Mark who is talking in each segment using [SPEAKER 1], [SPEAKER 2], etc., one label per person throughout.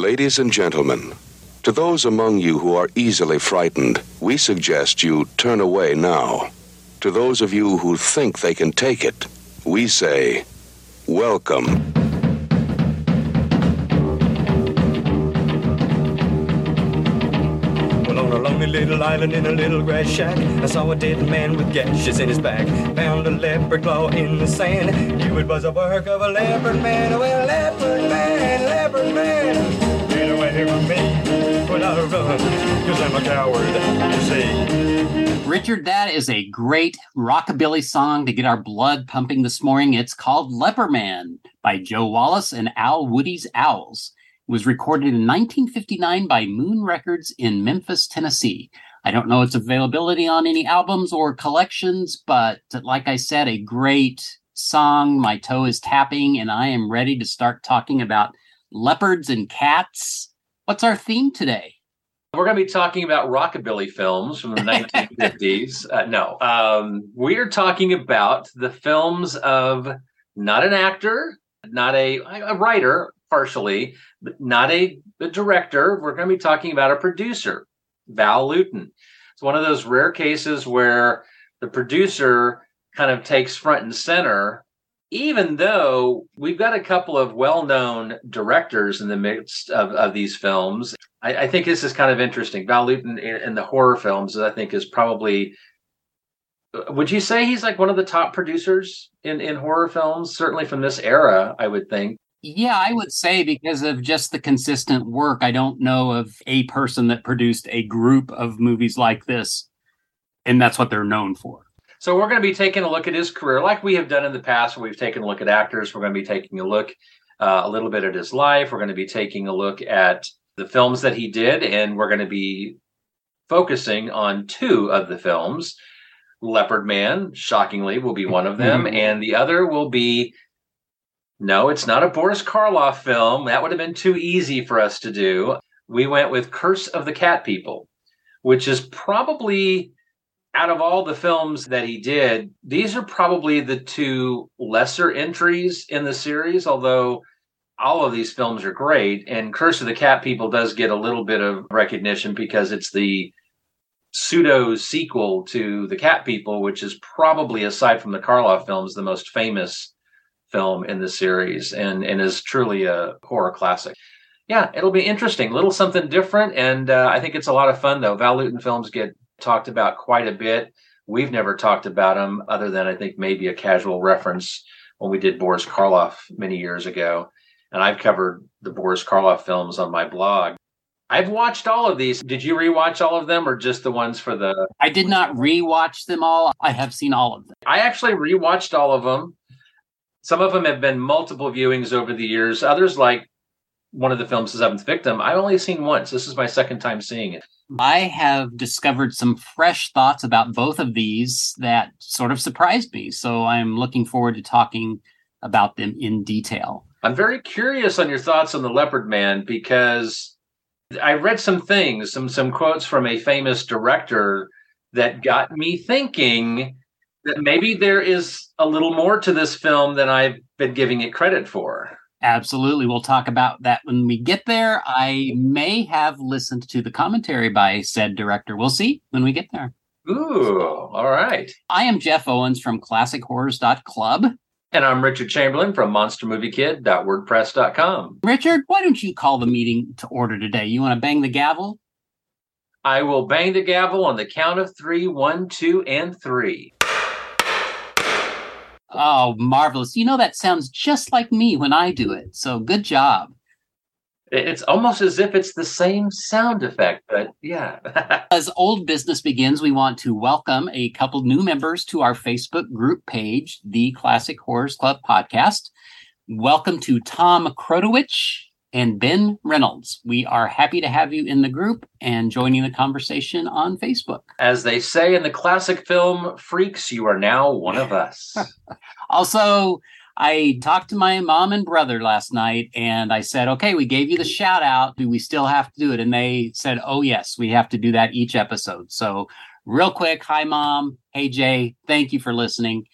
[SPEAKER 1] Ladies and gentlemen, to those among you who are easily frightened, we suggest you turn away now. To those of you who think they can take it, we say, welcome.
[SPEAKER 2] Little island in a little grass shack, I saw a dead man with gashes in his back. Found a leopard claw in the sand. Knew it was a work of a leopard man. Oh, well, leopard man, leopard man, I run, cause I'm a coward, you see.
[SPEAKER 3] Richard, that is a great rockabilly song to get our blood pumping this morning. It's called Leopard Man by Joe Wallace and Al Woody's Owls. It was recorded in 1959 by Moon Records in Memphis, Tennessee. I don't know its availability on any albums or collections, but like I said, a great song. My toe is tapping, and I am ready to start talking about leopards and cats. What's our theme today?
[SPEAKER 4] We're going to be talking about rockabilly films from the 1950s. Uh, no, um, we are talking about the films of not an actor, not a, a writer, partially, but not a, a director. We're going to be talking about a producer, Val Lewton. It's one of those rare cases where the producer kind of takes front and center, even though we've got a couple of well known directors in the midst of, of these films. I, I, think this is kind of interesting. Val Lewton in, in the horror films, I think, is probably. Uh, would you say he's like one of the top producers in, in horror films? Certainly from this era, I would think.
[SPEAKER 3] Yeah, I would say because of just the consistent work, I don't know of a person that produced a group of movies like this, and that's what they're known for.
[SPEAKER 4] So we're going to be taking a look at his career, like we have done in the past. We've taken a look at actors. We're going to be taking a look uh, a little bit at his life. We're going to be taking a look at the films that he did, and we're going to be focusing on two of the films. Leopard Man, shockingly, will be one of them, mm-hmm. and the other will be no, it's not a Boris Karloff film. That would have been too easy for us to do. We went with Curse of the Cat People, which is probably out of all the films that he did, these are probably the two lesser entries in the series, although all of these films are great. And Curse of the Cat People does get a little bit of recognition because it's the pseudo sequel to The Cat People, which is probably, aside from the Karloff films, the most famous film in the series and, and is truly a horror classic. Yeah, it'll be interesting. A little something different. And uh, I think it's a lot of fun, though. Val Lewton films get talked about quite a bit. We've never talked about them other than I think maybe a casual reference when we did Boris Karloff many years ago. And I've covered the Boris Karloff films on my blog. I've watched all of these. Did you rewatch all of them or just the ones for the
[SPEAKER 3] I did not rewatch them all. I have seen all of them.
[SPEAKER 4] I actually rewatched all of them. Some of them have been multiple viewings over the years. Others, like one of the films, The Seventh Victim, I've only seen once. This is my second time seeing it.
[SPEAKER 3] I have discovered some fresh thoughts about both of these that sort of surprised me. So I'm looking forward to talking about them in detail.
[SPEAKER 4] I'm very curious on your thoughts on the Leopard Man because I read some things, some some quotes from a famous director that got me thinking that maybe there is a little more to this film than I've been giving it credit for.
[SPEAKER 3] Absolutely. We'll talk about that when we get there. I may have listened to the commentary by said director. We'll see when we get there.
[SPEAKER 4] Ooh, all right.
[SPEAKER 3] I am Jeff Owens from ClassicHorrors.club.
[SPEAKER 4] And I'm Richard Chamberlain from MonsterMovieKid.wordpress.com.
[SPEAKER 3] Richard, why don't you call the meeting to order today? You want to bang the gavel?
[SPEAKER 4] I will bang the gavel on the count of three, one, two, and three.
[SPEAKER 3] Oh, marvelous. You know, that sounds just like me when I do it. So good job.
[SPEAKER 4] It's almost as if it's the same sound effect, but yeah.
[SPEAKER 3] as old business begins, we want to welcome a couple new members to our Facebook group page, the Classic Horrors Club podcast. Welcome to Tom Krotowich and Ben Reynolds. We are happy to have you in the group and joining the conversation on Facebook.
[SPEAKER 4] As they say in the classic film Freaks, you are now one of us.
[SPEAKER 3] also, I talked to my mom and brother last night and I said, okay, we gave you the shout out. Do we still have to do it? And they said, oh, yes, we have to do that each episode. So, real quick, hi, mom. Hey, Jay. Thank you for listening.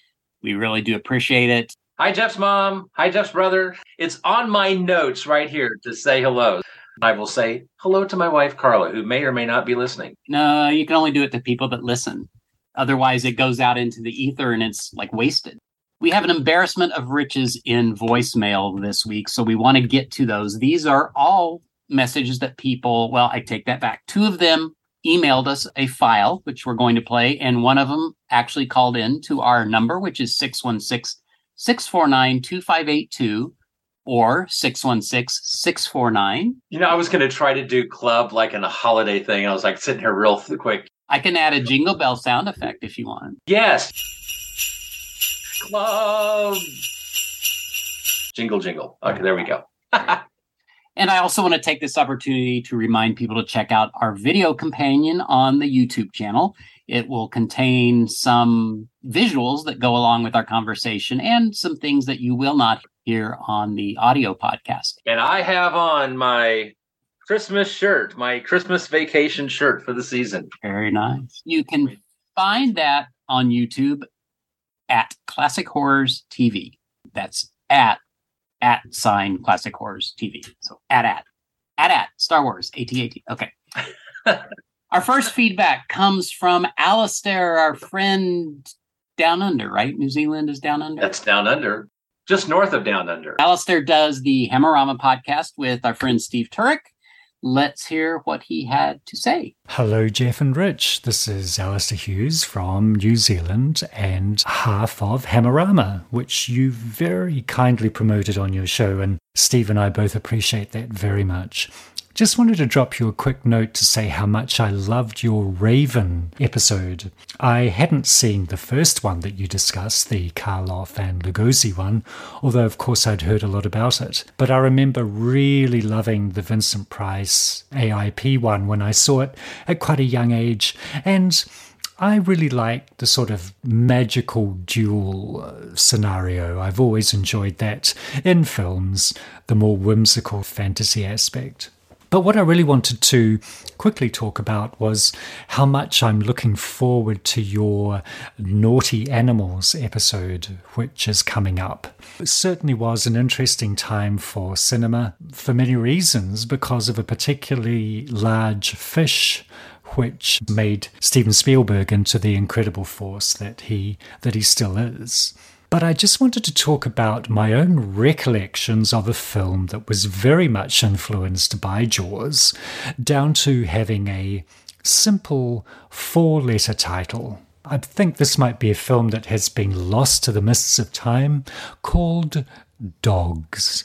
[SPEAKER 3] We really do appreciate it.
[SPEAKER 4] Hi, Jeff's mom. Hi, Jeff's brother. It's on my notes right here to say hello. I will say hello to my wife, Carla, who may or may not be listening.
[SPEAKER 3] No, you can only do it to people that listen. Otherwise, it goes out into the ether and it's like wasted. We have an embarrassment of riches in voicemail this week, so we want to get to those. These are all messages that people, well, I take that back. Two of them emailed us a file, which we're going to play, and one of them actually called in to our number, which is 616 649 2582 or 616 649.
[SPEAKER 4] You know, I was going to try to do club like in a holiday thing. I was like sitting here real quick.
[SPEAKER 3] I can add a jingle bell sound effect if you want.
[SPEAKER 4] Yes. Club. Jingle, jingle. Okay, there we go.
[SPEAKER 3] And I also want to take this opportunity to remind people to check out our video companion on the YouTube channel. It will contain some visuals that go along with our conversation and some things that you will not hear on the audio podcast.
[SPEAKER 4] And I have on my Christmas shirt, my Christmas vacation shirt for the season.
[SPEAKER 3] Very nice. You can find that on YouTube at Classic Horrors TV. That's at at sign Classic Horrors TV. So at at at at Star Wars AT-AT. Okay. our first feedback comes from Alistair, our friend down under, right? New Zealand is down under.
[SPEAKER 4] That's down under, just north of down under.
[SPEAKER 3] Alistair does the Hammerama podcast with our friend Steve Turek. Let's hear what he had to say.
[SPEAKER 5] Hello, Jeff and Rich. This is Alistair Hughes from New Zealand and half of Hammerama, which you very kindly promoted on your show, and Steve and I both appreciate that very much. Just wanted to drop you a quick note to say how much I loved your Raven episode. I hadn't seen the first one that you discussed, the Karloff and Lugosi one, although of course I'd heard a lot about it. But I remember really loving the Vincent Price AIP one when I saw it at quite a young age, and I really like the sort of magical duel uh, scenario. I've always enjoyed that in films, the more whimsical fantasy aspect. But what I really wanted to quickly talk about was how much I'm looking forward to your Naughty Animals episode, which is coming up. It certainly was an interesting time for cinema for many reasons because of a particularly large fish which made Steven Spielberg into the incredible force that he that he still is. But I just wanted to talk about my own recollections of a film that was very much influenced by Jaws, down to having a simple four letter title. I think this might be a film that has been lost to the mists of time, called Dogs.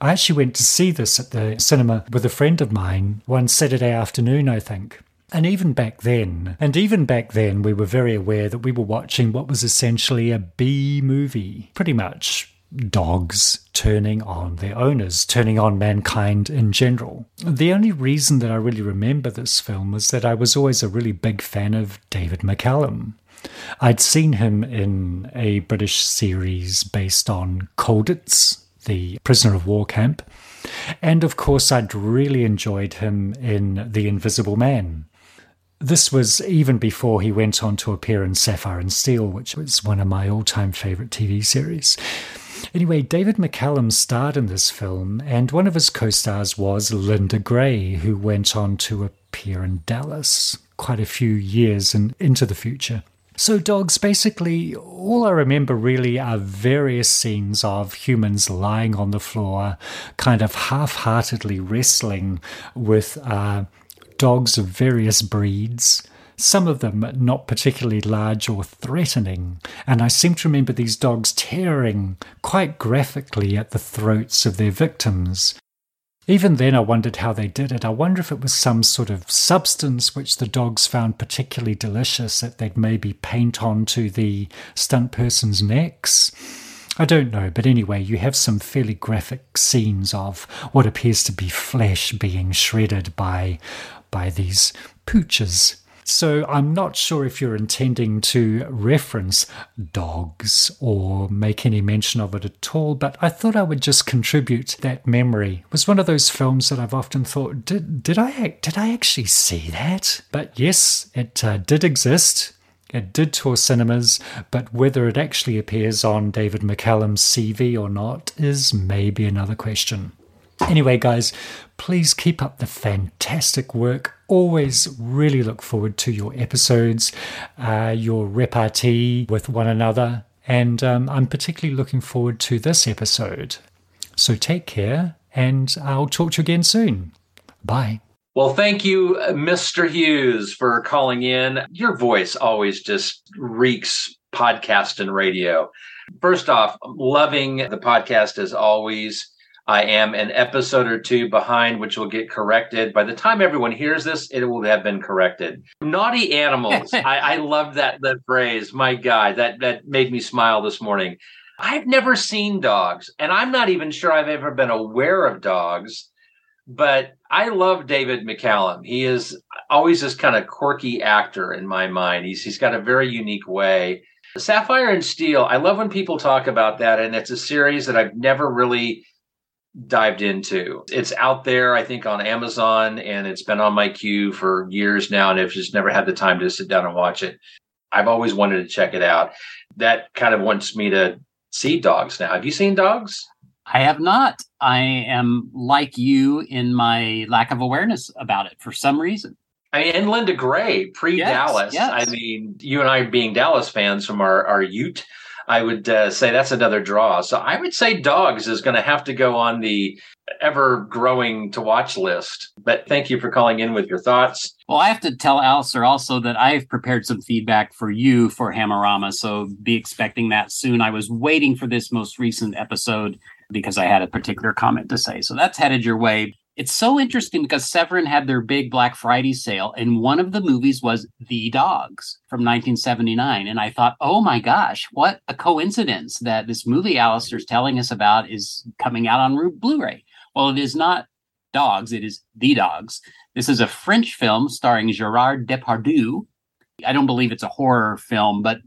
[SPEAKER 5] I actually went to see this at the cinema with a friend of mine one Saturday afternoon, I think. And even back then, and even back then, we were very aware that we were watching what was essentially a B movie. Pretty much dogs turning on their owners, turning on mankind in general. The only reason that I really remember this film was that I was always a really big fan of David McCallum. I'd seen him in a British series based on Colditz, the prisoner of war camp. And of course, I'd really enjoyed him in The Invisible Man. This was even before he went on to appear in Sapphire and Steel, which was one of my all time favourite TV series. Anyway, David McCallum starred in this film, and one of his co stars was Linda Gray, who went on to appear in Dallas quite a few years in, into the future. So, dogs, basically, all I remember really are various scenes of humans lying on the floor, kind of half heartedly wrestling with uh, dogs of various breeds, some of them not particularly large or threatening, and I seem to remember these dogs tearing quite graphically at the throats of their victims. Even then, I wondered how they did it. I wonder if it was some sort of substance which the dogs found particularly delicious that they'd maybe paint onto the stunt person's necks. I don't know, but anyway, you have some fairly graphic scenes of what appears to be flesh being shredded by by these pooches. So I'm not sure if you're intending to reference dogs or make any mention of it at all, but I thought I would just contribute that memory. It was one of those films that I've often thought, did, did I did I actually see that? But yes, it uh, did exist. It did tour cinemas, but whether it actually appears on David McCallum's CV or not is maybe another question. Anyway, guys, please keep up the fantastic work. Always really look forward to your episodes, uh, your repartee with one another, and um, I'm particularly looking forward to this episode. So take care, and I'll talk to you again soon. Bye.
[SPEAKER 4] Well, thank you, Mr. Hughes, for calling in. Your voice always just reeks podcast and radio. First off, loving the podcast as always. I am an episode or two behind, which will get corrected. By the time everyone hears this, it will have been corrected. Naughty animals. I, I love that that phrase. My God, that that made me smile this morning. I've never seen dogs, and I'm not even sure I've ever been aware of dogs. But I love David McCallum. He is always this kind of quirky actor in my mind. He's he's got a very unique way. Sapphire and Steel. I love when people talk about that, and it's a series that I've never really dived into. It's out there, I think, on Amazon, and it's been on my queue for years now, and I've just never had the time to sit down and watch it. I've always wanted to check it out. That kind of wants me to see dogs now. Have you seen dogs?
[SPEAKER 3] I have not. I am like you in my lack of awareness about it for some reason.
[SPEAKER 4] I mean, and Linda Gray, pre Dallas.
[SPEAKER 3] Yes,
[SPEAKER 4] yes. I mean, you and I being Dallas fans from our, our Ute I would uh, say that's another draw. So I would say Dogs is going to have to go on the ever growing to watch list. But thank you for calling in with your thoughts.
[SPEAKER 3] Well, I have to tell Alistair also that I've prepared some feedback for you for Hammerama. So be expecting that soon. I was waiting for this most recent episode because I had a particular comment to say. So that's headed your way. It's so interesting because Severin had their big Black Friday sale, and one of the movies was The Dogs from 1979. And I thought, oh my gosh, what a coincidence that this movie Alistair's telling us about is coming out on Blu ray. Well, it is not Dogs, it is The Dogs. This is a French film starring Gerard Depardieu. I don't believe it's a horror film, but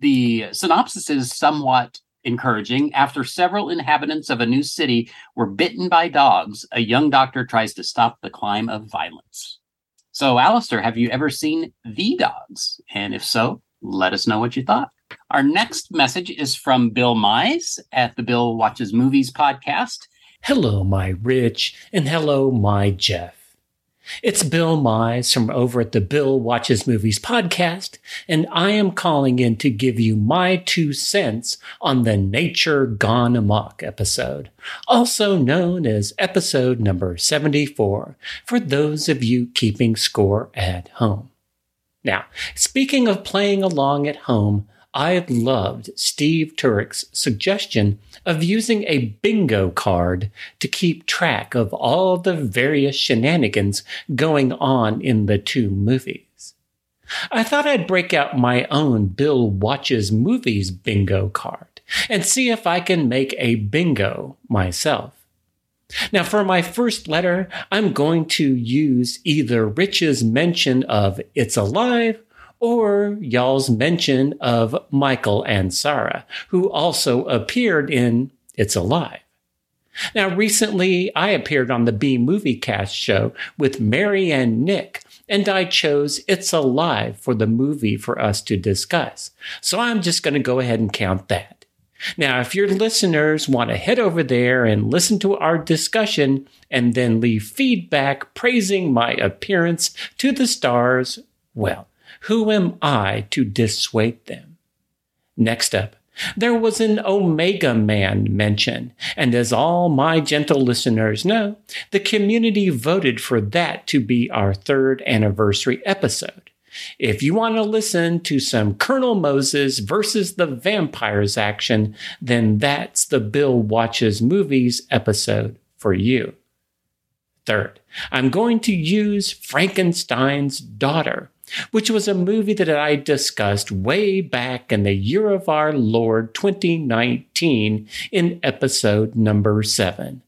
[SPEAKER 3] the synopsis is somewhat encouraging. After several inhabitants of a new city were bitten by dogs, a young doctor tries to stop the climb of violence. So, Alistair, have you ever seen The Dogs? And if so, let us know what you thought. Our next message is from Bill Mize at the Bill Watches Movies podcast.
[SPEAKER 6] Hello, my Rich, and hello, my Jeff. It's Bill Mize from over at the Bill Watches Movies podcast, and I am calling in to give you my two cents on the Nature Gone Amok episode, also known as episode number 74, for those of you keeping score at home. Now, speaking of playing along at home, I loved Steve Turek's suggestion of using a bingo card to keep track of all the various shenanigans going on in the two movies. I thought I'd break out my own Bill Watches Movies bingo card and see if I can make a bingo myself. Now, for my first letter, I'm going to use either Rich's mention of It's Alive or y'all's mention of Michael Ansara, who also appeared in It's Alive. Now, recently I appeared on the B Movie Cast show with Mary and Nick, and I chose It's Alive for the movie for us to discuss. So I'm just going to go ahead and count that. Now, if your listeners want to head over there and listen to our discussion and then leave feedback praising my appearance to the stars, well, who am I to dissuade them? Next up, there was an Omega Man mention, and as all my gentle listeners know, the community voted for that to be our third anniversary episode. If you want to listen to some Colonel Moses versus the vampires action, then that's the Bill Watches Movies episode for you. Third, I'm going to use Frankenstein's Daughter which was a movie that I discussed way back in the year of our Lord 2019 in episode number seven.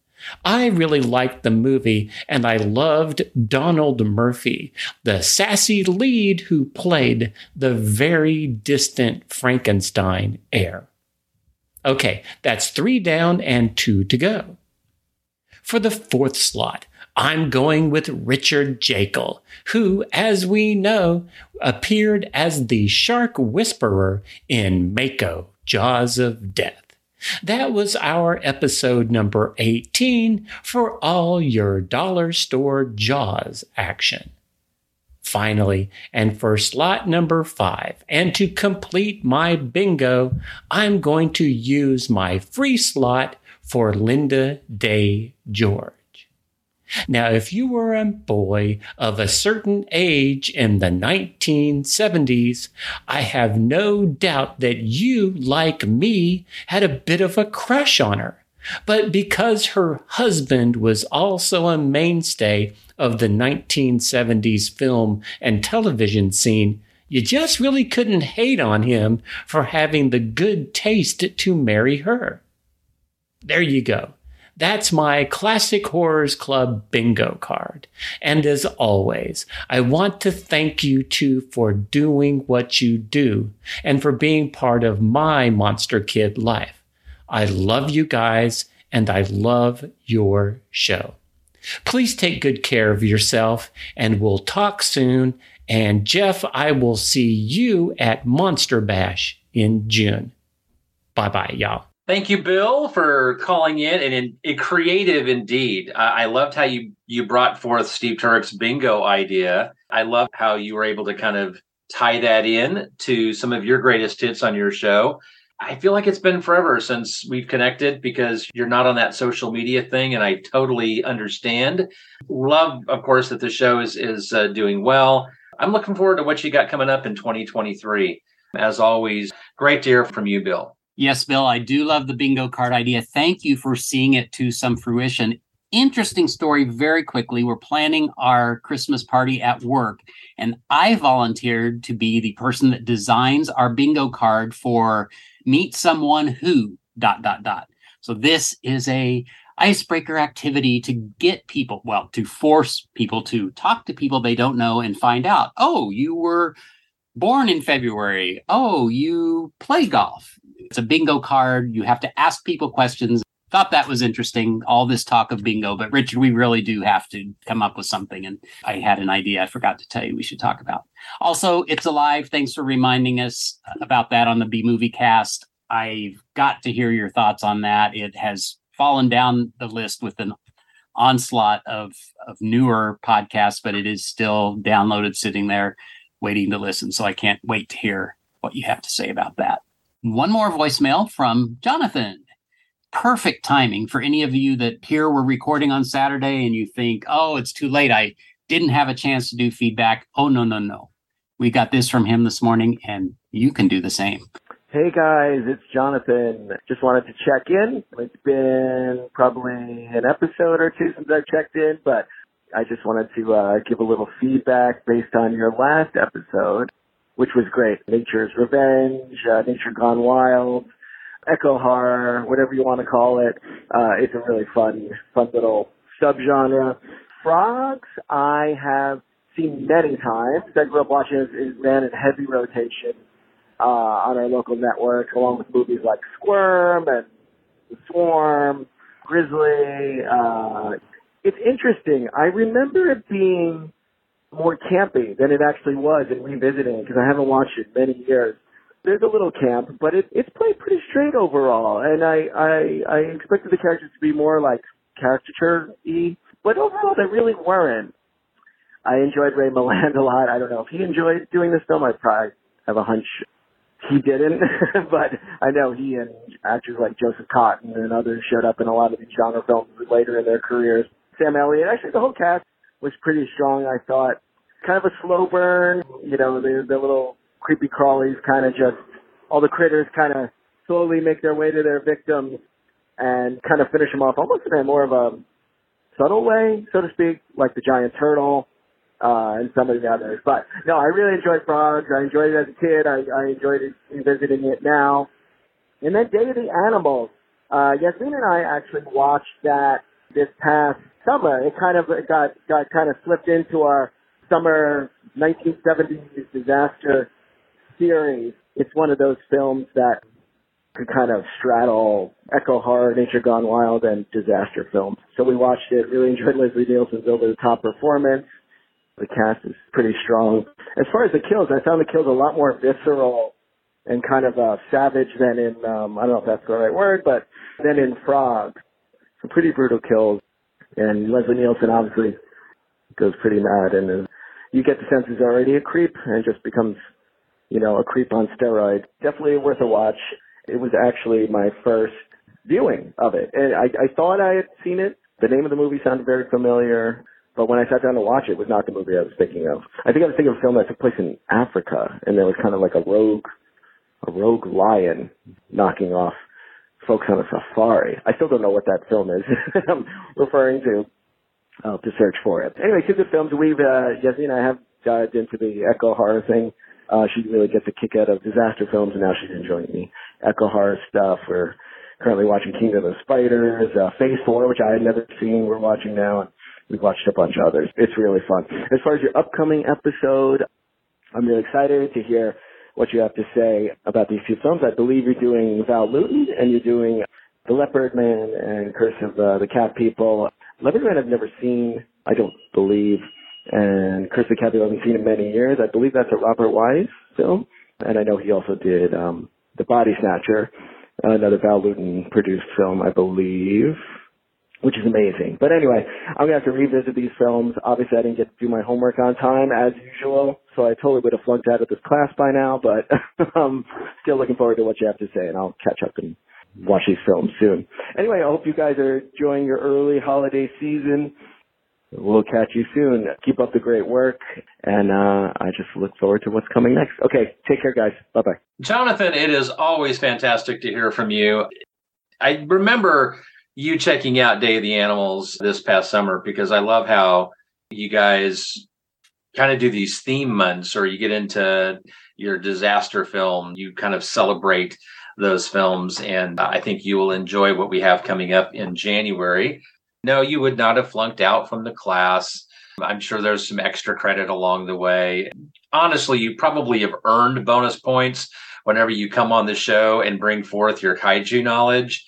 [SPEAKER 6] I really liked the movie and I loved Donald Murphy, the sassy lead who played the very distant Frankenstein heir. Okay, that's three down and two to go. For the fourth slot, I'm going with Richard Jaeckel, who, as we know, appeared as the shark whisperer in Mako, Jaws of Death. That was our episode number 18 for all your dollar store Jaws action. Finally, and for slot number five, and to complete my bingo, I'm going to use my free slot for Linda Day George. Now, if you were a boy of a certain age in the 1970s, I have no doubt that you, like me, had a bit of a crush on her. But because her husband was also a mainstay of the 1970s film and television scene, you just really couldn't hate on him for having the good taste to marry her. There you go. That's my Classic Horrors Club bingo card. And as always, I want to thank you two for doing what you do and for being part of my Monster Kid life. I love you guys and I love your show. Please take good care of yourself and we'll talk soon. And Jeff, I will see you at Monster Bash in June. Bye bye, y'all.
[SPEAKER 4] Thank you, Bill, for calling in and in, creative indeed. I, I loved how you you brought forth Steve Turek's bingo idea. I love how you were able to kind of tie that in to some of your greatest hits on your show. I feel like it's been forever since we've connected because you're not on that social media thing, and I totally understand. Love, of course, that the show is is uh, doing well. I'm looking forward to what you got coming up in 2023. As always, great to hear from you, Bill.
[SPEAKER 3] Yes, Bill, I do love the bingo card idea. Thank you for seeing it to some fruition. Interesting story, very quickly. We're planning our Christmas party at work, and I volunteered to be the person that designs our bingo card for meet someone who dot dot dot. So this is a icebreaker activity to get people, well, to force people to talk to people they don't know and find out, oh, you were born in February. Oh, you play golf. It's a bingo card. You have to ask people questions. Thought that was interesting, all this talk of bingo. But Richard, we really do have to come up with something. And I had an idea I forgot to tell you we should talk about. Also, it's alive. Thanks for reminding us about that on the B Movie cast. I've got to hear your thoughts on that. It has fallen down the list with an onslaught of, of newer podcasts, but it is still downloaded, sitting there, waiting to listen. So I can't wait to hear what you have to say about that. One more voicemail from Jonathan. Perfect timing for any of you that here we're recording on Saturday and you think, oh, it's too late. I didn't have a chance to do feedback. Oh, no, no, no. We got this from him this morning and you can do the same.
[SPEAKER 7] Hey guys, it's Jonathan. Just wanted to check in. It's been probably an episode or two since I've checked in, but I just wanted to uh, give a little feedback based on your last episode which was great. Nature's Revenge, uh, Nature Gone Wild, eco horror, whatever you want to call it. Uh, it's a really fun, fun little subgenre. Frogs, I have seen many times. I grew up watching it, it ran in heavy rotation uh, on our local network, along with movies like Squirm and The Swarm, Grizzly. Uh, it's interesting. I remember it being more campy than it actually was in revisiting because I haven't watched it in many years. There's a little camp, but it, it's played pretty straight overall, and I, I I expected the characters to be more like caricature-y, but overall they really weren't. I enjoyed Ray Milland a lot. I don't know if he enjoyed doing this film. I probably have a hunch he didn't, but I know he and actors like Joseph Cotten and others showed up in a lot of these genre films later in their careers. Sam Elliott, actually the whole cast was pretty strong, I thought. Kind of a slow burn, you know, the, the little creepy crawlies kind of just, all the critters kind of slowly make their way to their victims and kind of finish them off almost in a more of a subtle way, so to speak, like the giant turtle, uh, and some of the others. But no, I really enjoyed Frogs. I enjoyed it as a kid. I, I enjoyed it revisiting it now. And then Day of the Animals. Uh, Yasmin and I actually watched that this past summer. It kind of got got kind of slipped into our summer 1970s disaster series. It's one of those films that could kind of straddle eco horror, nature gone wild, and disaster films. So we watched it. Really enjoyed Leslie Nielsen's over the top performance. The cast is pretty strong. As far as the kills, I found the kills a lot more visceral and kind of uh, savage than in um, I don't know if that's the right word, but then in Frogs, some pretty brutal kills, and Leslie Nielsen obviously goes pretty mad, and is, you get the sense he's already a creep and just becomes, you know, a creep on steroids. Definitely worth a watch. It was actually my first viewing of it, and I, I thought I had seen it. The name of the movie sounded very familiar. But when I sat down to watch it, it was not the movie I was thinking of. I think I was thinking of a film that took place in Africa, and there was kind of like a rogue, a rogue lion knocking off folks on a safari. I still don't know what that film is I'm referring to. Have to search for it. Anyway, two good films. We've, uh, Jesse and I have dived into the eco horror thing. Uh, she really gets a kick out of disaster films, and now she's enjoying the eco horror stuff. We're currently watching Kingdom of the Spiders, uh, Phase 4, which I had never seen. We're watching now. And we've watched a bunch of others. It's really fun. As far as your upcoming episode, I'm really excited to hear what you have to say about these two films. I believe you're doing Val Lewton and you're doing The Leopard Man and Curse of uh, the Cat People. Leopard Man I've never seen, I don't believe, and Curse of the Cat People I haven't seen in many years. I believe that's a Robert Wise film, and I know he also did um, The Body Snatcher, another Val Lewton produced film, I believe which is amazing. But anyway, I'm gonna have to revisit these films. Obviously, I didn't get to do my homework on time as usual, so I totally would have flunked out of this class by now. But I'm still looking forward to what you have to say, and I'll catch up and watch these films soon. Anyway, I hope you guys are enjoying your early holiday season. We'll catch you soon. Keep up the great work, and uh, I just look forward to what's coming next. Okay, take care, guys. Bye bye.
[SPEAKER 4] Jonathan, it is always fantastic to hear from you. I remember you checking out Day of the Animals this past summer because I love how you guys kind of do these theme months or you get into your disaster film, you kind of celebrate those films. And I think you will enjoy what we have coming up in January. No, you would not have flunked out from the class. I'm sure there's some extra credit along the way. Honestly, you probably have earned bonus points whenever you come on the show and bring forth your kaiju knowledge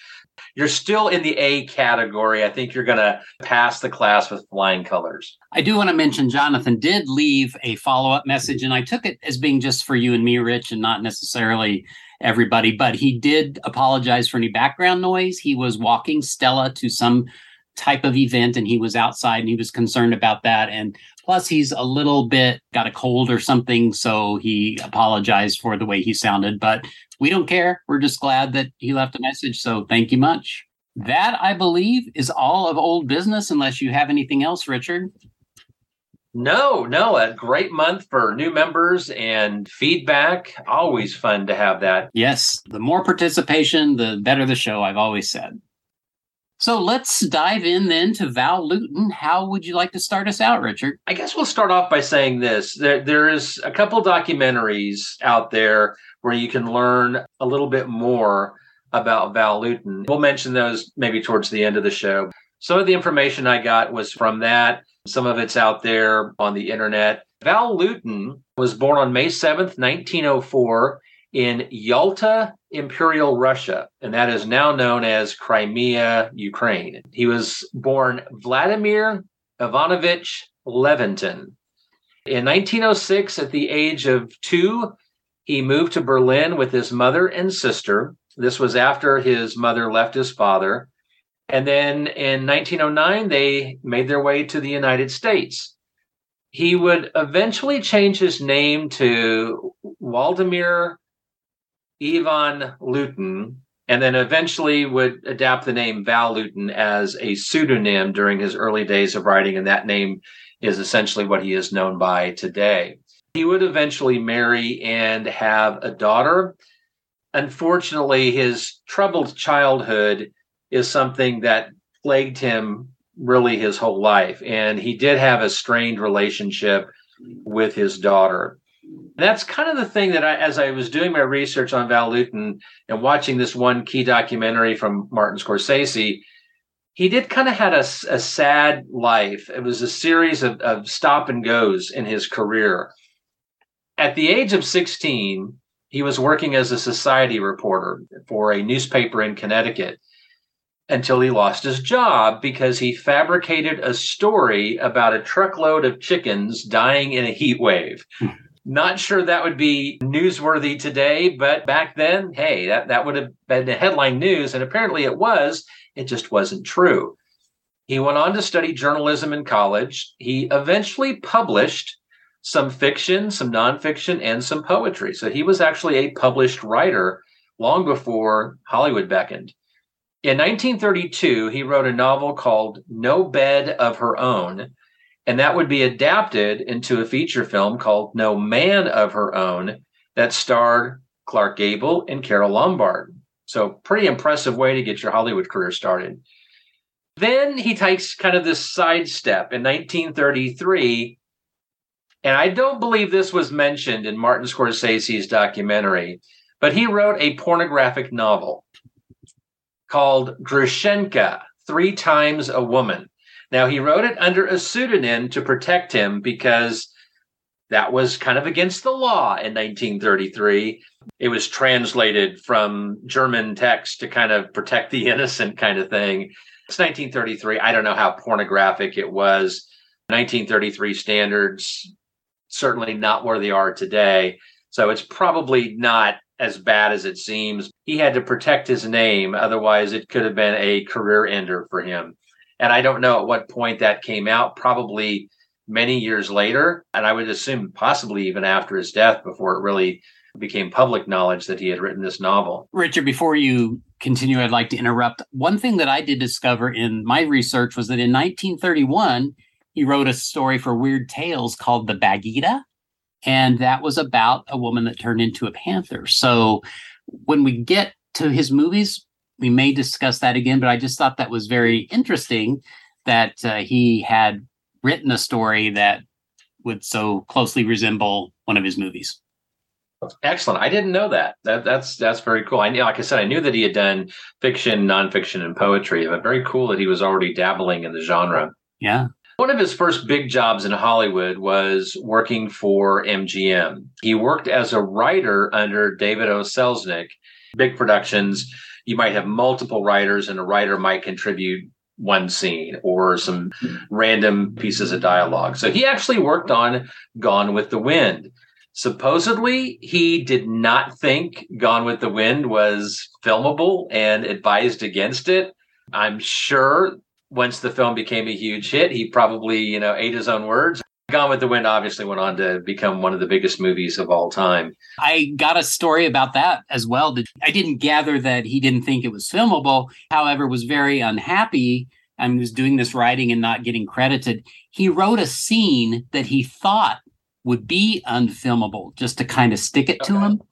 [SPEAKER 4] you're still in the A category. I think you're going to pass the class with flying colors.
[SPEAKER 3] I do want to mention Jonathan did leave a follow up message, and I took it as being just for you and me, Rich, and not necessarily everybody. But he did apologize for any background noise. He was walking Stella to some type of event and he was outside and he was concerned about that and plus he's a little bit got a cold or something so he apologized for the way he sounded but we don't care. We're just glad that he left a message. So thank you much. That, I believe, is all of old business, unless you have anything else, Richard.
[SPEAKER 4] No, no, a great month for new members and feedback. Always fun to have that.
[SPEAKER 3] Yes, the more participation, the better the show, I've always said. So let's dive in then to Val Lewton. How would you like to start us out, Richard?
[SPEAKER 4] I guess we'll start off by saying this. There, there is a couple documentaries out there where you can learn a little bit more about Val Lewton. We'll mention those maybe towards the end of the show. Some of the information I got was from that. Some of it's out there on the internet. Val Lewton was born on May 7th, 1904, in Yalta, Imperial Russia, and that is now known as Crimea, Ukraine. He was born Vladimir Ivanovich Leventin. In 1906, at the age of two, he moved to Berlin with his mother and sister. This was after his mother left his father. And then in 1909, they made their way to the United States. He would eventually change his name to Waldemir Ivan Lewton, and then eventually would adapt the name Val Lewton as a pseudonym during his early days of writing. And that name is essentially what he is known by today. He would eventually marry and have a daughter. Unfortunately, his troubled childhood is something that plagued him really his whole life. And he did have a strained relationship with his daughter. That's kind of the thing that I, as I was doing my research on Val Lewton and watching this one key documentary from Martin Scorsese, he did kind of had a, a sad life. It was a series of, of stop and goes in his career. At the age of 16, he was working as a society reporter for a newspaper in Connecticut until he lost his job because he fabricated a story about a truckload of chickens dying in a heat wave. Not sure that would be newsworthy today, but back then, hey, that, that would have been the headline news. And apparently it was. It just wasn't true. He went on to study journalism in college. He eventually published some fiction, some nonfiction, and some poetry. So he was actually a published writer long before Hollywood beckoned. In 1932, he wrote a novel called No Bed of Her Own, and that would be adapted into a feature film called No Man of Her Own that starred Clark Gable and Carole Lombard. So, pretty impressive way to get your Hollywood career started. Then he takes kind of this sidestep in 1933 and I don't believe this was mentioned in Martin Scorsese's documentary, but he wrote a pornographic novel called Grushenka, Three Times a Woman. Now, he wrote it under a pseudonym to protect him because that was kind of against the law in 1933. It was translated from German text to kind of protect the innocent kind of thing. It's 1933. I don't know how pornographic it was. 1933 standards, certainly not where they are today. So it's probably not as bad as it seems. He had to protect his name, otherwise, it could have been a career ender for him. And I don't know at what point that came out, probably many years later. And I would assume possibly even after his death before it really became public knowledge that he had written this novel.
[SPEAKER 3] Richard, before you continue, I'd like to interrupt. One thing that I did discover in my research was that in 1931, he wrote a story for Weird Tales called The Bagheeta. And that was about a woman that turned into a panther. So when we get to his movies, we may discuss that again, but I just thought that was very interesting that uh, he had written a story that would so closely resemble one of his movies.
[SPEAKER 4] Excellent. I didn't know that. That that's that's very cool. I knew, like I said, I knew that he had done fiction, nonfiction, and poetry. But very cool that he was already dabbling in the genre.
[SPEAKER 3] Yeah.
[SPEAKER 4] One of his first big jobs in Hollywood was working for MGM. He worked as a writer under David O. Selznick. Big productions, you might have multiple writers, and a writer might contribute one scene or some random pieces of dialogue. So he actually worked on Gone with the Wind. Supposedly, he did not think Gone with the Wind was filmable and advised against it. I'm sure once the film became a huge hit, he probably, you know, ate his own words. Gone with the Wind obviously went on to become one of the biggest movies of all time.
[SPEAKER 3] I got a story about that as well. I didn't gather that he didn't think it was filmable, however, was very unhappy and was doing this writing and not getting credited. He wrote a scene that he thought would be unfilmable just to kind of stick it okay. to him.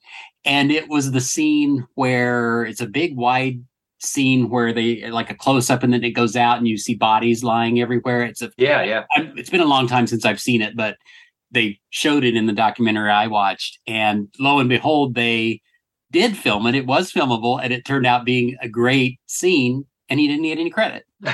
[SPEAKER 3] And it was the scene where it's a big wide scene where they like a close up and then it goes out and you see bodies lying everywhere. It's a
[SPEAKER 4] yeah, yeah.
[SPEAKER 3] It's been a long time since I've seen it, but they showed it in the documentary I watched, and lo and behold, they did film it. It was filmable, and it turned out being a great scene. And he didn't get any credit.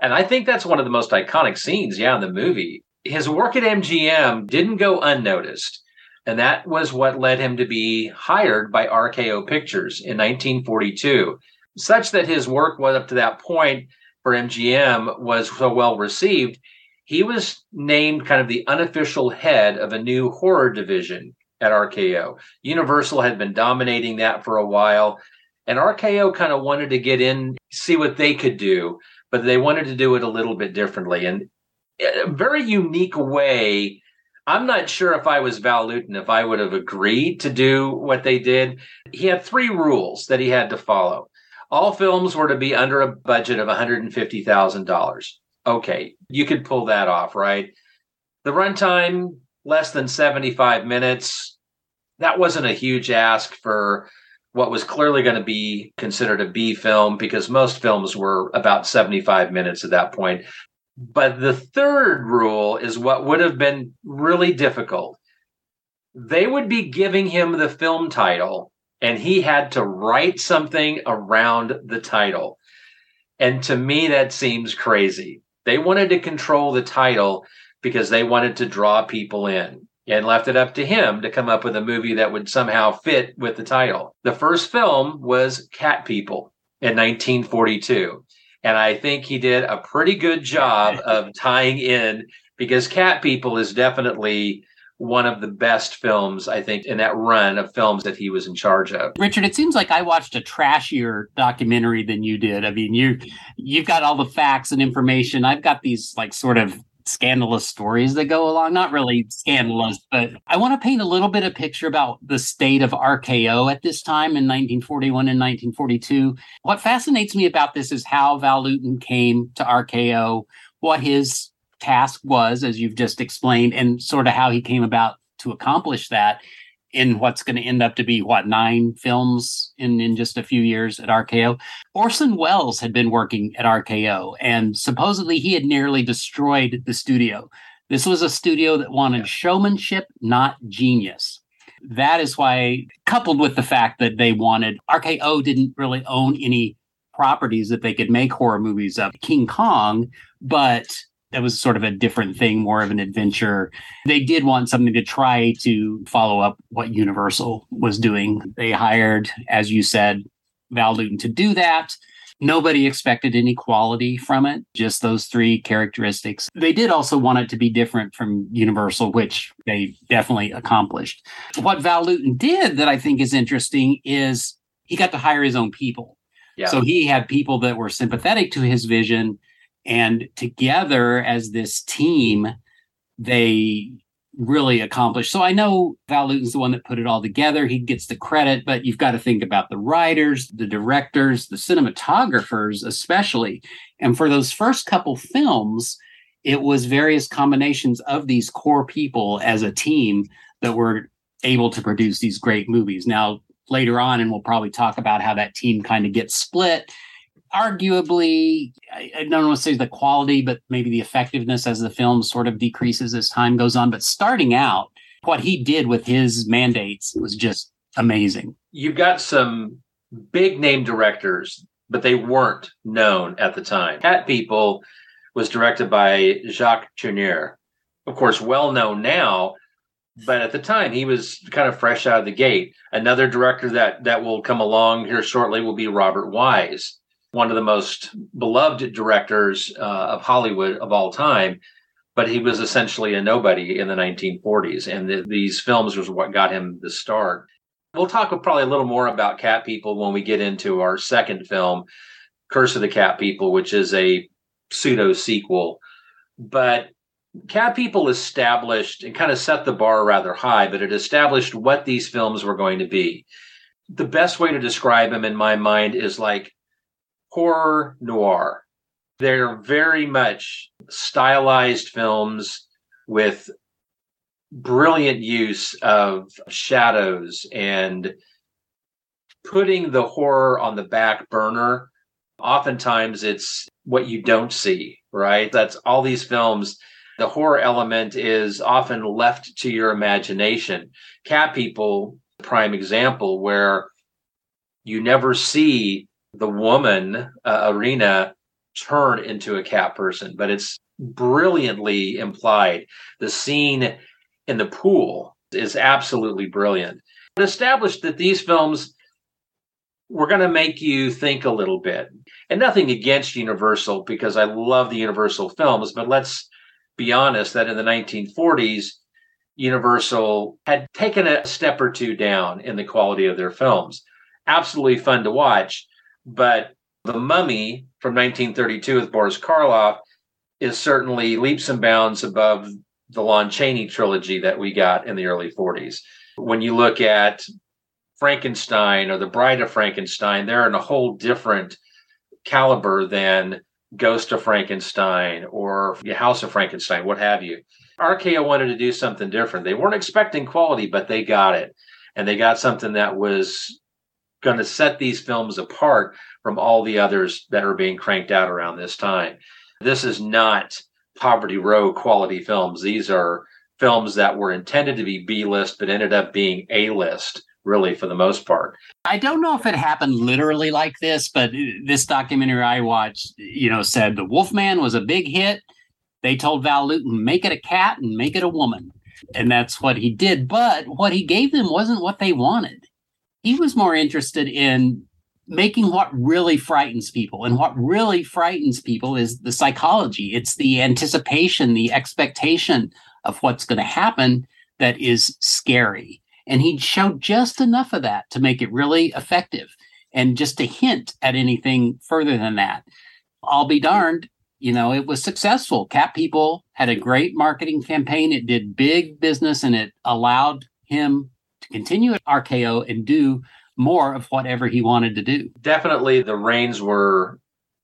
[SPEAKER 4] and I think that's one of the most iconic scenes, yeah, in the movie. His work at MGM didn't go unnoticed. And that was what led him to be hired by RKO Pictures in 1942 such that his work was up to that point for MGM was so well received, he was named kind of the unofficial head of a new horror division at RKO. Universal had been dominating that for a while, and RKO kind of wanted to get in, see what they could do, but they wanted to do it a little bit differently. And eh, a very unique way. I'm not sure if I was Val Lewton, if I would have agreed to do what they did. He had three rules that he had to follow all films were to be under a budget of $150,000. Okay, you could pull that off, right? The runtime, less than 75 minutes. That wasn't a huge ask for what was clearly going to be considered a B film because most films were about 75 minutes at that point. But the third rule is what would have been really difficult. They would be giving him the film title and he had to write something around the title. And to me, that seems crazy. They wanted to control the title because they wanted to draw people in and left it up to him to come up with a movie that would somehow fit with the title. The first film was Cat People in 1942. And I think he did a pretty good job of tying in because Cat People is definitely one of the best films, I think, in that run of films that he was in charge of.
[SPEAKER 3] Richard, it seems like I watched a trashier documentary than you did. I mean, you you've got all the facts and information. I've got these like sort of scandalous stories that go along. Not really scandalous, but I want to paint a little bit of picture about the state of RKO at this time in 1941 and 1942. What fascinates me about this is how Val Lewton came to RKO, what his task was, as you've just explained, and sort of how he came about to accomplish that in what's going to end up to be what nine films in in just a few years at RKO. Orson Welles had been working at RKO and supposedly he had nearly destroyed the studio. This was a studio that wanted showmanship, not genius. That is why coupled with the fact that they wanted RKO didn't really own any properties that they could make horror movies of. King Kong, but that was sort of a different thing, more of an adventure. They did want something to try to follow up what Universal was doing. They hired, as you said, Val Lewton to do that. Nobody expected any quality from it, just those three characteristics. They did also want it to be different from Universal, which they definitely accomplished. What Val Lewton did that I think is interesting is he got to hire his own people. Yeah. So he had people that were sympathetic to his vision and together as this team, they really accomplished. So I know Val Lewton's the one that put it all together. He gets the credit, but you've got to think about the writers, the directors, the cinematographers, especially. And for those first couple films, it was various combinations of these core people as a team that were able to produce these great movies. Now, later on, and we'll probably talk about how that team kind of gets split arguably, I, I don't want to say the quality, but maybe the effectiveness as the film sort of decreases as time goes on. But starting out, what he did with his mandates was just amazing.
[SPEAKER 4] You've got some big name directors, but they weren't known at the time. Cat People was directed by Jacques Tourneur. Of course, well known now, but at the time he was kind of fresh out of the gate. Another director that that will come along here shortly will be Robert Wise one of the most beloved directors uh, of Hollywood of all time, but he was essentially a nobody in the 1940s. And the, these films was what got him the start. We'll talk probably a little more about Cat People when we get into our second film, Curse of the Cat People, which is a pseudo sequel. But Cat People established and kind of set the bar rather high, but it established what these films were going to be. The best way to describe them in my mind is like horror noir. They're very much stylized films with brilliant use of shadows and putting the horror on the back burner. Oftentimes, it's what you don't see, right? That's all these films. The horror element is often left to your imagination. Cat People, prime example, where you never see the woman uh, Irina turn into a cat person, but it's brilliantly implied. The scene in the pool is absolutely brilliant. It established that these films were going to make you think a little bit. And nothing against Universal because I love the Universal films, but let's be honest that in the 1940s, Universal had taken a step or two down in the quality of their films. Absolutely fun to watch, but The Mummy from 1932 with Boris Karloff is certainly leaps and bounds above the Lon Chaney trilogy that we got in the early 40s. When you look at Frankenstein or The Bride of Frankenstein, they're in a whole different caliber than Ghost of Frankenstein or House of Frankenstein, what have you. RKO wanted to do something different. They weren't expecting quality, but they got it. And they got something that was going to set these films apart from all the others that are being cranked out around this time. This is not Poverty Row quality films. These are films that were intended to be B list, but ended up being A list, really, for the most part.
[SPEAKER 3] I don't know if it happened literally like this, but this documentary I watched, you know, said the Wolfman was a big hit. They told Val Lewton, make it a cat and make it a woman. And that's what he did. But what he gave them wasn't what they wanted he was more interested in making what really frightens people. And what really frightens people is the psychology, it's the anticipation, the expectation of what's going to happen that is scary. And he showed just enough of that to make it really effective and just to hint at anything further than that. I'll be darned, you know, it was successful. Cat People had a great marketing campaign. It did big business and it allowed him continue at RKO and do more of whatever he wanted to do.
[SPEAKER 4] Definitely the reins were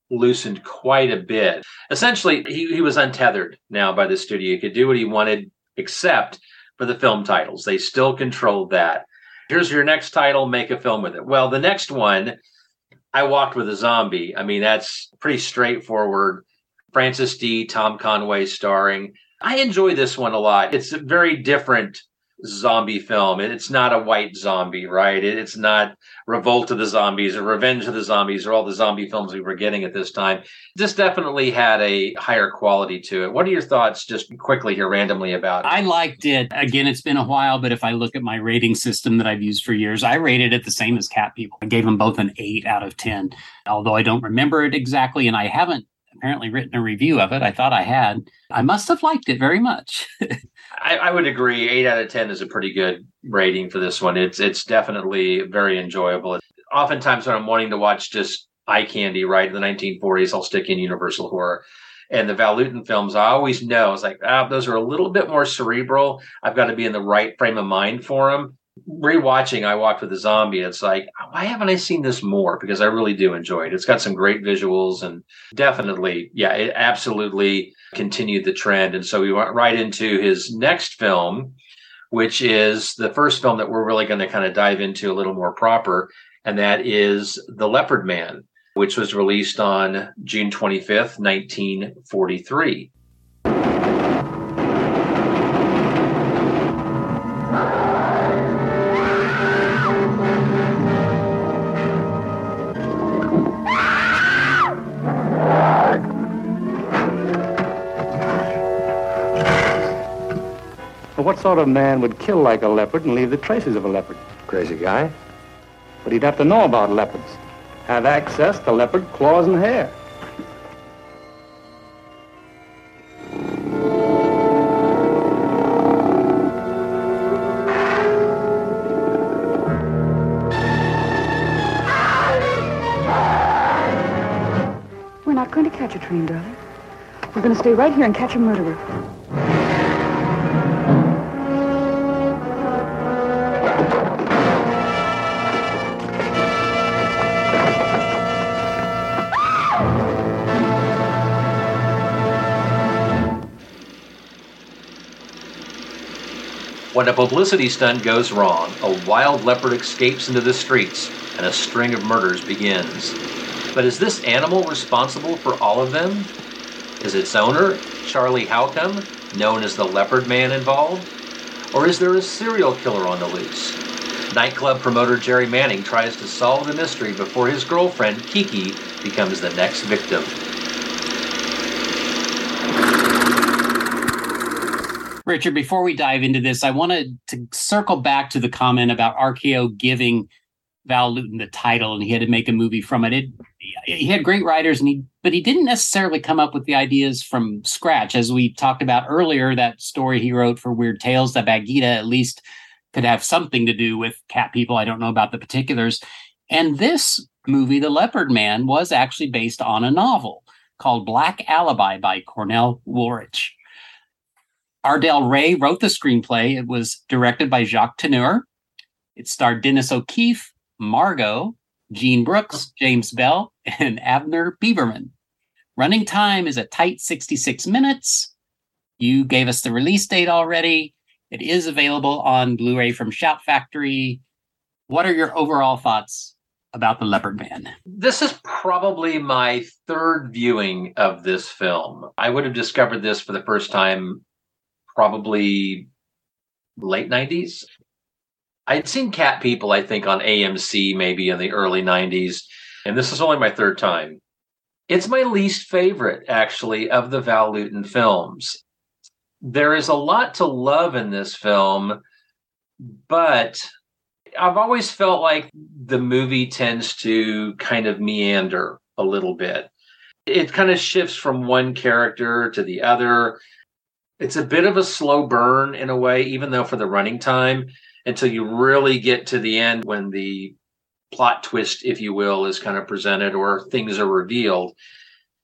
[SPEAKER 4] loosened quite a bit. Essentially, he, he was untethered now by the studio. He could do what he wanted, except for the film titles. They still controlled that. Here's your next title, make a film with it. Well, the next one, I Walked with a Zombie. I mean, that's pretty straightforward. Frances Dee. Tom Conway starring. I enjoy this one a lot. It's a very different zombie film. It's not a white zombie, right? It's not Revolt of the Zombies or Revenge of the Zombies or all the zombie films we were getting at this time. This definitely had a higher quality to it. What are your thoughts, just quickly here, randomly about?
[SPEAKER 3] I liked it. Again, it's been a while, but if I look at my rating system that I've used for years, I rated it the same as Cat People. I gave them both an 8 out of 10, although I don't remember it exactly, and I haven't apparently written a review of it. I thought I had. I must have liked it very much.
[SPEAKER 4] I, I, would agree. Eight out of ten is a pretty good rating for this one. It's it's definitely very enjoyable. Oftentimes, when I'm wanting to watch just eye candy, right in the 1940s, I'll stick in Universal Horror. And the Val Lewton films, I always know it's like, ah, those are a little bit more cerebral. I've got to be in the right frame of mind for them rewatching I Walked with a Zombie, it's like, why haven't I seen this more? Because I really do enjoy it. It's got some great visuals and definitely, yeah, it absolutely continued the trend. And so we went right into his next film, which is the first film that we're really going to kind of dive into a little more proper. And that is The Leopard Man, which was released on June 25th, 1943.
[SPEAKER 8] What sort of man would kill like a leopard and leave the traces of a leopard?
[SPEAKER 9] Crazy guy.
[SPEAKER 8] But he'd have to know about leopards, have access to leopard claws and hair.
[SPEAKER 10] We're not going to catch a train, darling. We're going to stay right here and catch a murderer.
[SPEAKER 4] When a publicity stunt goes wrong, a wild leopard escapes into the streets and a string of murders begins. But is this animal responsible for all of them? Is its owner, Charlie Howcome, known as the Leopard Man, involved? Or is there a serial killer on the loose? Nightclub promoter Jerry Manning tries to solve the mystery before his girlfriend, Kiki, becomes the next victim.
[SPEAKER 3] Richard, before we dive into this, I wanted to circle back to the comment about RKO giving Val Lewton the title and he had to make a movie from it. it he had great writers and he but he didn't necessarily come up with the ideas from scratch. As we talked about earlier, that story he wrote for Weird Tales, that Bagheeta at least could have something to do with cat people. I don't know about the particulars. And this movie, The Leopard Man, was actually based on a novel called Black Alibi by Cornell Woolrich. Ardel Wray wrote the screenplay. It was directed by Jacques Tourneur. It starred Dennis O'Keefe, Margo, Jean Brooks, James Bell, and Abner Biberman. Running time is a tight 66 minutes. You gave us the release date already. It is available on Blu ray from Shout Factory. What are your overall thoughts about The Leopard Man?
[SPEAKER 4] This is probably my third viewing of this film. I would have discovered this for the first time probably late 90s. I'd seen Cat People, I think, on AMC maybe in the early 90s, and this is only my third time. It's my least favorite, actually, of the Val Lewton films. There is a lot to love in this film, but I've always felt like the movie tends to kind of meander a little bit. It kind of shifts from one character to the other it's a bit of a slow burn in a way, even though for the running time, until you really get to the end when the plot twist, if you will, is kind of presented or things are revealed.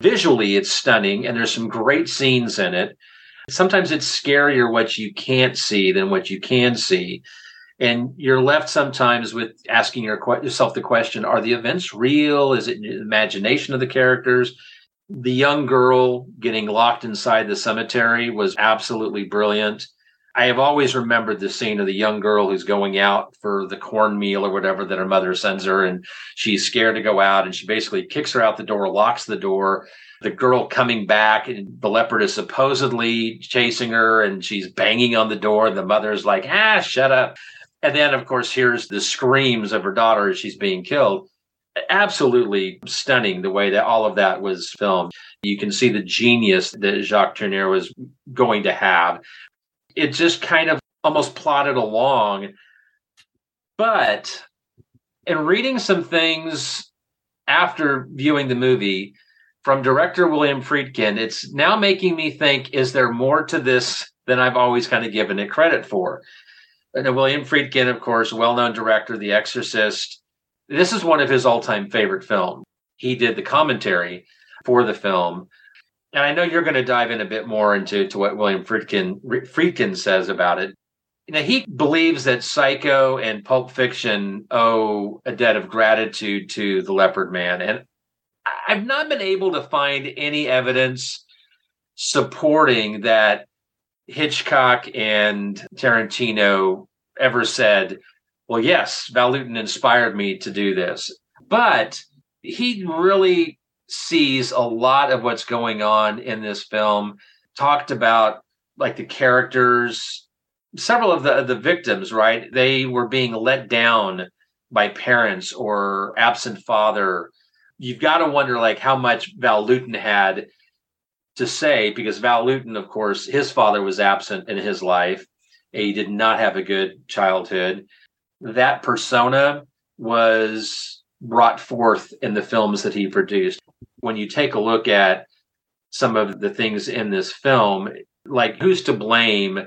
[SPEAKER 4] Visually, it's stunning, and there's some great scenes in it. Sometimes it's scarier what you can't see than what you can see. And you're left sometimes with asking yourself the question Are the events real? Is it imagination of the characters? The young girl getting locked inside the cemetery was absolutely brilliant. I have always remembered the scene of the young girl who's going out for the cornmeal or whatever that her mother sends her, and she's scared to go out, and she basically kicks her out the door, locks the door. The girl coming back, and the leopard is supposedly chasing her, and she's banging on the door, and the mother's like, "Ah, shut up!" And then, of course, here's the screams of her daughter as she's being killed. Absolutely stunning the way that all of that was filmed. You can see the genius that Jacques Tourneur was going to have it just kind of almost plodded along. But in reading some things after viewing the movie from director William Friedkin, it's now making me think is there more to this than I've always kind of given it credit for? And William Friedkin, of course, well known director, The Exorcist. This is one of his all time favorite films. He did the commentary for the film and I know you're going to dive in a bit more into to what William Friedkin Friedkin says about it. Know, he believes that Psycho and Pulp Fiction owe a debt of gratitude to the Leopard Man, and I've not been able to find any evidence supporting that Hitchcock and Tarantino ever said, "Well, yes, Val Lewton inspired me to do this," but he really sees a lot of what's going on in this film. Talked about like the characters, several of the the victims, right? They were being let down by parents or absent father. You've got to wonder like how much Val Lewton had to say because Val Lewton, of course, his father was absent in his life. He did not have a good childhood. That persona was brought forth in the films that he produced. When you take a look at some of the things in this film, like who's to blame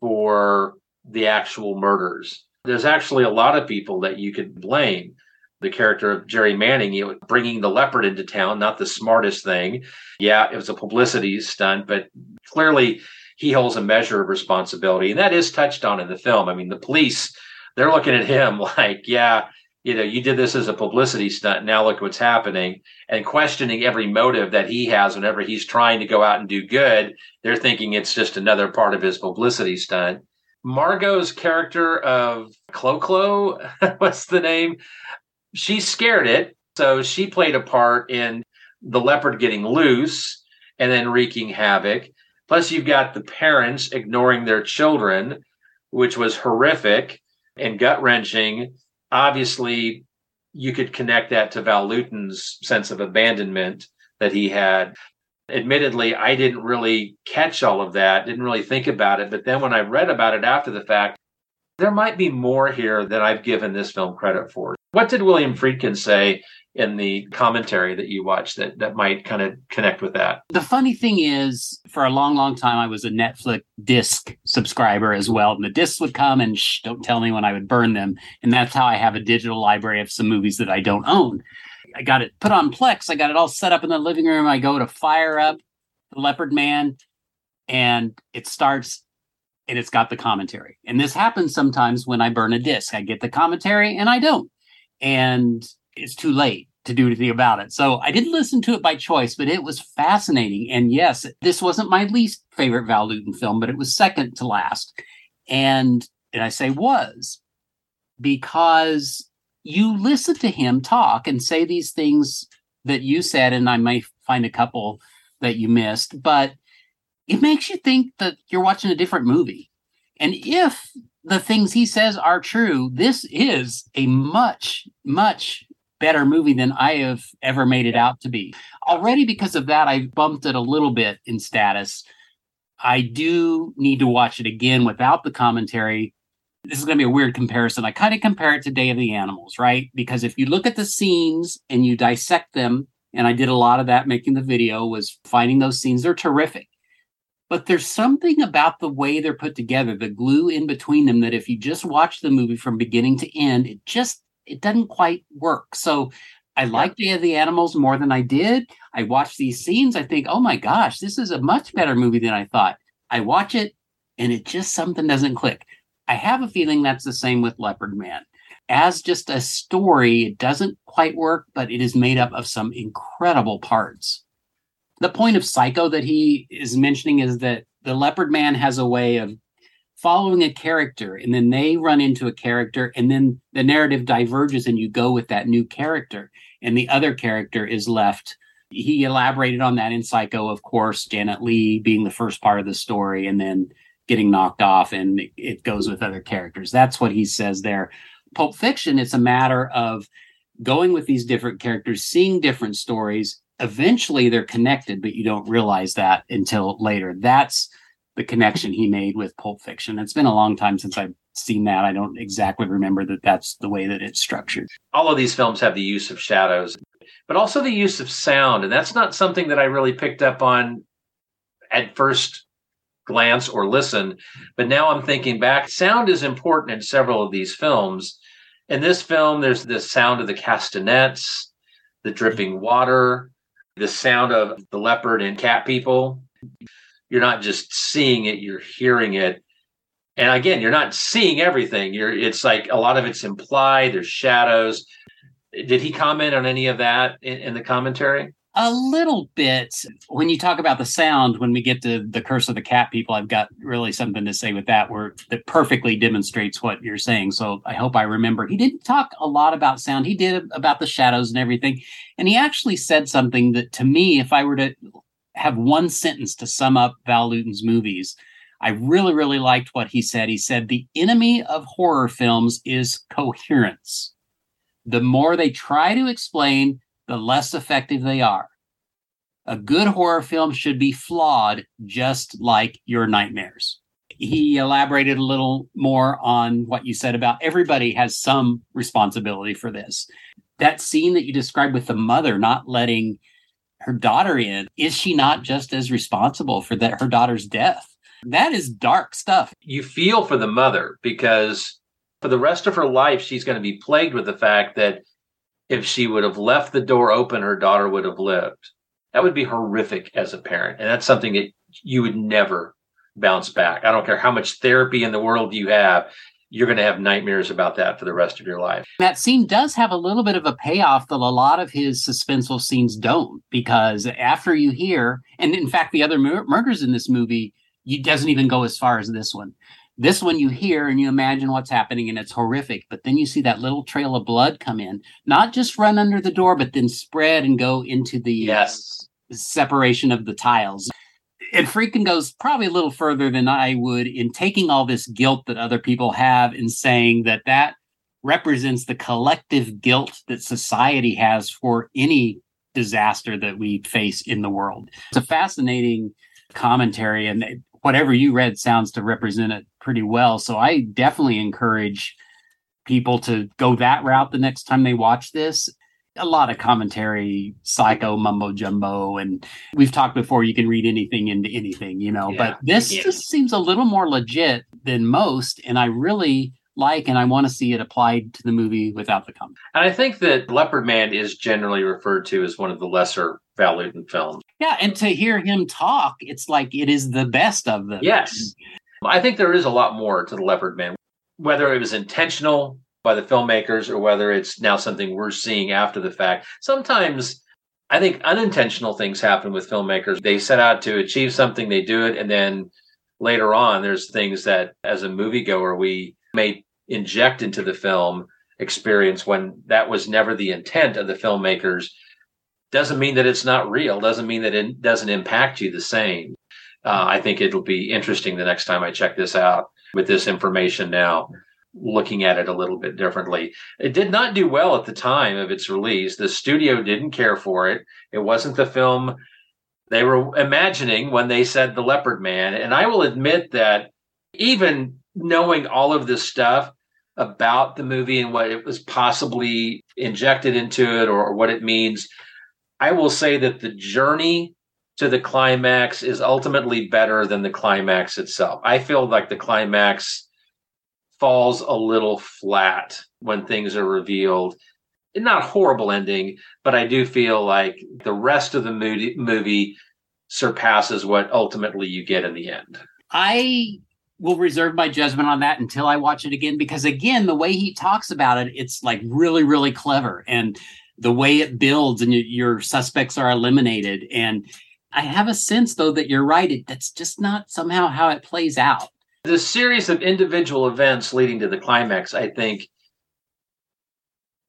[SPEAKER 4] for the actual murders? There's actually a lot of people that you could blame. The character of Jerry Manning, you know, bringing the leopard into town, not the smartest thing. Yeah, it was a publicity stunt, but clearly he holds a measure of responsibility. And that is touched on in the film. I mean, the police, they're looking at him like, yeah, you know, you did this as a publicity stunt. Now look what's happening. And questioning every motive that he has whenever he's trying to go out and do good, they're thinking it's just another part of his publicity stunt. Margo's character of Clo-Clo, what's the name? She scared it. So she played a part in the leopard getting loose and then wreaking havoc. Plus, you've got the parents ignoring their children, which was horrific and gut wrenching obviously you could connect that to Val Lewton's sense of abandonment that he had. Admittedly, I didn't really catch all of that, didn't really think about it. But then when I read about it after the fact, there might be more here than I've given this film credit for. What did William Friedkin say in the commentary that you watch that that might kind of connect with that.
[SPEAKER 3] The funny thing is, for a long, long time, I was a Netflix disc subscriber as well, and the discs would come and shh, don't tell me when I would burn them, and that's how I have a digital library of some movies that I don't own. I got it put on Plex. I got it all set up in the living room. I go to fire up the Leopard Man, and it starts and it's got the commentary. And this happens sometimes when I burn a disc. I get the commentary and I don't. And it's too late to do anything about it. So I didn't listen to it by choice, but it was fascinating. And yes, this wasn't my least favorite Val Lewton film, but it was second to last. And and I say was because you listen to him talk and say these things that you said, and I may find a couple that you missed, but it makes you think that you're watching a different movie. And if the things he says are true, this is a much, much better movie than I have ever made it out to be. Already because of that, I've bumped it a little bit in status. I do need to watch it again without the commentary. This is going to be a weird comparison. I kind of compare it to Day of the Animals, right? Because if you look at the scenes and you dissect them, and I did a lot of that making the video, was finding those scenes. They're terrific. but there's something about the way they're put together, the glue in between them, that if you just watch the movie from beginning to end, it just it doesn't quite work. So I like Day of the Animals more than I did. I watch these scenes, I think, oh my gosh, this is a much better movie than I thought. I watch it and it just something doesn't click. I have a feeling that's the same with Leopard Man. As just a story, it doesn't quite work, but it is made up of some incredible parts. The point of Psycho that he is mentioning is that the Leopard Man has a way of following a character and then they run into a character and then the narrative diverges and you go with that new character and the other character is left. He elaborated on that in psycho of course janet leigh being the first part of the story and then getting knocked off and it goes with other characters. That's what he says there. Pulp fiction it's a matter of going with these different characters seeing different stories. Eventually they're connected but you don't realize that until later. That's the connection he made with Pulp Fiction. It's been a long time since I've seen that. I don't exactly remember that that's the way that it's structured.
[SPEAKER 4] All of these films have the use of shadows, but also the use of sound. And that's not something that I really picked up on at first glance or listen. But now I'm thinking back, sound is important in several of these films. In this film, there's the sound of the castanets, the dripping water, the sound of the leopard and cat people you're not just seeing it you're hearing it. And again you're not seeing everything. You're it's like a lot of it's implied there's shadows. Did he comment on any of that in, in the commentary?
[SPEAKER 3] A little bit. When you talk about the sound when we get to the curse of the cat people i've got really something to say with that where that perfectly demonstrates what you're saying. So i hope i remember. He didn't talk a lot about sound. He did about the shadows and everything. And he actually said something that to me if i were to have one sentence to sum up Val Lewton's movies. I really, really liked what he said. He said, The enemy of horror films is coherence. The more they try to explain, the less effective they are. A good horror film should be flawed, just like your nightmares. He elaborated a little more on what you said about everybody has some responsibility for this. That scene that you described with the mother not letting her daughter in, is she not just as responsible for that her daughter's death? That is dark stuff.
[SPEAKER 4] You feel for the mother because for the rest of her life, she's going to be plagued with the fact that if she would have left the door open, her daughter would have lived. That would be horrific as a parent. And that's something that you would never bounce back. I don't care how much therapy in the world you have you're going to have nightmares about that for the rest of your life.
[SPEAKER 3] That scene does have a little bit of a payoff that a lot of his suspenseful scenes don't, because after you hear, and in fact, the other mur- murders in this movie, you doesn't even go as far as this one. This one you hear and you imagine what's happening and it's horrific, but then you see that little trail of blood come in, not just run under the door, but then spread and go into the
[SPEAKER 4] yes.
[SPEAKER 3] separation of the tiles and Friedkin goes probably a little further than I would in taking all this guilt that other people have and saying that that represents the collective guilt that society has for any disaster that we face in the world. It's a fascinating commentary, and whatever you read sounds to represent it pretty well. So I definitely encourage people to go that route the next time they watch this a lot of commentary, psycho mumbo jumbo, and we've talked before. You can read anything into anything, you know. Yeah, but this yeah. just seems a little more legit than most, and I really like and I want to see it applied to the movie without the comment.
[SPEAKER 4] And I think that Leopard Man is generally referred to as one of the lesser Val Lewton films.
[SPEAKER 3] Yeah, and to hear him talk, it's like it is the best of them.
[SPEAKER 4] Yes. I think there is a lot more to the Leopard Man, whether it was intentional by the filmmakers or whether it's now something we're seeing after the fact. Sometimes I think unintentional things happen with filmmakers. They set out to achieve something, they do it, and then later on, there's things that as a moviegoer we may inject into the film experience when that was never the intent of the filmmakers. Doesn't mean that it's not real, doesn't mean that it doesn't impact you the same. Uh, I think it'll be interesting the next time I check this out with this information now looking at it a little bit differently. It did not do well at the time of its release. The studio didn't care for it. It wasn't the film they were imagining when they said The Leopard Man. And I will admit that even knowing all of this stuff about the movie and what it was possibly injected into it or, what it means, I will say that the journey to the climax is ultimately better than the climax itself. I feel like the climax falls a little flat when things are revealed. Not a horrible ending, but I do feel like the rest of the movie, movie surpasses what ultimately you get in the end.
[SPEAKER 3] I will reserve my judgment on that until I watch it again because again, the way he talks about it, it's like really, really clever, and the way it builds and your suspects are eliminated. And I have a sense though that you're right; it, that's just not somehow how it plays out.
[SPEAKER 4] The series of individual events leading to the climax, I think,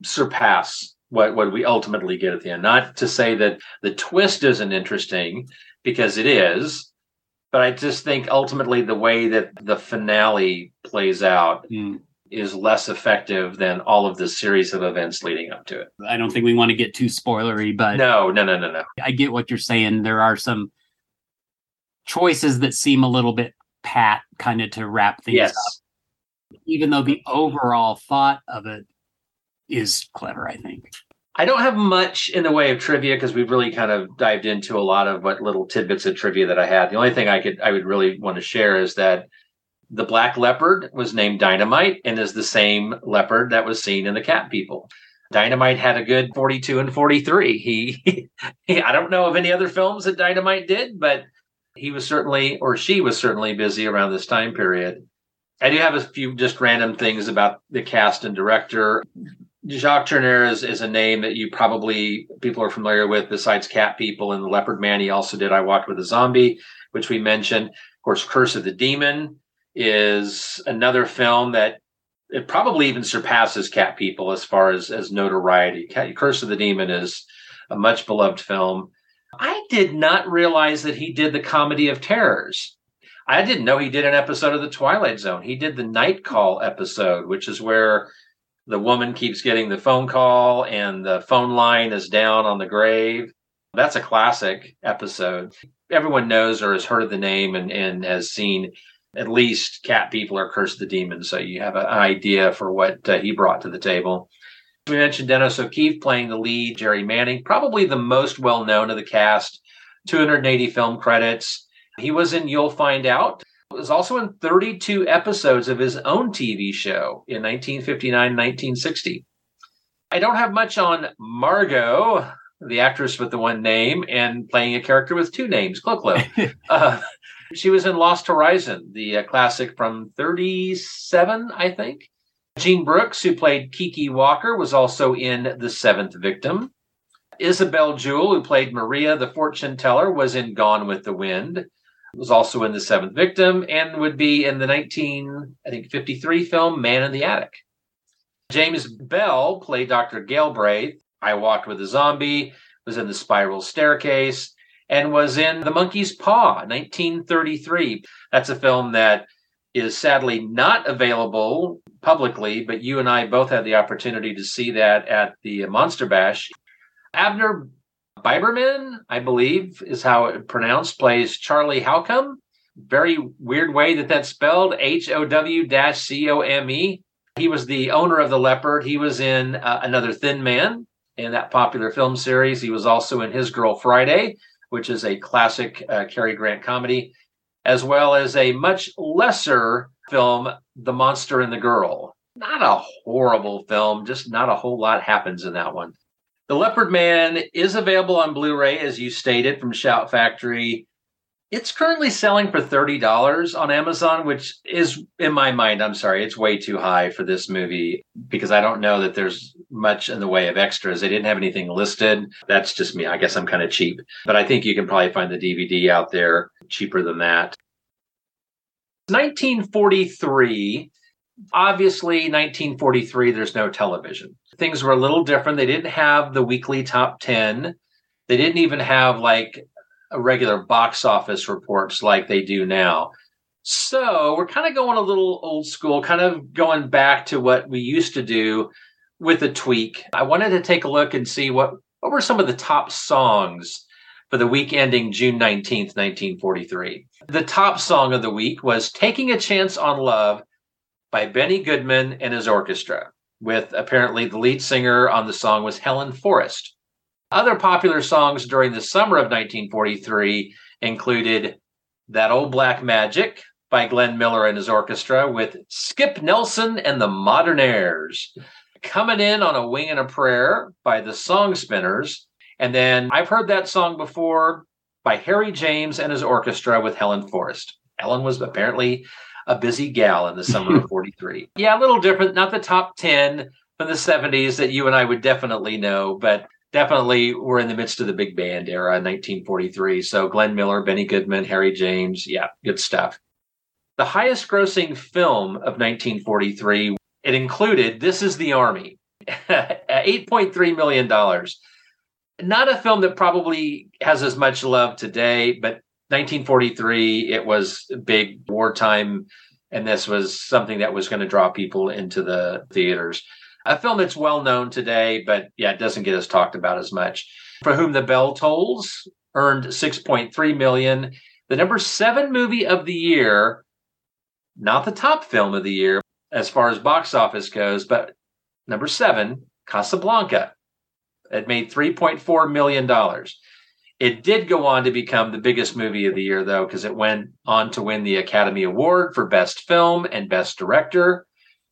[SPEAKER 4] surpass what what we ultimately get at the end. Not to say that the twist isn't interesting because it is, but I just think ultimately the way that the finale plays out
[SPEAKER 3] mm.
[SPEAKER 4] is less effective than all of the series of events leading up to it.
[SPEAKER 3] I don't think we want to get too spoilery, but
[SPEAKER 4] no, no, no, no, no.
[SPEAKER 3] I get what you're saying. There are some choices that seem a little bit pat, kind of to wrap things
[SPEAKER 4] yes.
[SPEAKER 3] up. Even though the overall thought of it is clever, I think.
[SPEAKER 4] I don't have much in the way of trivia because we've really kind of dived into a lot of what little tidbits of trivia that I had. The only thing I could I would really want to share is that the black leopard was named Dynamite and is the same leopard that was seen in the Cat People. Dynamite had a good 42 and 43. He, he I don't know of any other films that Dynamite did, but he was certainly or she was certainly busy around this time period. I do have a few just random things about the cast and director. Jacques Tourneur is, is a name that you probably people are familiar with besides Cat People and the Leopard Man. He also did I Walked with a Zombie, which we mentioned. Of course, Curse of the Demon is another film that it probably even surpasses Cat People as far as, as notoriety. Curse of the Demon is a much beloved film. I did not realize that he did the Comedy of Terrors. I didn't know he did an episode of The Twilight Zone. He did the Night Call episode, which is where the woman keeps getting the phone call and the phone line is down on the grave. That's a classic episode. Everyone knows or has heard the name and, and has seen at least Cat People or Curse the Demon. So you have an idea for what uh, he brought to the table. We mentioned Dennis O'Keefe playing the lead, Jerry Manning, probably the most well known of the cast, 280 film credits. He was in You'll Find Out, was also in 32 episodes of his own TV show in 1959 1960. I don't have much on Margo, the actress with the one name and playing a character with two names, Clo uh, she was in Lost Horizon, the uh, classic from 37, I think. Jean Brooks, who played Kiki Walker, was also in The Seventh Victim. Isabel Jewell, who played Maria the fortune teller, was in Gone with the Wind was also in the seventh victim and would be in the 19 i think 53 film man in the attic. James bell played dr galbraith. I walked with a zombie was in the spiral staircase and was in the monkey's paw 1933 that's a film that is sadly not available publicly but you and i both had the opportunity to see that at the monster bash abner Biberman, I believe is how it pronounced, plays Charlie Howcome. Very weird way that that's spelled H O W C O M E. He was the owner of the Leopard. He was in uh, Another Thin Man in that popular film series. He was also in His Girl Friday, which is a classic uh, Cary Grant comedy, as well as a much lesser film, The Monster and the Girl. Not a horrible film, just not a whole lot happens in that one. The Leopard Man is available on Blu ray, as you stated, from Shout Factory. It's currently selling for $30 on Amazon, which is, in my mind, I'm sorry, it's way too high for this movie because I don't know that there's much in the way of extras. They didn't have anything listed. That's just me. I guess I'm kind of cheap, but I think you can probably find the DVD out there cheaper than that. 1943 obviously 1943 there's no television. Things were a little different. They didn't have the weekly top 10 they didn't even have like a regular box office reports like they do now. So we're kind of going a little old school kind of going back to what we used to do with a tweak. I wanted to take a look and see what what were some of the top songs for the week ending June 19th, 1943. The top song of the week was Taking a Chance on Love by Benny Goodman and his orchestra, with apparently the lead singer on the song was Helen Forrest. Other popular songs during the summer of 1943 included That Old Black Magic by Glenn Miller and his orchestra with Skip Nelson and the Modernaires. Coming in on a Wing and a Prayer by the Song Spinners. And then I've heard that song before by Harry James and his orchestra with Helen Forrest. Helen was apparently a busy gal in the summer of 43. Yeah, a little different, not the top 10 from the 70s that you and I would definitely know, but definitely we're in the midst of the big band era in 1943. So Glenn Miller, Benny Goodman, Harry James, yeah, good stuff. The highest grossing film of 1943, it included This is the Army, $8.3 million. Not a film that probably has as much love today, but 1943, it was big wartime, and this was something that was going to draw people into the theaters a film that's well known today, but yeah, it doesn't get us talked about as much. For Whom the Bell Tolls earned 6.3 million. The number seven movie of the year, not the top film of the year as far as box office goes, but number seven, Casablanca. It made $3.4 million. It did go on to become the biggest movie of the year, though, because it went on to win the Academy Award for Best Film and Best Director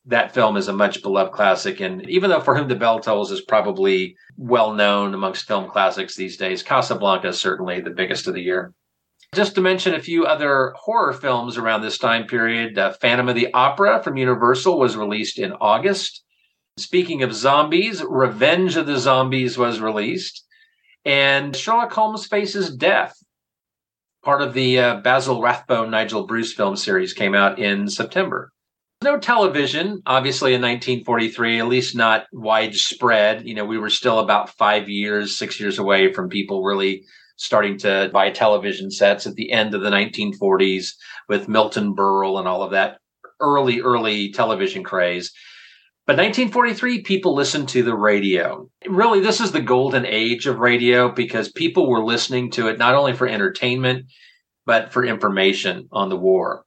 [SPEAKER 4] that film is a much beloved classic. And even though For Whom the Bell Tolls is probably well known amongst film classics these days, Casablanca is certainly the biggest of the year. Just to mention a few other horror films around this time period, uh, Phantom of the Opera from Universal was released in August. Speaking of zombies, Revenge of the Zombies was released. And Sherlock Holmes Faces Death, part of the uh, Basil Rathbone Nigel Bruce film series, came out in September. No television, obviously, in 1943, at least not widespread. You know, we were still about five years, six years away from people really starting to buy television sets at the end of the 1940s with Milton Berle and all of that early, early television craze. But 1943, people listened to the radio. Really, this is the golden age of radio because people were listening to it not only for entertainment, but for information on the war.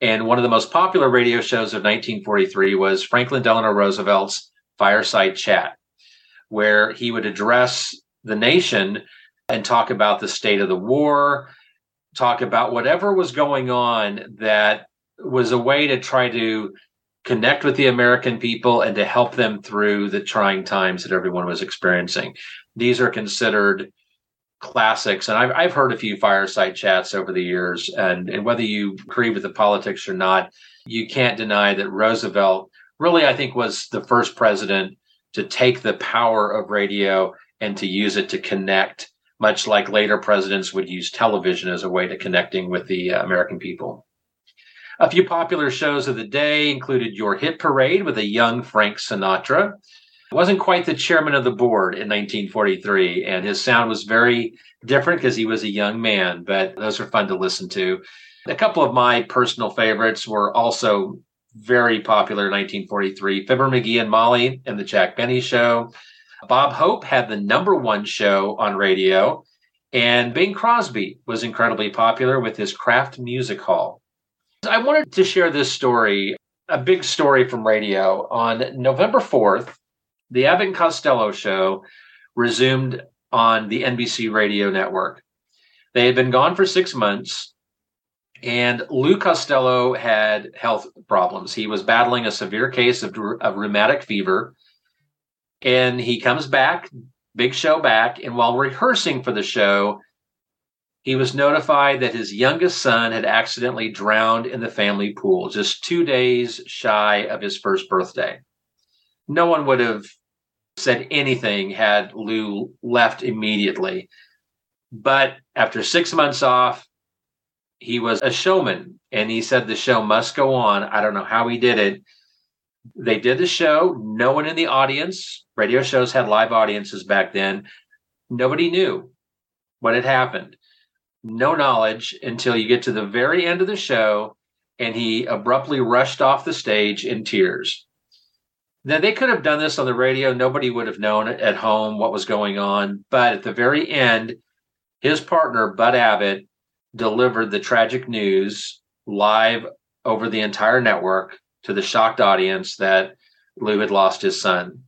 [SPEAKER 4] And one of the most popular radio shows of 1943 was Franklin Delano Roosevelt's Fireside Chat, where he would address the nation and talk about the state of the war, talk about whatever was going on that was a way to try to connect with the American people and to help them through the trying times that everyone was experiencing. These are considered classics. And I've, I've heard a few fireside chats over the years. And, and whether you agree with the politics or not, you can't deny that Roosevelt really, I think, was the first president to take the power of radio and to use it to connect, much like later presidents would use television as a way to connecting with the uh, American people. A few popular shows of the day included Your Hit Parade with a young Frank Sinatra, wasn't quite the chairman of the board in 1943, and his sound was very different because he was a young man, but those are fun to listen to. A couple of my personal favorites were also very popular in 1943 Fibber McGee and Molly and the Jack Benny Show. Bob Hope had the number one show on radio, and Bing Crosby was incredibly popular with his Kraft Music Hall. I wanted to share this story, a big story from radio. On November 4th, the Abbott Costello show resumed on the NBC radio network. They had been gone for six months, and Lou Costello had health problems. He was battling a severe case of, of rheumatic fever, and he comes back, big show back, and while rehearsing for the show, he was notified that his youngest son had accidentally drowned in the family pool just two days shy of his first birthday. No one would have said anything had Lou left immediately. But after six months off, he was a showman and he said the show must go on. I don't know how he did it. They did the show. No one in the audience, radio shows had live audiences back then. Nobody knew what had happened. No knowledge until you get to the very end of the show and he abruptly rushed off the stage in tears. Now, they could have done this on the radio. Nobody would have known at home what was going on. But at the very end, his partner, Bud Abbott, delivered the tragic news live over the entire network to the shocked audience that Lou had lost his son.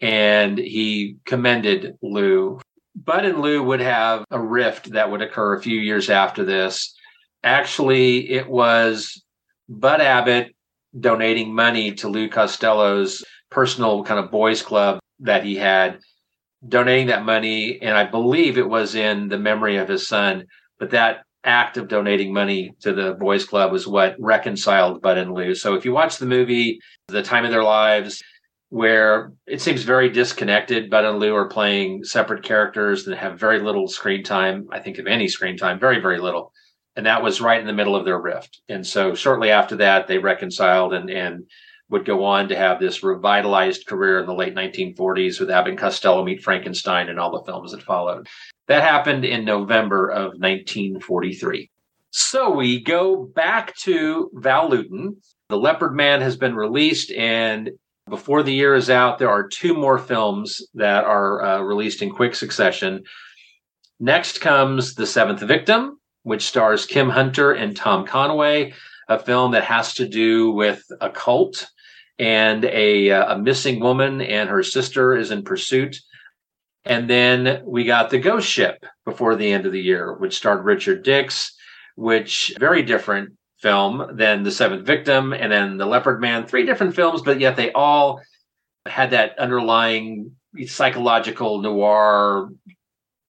[SPEAKER 4] And he commended Lou Bud and Lou would have a rift that would occur a few years after this. Actually, it was Bud Abbott donating money to Lou Costello's personal kind of boys club that he had, donating that money. And I believe it was in the memory of his son. But that act of donating money to the boys club was what reconciled Bud and Lou. So if you watch the movie, The Time of Their Lives, where it seems very disconnected. Bud and Lou are playing separate characters that have very little screen time. I think of any screen time, very, very little. And that was right in the middle of their rift. And so shortly after that, they reconciled and, and would go on to have this revitalized career in the late 1940s with Abbott and Costello Meet Frankenstein and all the films that followed. That happened in November of 1943. So we go back to Val Lewton. The Leopard Man has been released, and before the year is out, there are two more films that are uh, released in quick succession. Next comes The Seventh Victim, which stars Kim Hunter and Tom Conway, a film that has to do with a cult and a, uh, a missing woman, and her sister is in pursuit. And then we got The Ghost Ship before the end of the year, which starred Richard Dix, which very different film, then The Seventh Victim, and then The Leopard Man. Three different films, but yet they all had that underlying psychological noir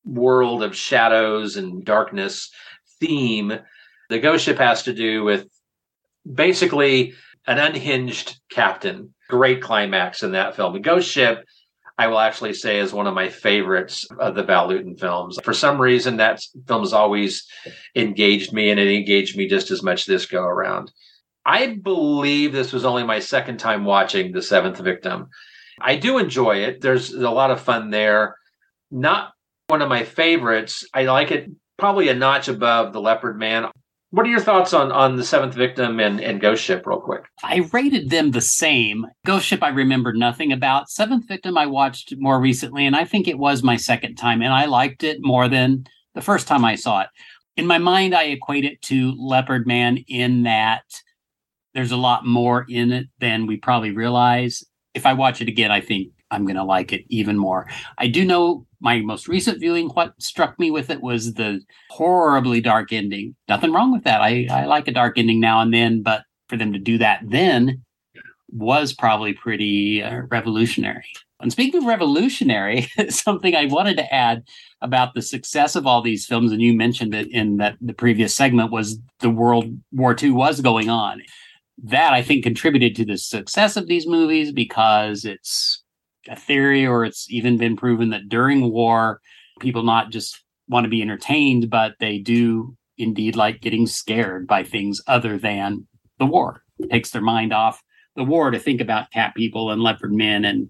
[SPEAKER 4] world of shadows and darkness theme. The Ghost Ship has to do with basically an unhinged captain. Great climax in that film. The Ghost Ship I will actually say is one of my favorites of the Val Lewton films. For some reason, that film has always engaged me, and it engaged me just as much this go around. I believe this was only my second time watching The Seventh Victim. I do enjoy it. There's a lot of fun there. Not one of my favorites. I like it probably a notch above The Leopard Man. What are your thoughts on on the seventh victim and, and Ghost Ship, real quick?
[SPEAKER 3] I rated them the same. Ghost Ship, I remember nothing about. Seventh Victim, I watched more recently, and I think it was my second time, and I liked it more than the first time I saw it. In my mind, I equate it to Leopard Man in that there's a lot more in it than we probably realize. If I watch it again, I think I'm going to like it even more. I do know my most recent viewing, what struck me with it was the horribly dark ending. Nothing wrong with that. I, I like a dark ending now and then, but for them to do that then was probably pretty uh, revolutionary. And speaking of revolutionary, something I wanted to add about the success of all these films, and you mentioned it in that the previous segment, was the World War II was going on. That I think contributed to the success of these movies because it's a theory or it's even been proven that during war, people not just want to be entertained, but they do indeed like getting scared by things other than the war. It takes their mind off the war to think about cat people and leopard men and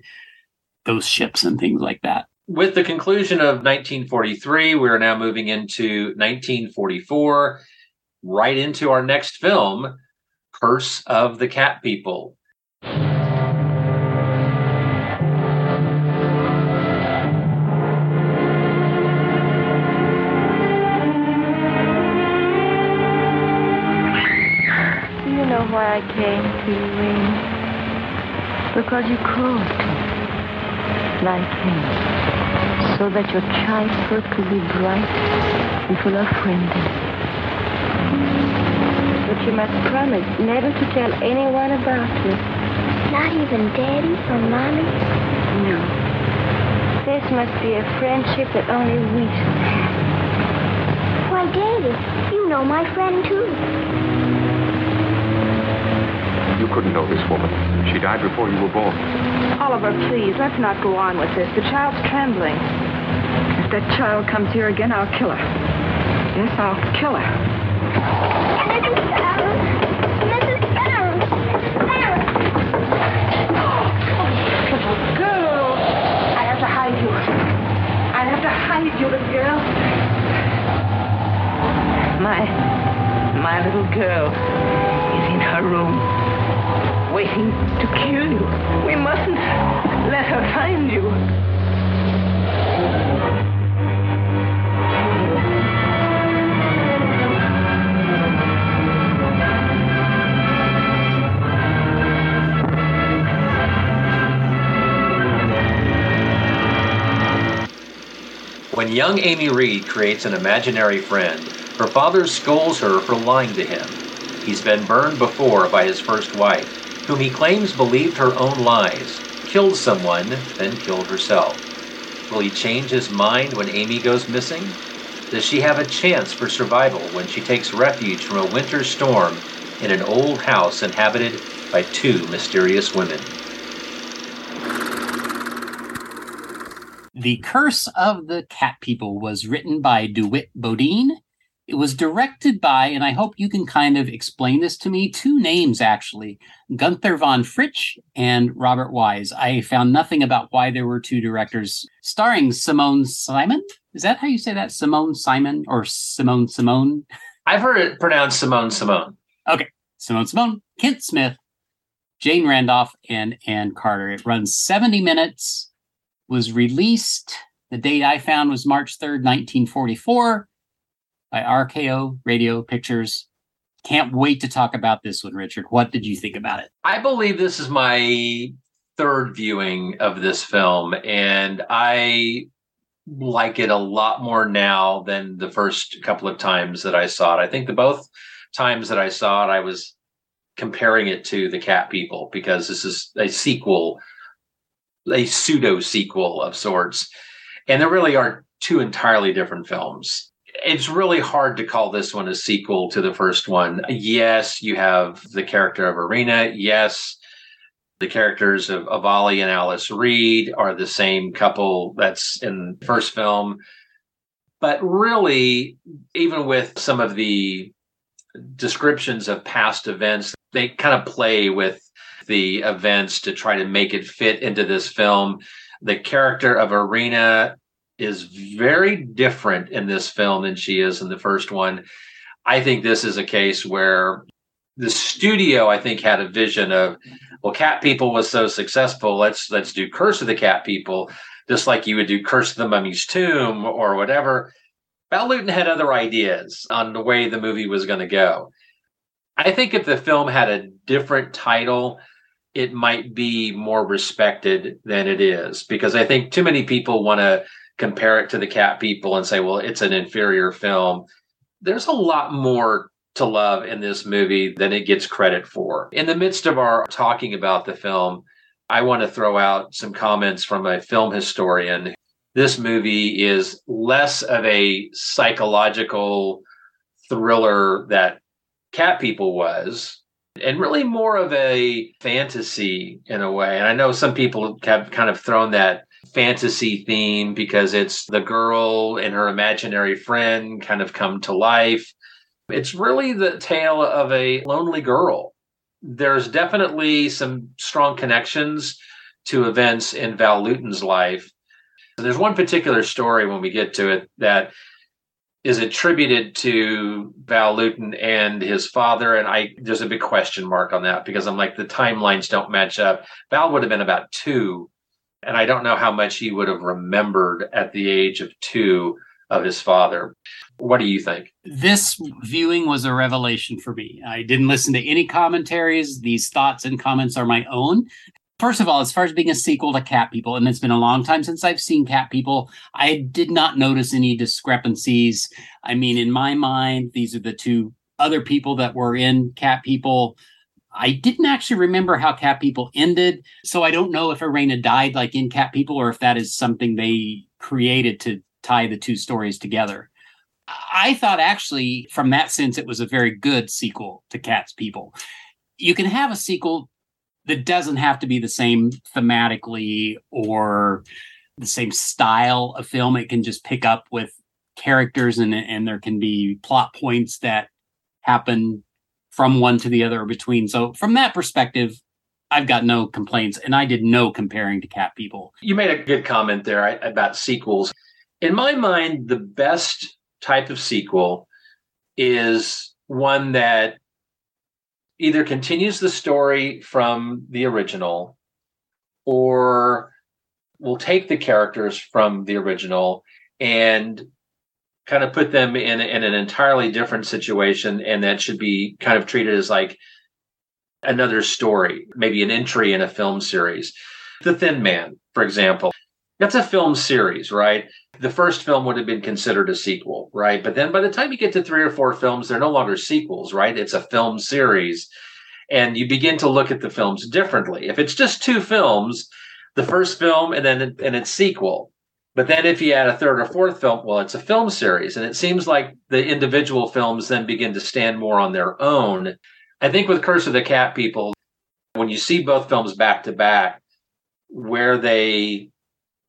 [SPEAKER 3] those ships and things like that.
[SPEAKER 4] With the conclusion of 1943, we are now moving into 1944, right into our next film, Curse of the Cat People.
[SPEAKER 9] Because you crawled to me, like him, so that your childhood could be bright and full of friendliness. But you must promise never to tell anyone about it.
[SPEAKER 11] Not even Daddy or Mommy?
[SPEAKER 9] No. This must be a friendship that only we should have.
[SPEAKER 11] Why, Daddy, you know my friend, too.
[SPEAKER 12] You couldn't know this woman. She died before you were born.
[SPEAKER 10] Oliver, please, let's not go on with this. The child's trembling. If that child comes here again, I'll kill her. Yes, I'll kill her.
[SPEAKER 11] Mrs. Farren! Mrs. Farren! Farren!
[SPEAKER 10] Little girl! I have to hide you. I have to hide you, little girl. My, my little girl is in her room waiting to kill you. We mustn't let her find you.
[SPEAKER 4] When young Amy Reed creates an imaginary friend, her father scolds her for lying to him. He's been burned before by his first wife, whom he claims believed her own lies, killed someone, then killed herself. Will he change his mind when Amy goes missing? Does she have a chance for survival when she takes refuge from a winter storm in an old house inhabited by two mysterious women?
[SPEAKER 3] The Curse of the Cat People was written by DeWitt Bodeen. It was directed by, and I hope you can kind of explain this to me, two names actually Gunther von Fritsch and Robert Wise. I found nothing about why there were two directors starring Simone Simon. Is that how you say that? Simone Simon or Simone Simone?
[SPEAKER 4] I've heard it pronounced Simone Simone.
[SPEAKER 3] Okay. Simone Simone, Kent Smith, Jane Randolph, and Ann Carter. It runs 70 minutes was released. The date I found was March 3rd, 1944, by RKO Radio Pictures. Can't wait to talk about this one, Richard. What did you think about it?
[SPEAKER 4] I believe this is my third viewing of this film, and I like it a lot more now than the first couple of times that I saw it. I think the both times that I saw it, I was comparing it to The Cat People because this is a sequel a pseudo sequel of sorts. And there really are two entirely different films. It's really hard to call this one a sequel to the first one. Yes, you have the character of Irina. Yes, the characters of, Ollie and Alice Reed are the same couple that's in the first film. But really, even with some of the descriptions of past events, they kind of play with the events to try to make it fit into this film. The character of Irina is very different in this film than she is in the first one. I think this is a case where the studio, I think, had a vision of, well, Cat People was so successful. Let's let's do Curse of the Cat People, just like you would do Curse of the Mummy's Tomb or whatever. Val Lewton had other ideas on the way the movie was going to go. I think if the film had a different title, it might be more respected than it is because I think too many people want to compare it to the cat people and say, well, it's an inferior film. There's a lot more to love in this movie than it gets credit for. In the midst of our talking about the film, I want to throw out some comments from a film historian. This movie is less of a psychological thriller that Cat People was and really more of a fantasy in a way. And I know some people have kind of thrown that fantasy theme because it's the girl and her imaginary friend kind of come to life. It's really the tale of a lonely girl. There's definitely some strong connections to events in Val Lewton's life. There's one particular story when we get to it that is attributed to Val Lewton and his father. And I there's a big question mark on that because I'm like the timelines don't match up. Val would have been about two, and I don't know how much he would have remembered at the age of two of his father. What do you think?
[SPEAKER 3] This viewing was a revelation for me. I didn't listen to any commentaries. These thoughts and comments are my own. First of all, as far as being a sequel to Cat People, and it's been a long time since I've seen Cat People, I did not notice any discrepancies. I mean, in my mind, these are the two other people that were in Cat People. I didn't actually remember how Cat People ended, so I don't know if Irina died like in Cat People or if that is something they created to tie the two stories together. I thought actually, from that sense, it was a very good sequel to Cat's People. You can have a sequel that doesn't have to be the same thematically or the same style of film. It can just pick up with characters and and there can be plot points that happen from one to the other or between. So from that perspective, I've got no complaints, and I did no comparing to Cat People.
[SPEAKER 4] You made a good comment there about sequels. In my mind, the best type of sequel is one that either continues the story from the original or will take the characters from the original and kind of put them in, in an entirely different situation and that should be kind of treated as like another story maybe an entry in a film series the thin man for example that's a film series, right? The first film would have been considered a sequel, right? But then by the time you get to three or four films, they're no longer sequels, right? It's a film series. And you begin to look at the films differently. If it's just two films, the first film and then and its sequel. But then if you add a third or fourth film, well, it's a film series. And it seems like the individual films then begin to stand more on their own. I think with Curse of the Cat People, when you see both films back to back, where they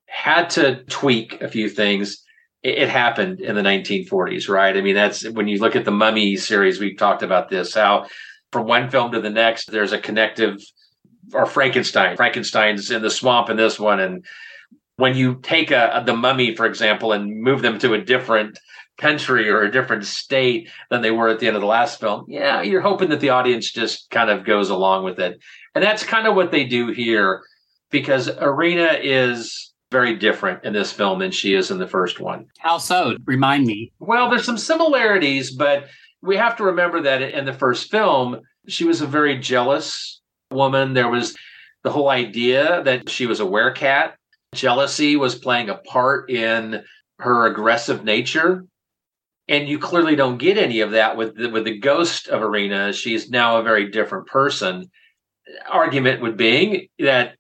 [SPEAKER 4] had to tweak a few things. It, it, happened in the 1940s, right? I mean, that's when you look at the Mummy series, we've talked about this, how from one film to the next, there's a connective, or Frankenstein. Frankenstein's in the swamp in this one. And when you take a, a the Mummy, for example, and move them to a different country or a different state than they were at the end of the last film, yeah, you're hoping that the audience just kind of goes along with it. And that's kind of what they do here because Irina is very different in this film than she is in the first one.
[SPEAKER 3] How so? Remind me.
[SPEAKER 4] Well, there's some similarities, but we have to remember that in the first film, she was a very jealous woman. There was the whole idea that she was a werecat. Jealousy was playing a part in her aggressive nature. And you clearly don't get any of that with the, with the ghost of Irina. She's now a very different person. Argument would being that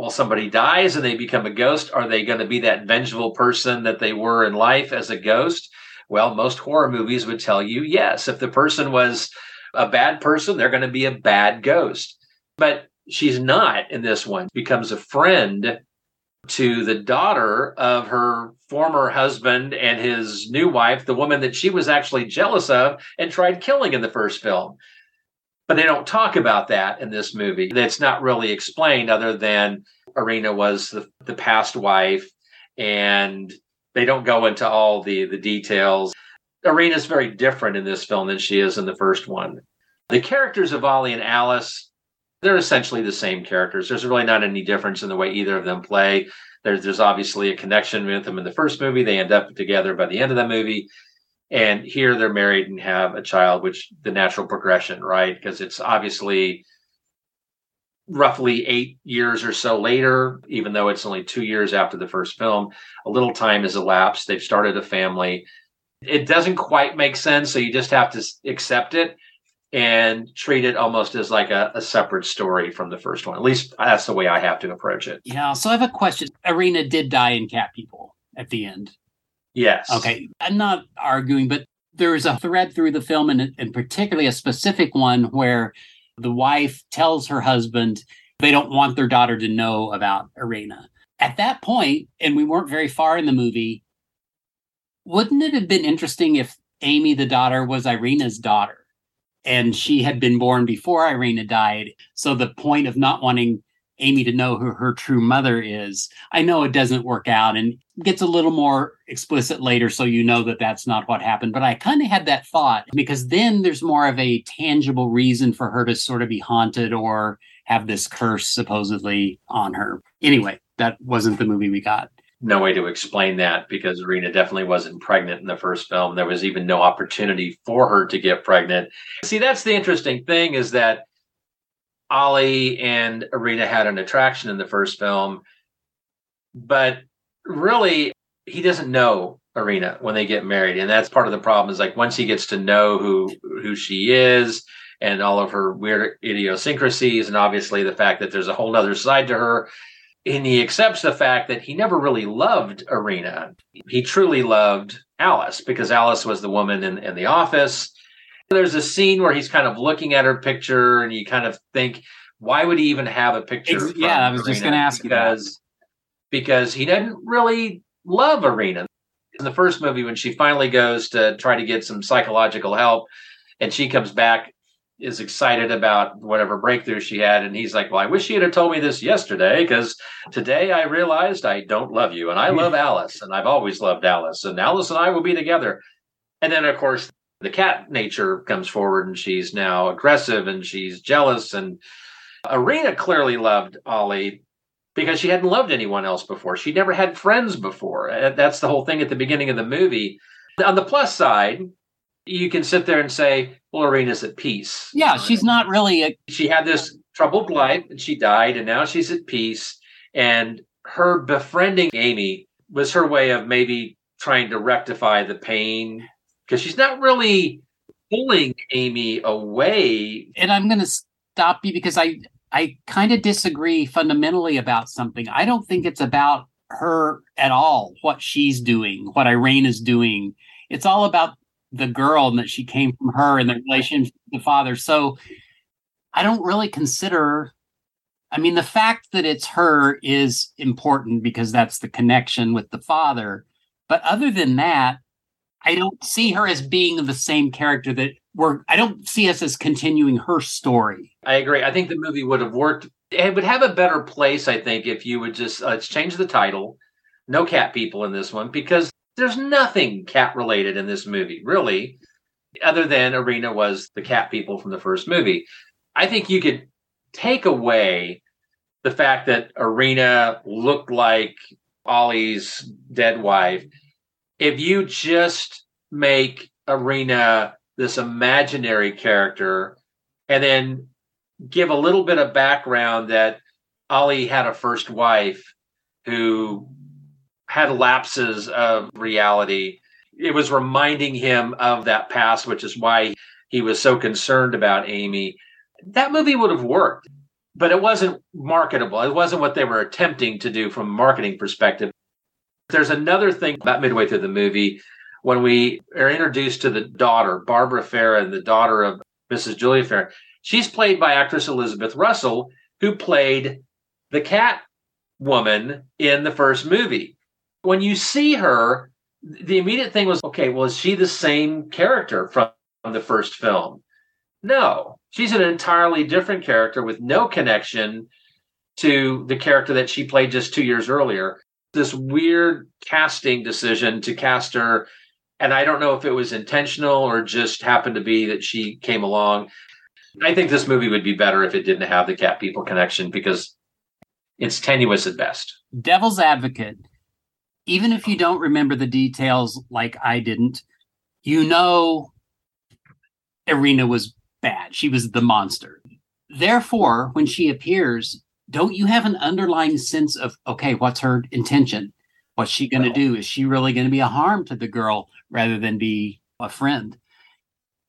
[SPEAKER 4] well, somebody dies and they become a ghost, are they going to be that vengeful person that they were in life as a ghost? Well, most horror movies would tell you yes. If the person was a bad person, they're going to be a bad ghost. But she's not in this one, becomes a friend to the daughter of her former husband and his new wife, the woman that she was actually jealous of and tried killing in the first film but they don't talk about that in this movie. That's not really explained other than Irina was the, the past wife and they don't go into all the the details. Irina's very different in this film than she is in the first one. The characters of Ollie and Alice, they're essentially the same characters. There's really not any difference in the way either of them play. There's, there's obviously a connection with them in the first movie. They end up together by the end of the movie and here they're married and have a child which the natural progression right because it's obviously roughly eight years or so later even though it's only two years after the first film a little time has elapsed they've started a family it doesn't quite make sense so you just have to accept it and treat it almost as like a, a, separate story from the first one. At least that's the way I have to approach it.
[SPEAKER 3] Yeah. So I have a question. Irina did die in Cat People at the end.
[SPEAKER 4] Yes.
[SPEAKER 3] Okay. I'm not arguing, but there's a thread through the film, and, and particularly a specific one where the wife tells her husband they don't want their daughter to know about Irina. At that point, and we weren't very far in the movie, wouldn't it have been interesting if Amy, the daughter, was Irina's daughter? And she had been born before Irina died. So the point of not wanting Amy to know who her true mother is. I know it doesn't work out and gets a little more explicit later, so you know that that's not what happened. But I kind of had that thought because then there's more of a tangible reason for her to sort of be haunted or have this curse supposedly on her. Anyway, that wasn't the movie we got.
[SPEAKER 4] No way to explain that because Irina definitely wasn't pregnant in the first film. There was even no opportunity for her to get pregnant. See, that's the interesting thing is that Ollie and Irina had an attraction in the first film, but really he doesn't know Irina when they get married, and that's part of the problem. Is like once he gets to know who who she is and all of her weird idiosyncrasies, and obviously the fact that there's a whole other side to her, and he accepts the fact that he never really loved Irina. He truly loved Alice because Alice was the woman in, in the office there's a scene where he's kind of looking at her picture, and you kind of think, why would he even have a picture?
[SPEAKER 3] yeah, I was just going to ask
[SPEAKER 4] because,
[SPEAKER 3] you
[SPEAKER 4] that. Because he didn't really love Irina. In the first movie, when she finally goes to try to get some psychological help, and she comes back, is excited about whatever breakthrough she had, and he's like, "Well, I wish she had told me this yesterday, because today I realized I don't love you, and I love Alice, and I've always loved Alice, and Alice and I will be together." And then, of course, the cat nature comes forward and she's now aggressive and she's jealous and Irina clearly loved Ollie because she hadn't loved anyone else before. She never had friends before. That's the whole thing at the beginning of the movie. On the plus side, you can sit there and say, well, Irina's at peace.
[SPEAKER 3] Yeah, she's not really a.
[SPEAKER 4] She had this troubled life and she died, and now she's at peace. And her befriending Amy was her way of maybe trying to rectify the pain because she's not really pulling Amy away.
[SPEAKER 3] And I'm going to stop you because I I kind of disagree fundamentally about something. I don't think it's about her at all, what she's doing, what Irene is doing. It's all about the girl and that she came from her and the relationship with the father. So I don't really consider I mean, the fact that it's her is important because that's the connection with the father. But other than that, I don't see her as being the same character that we're, I don't see us as continuing her story.
[SPEAKER 4] I agree. I think the movie would have worked. It would have a better place, I think, if you would just uh, change the title. No cat people in this one because there's nothing cat related in this movie, really, other than Irina was the cat people from the first movie. I think you could take away the fact that Irina looked like Ollie's dead wife if you just make Irina this imaginary character and then give a little bit of background that Ollie had a first wife who had lapses of reality. It was reminding him of that past, which is why he was so concerned about Amy. That movie would have worked, but it wasn't marketable. It wasn't what they were attempting to do from a marketing perspective. There's another thing about midway through the movie when we are introduced to the daughter, Barbara Farren, the daughter of Mrs. Julia Farren. She's played by actress Elizabeth Russell, who played the cat woman in the first movie. When you see her, the immediate thing was, okay, well, is she the same character from the first film? No, she's an entirely different character with no connection to the character that she played just two years earlier. This weird casting decision to cast her and i don't know if it was intentional or just happened to be that she came along. I think this movie would be better if it didn't have the cat people connection because it's tenuous at best.
[SPEAKER 3] Devil's advocate even if you don't remember the details like i didn't you know irina was bad. She was the monster. Therefore when she appears don't you have an underlying sense of okay what's her intention? What's she going to do? Is she really going to be a harm to the girl rather than be a friend?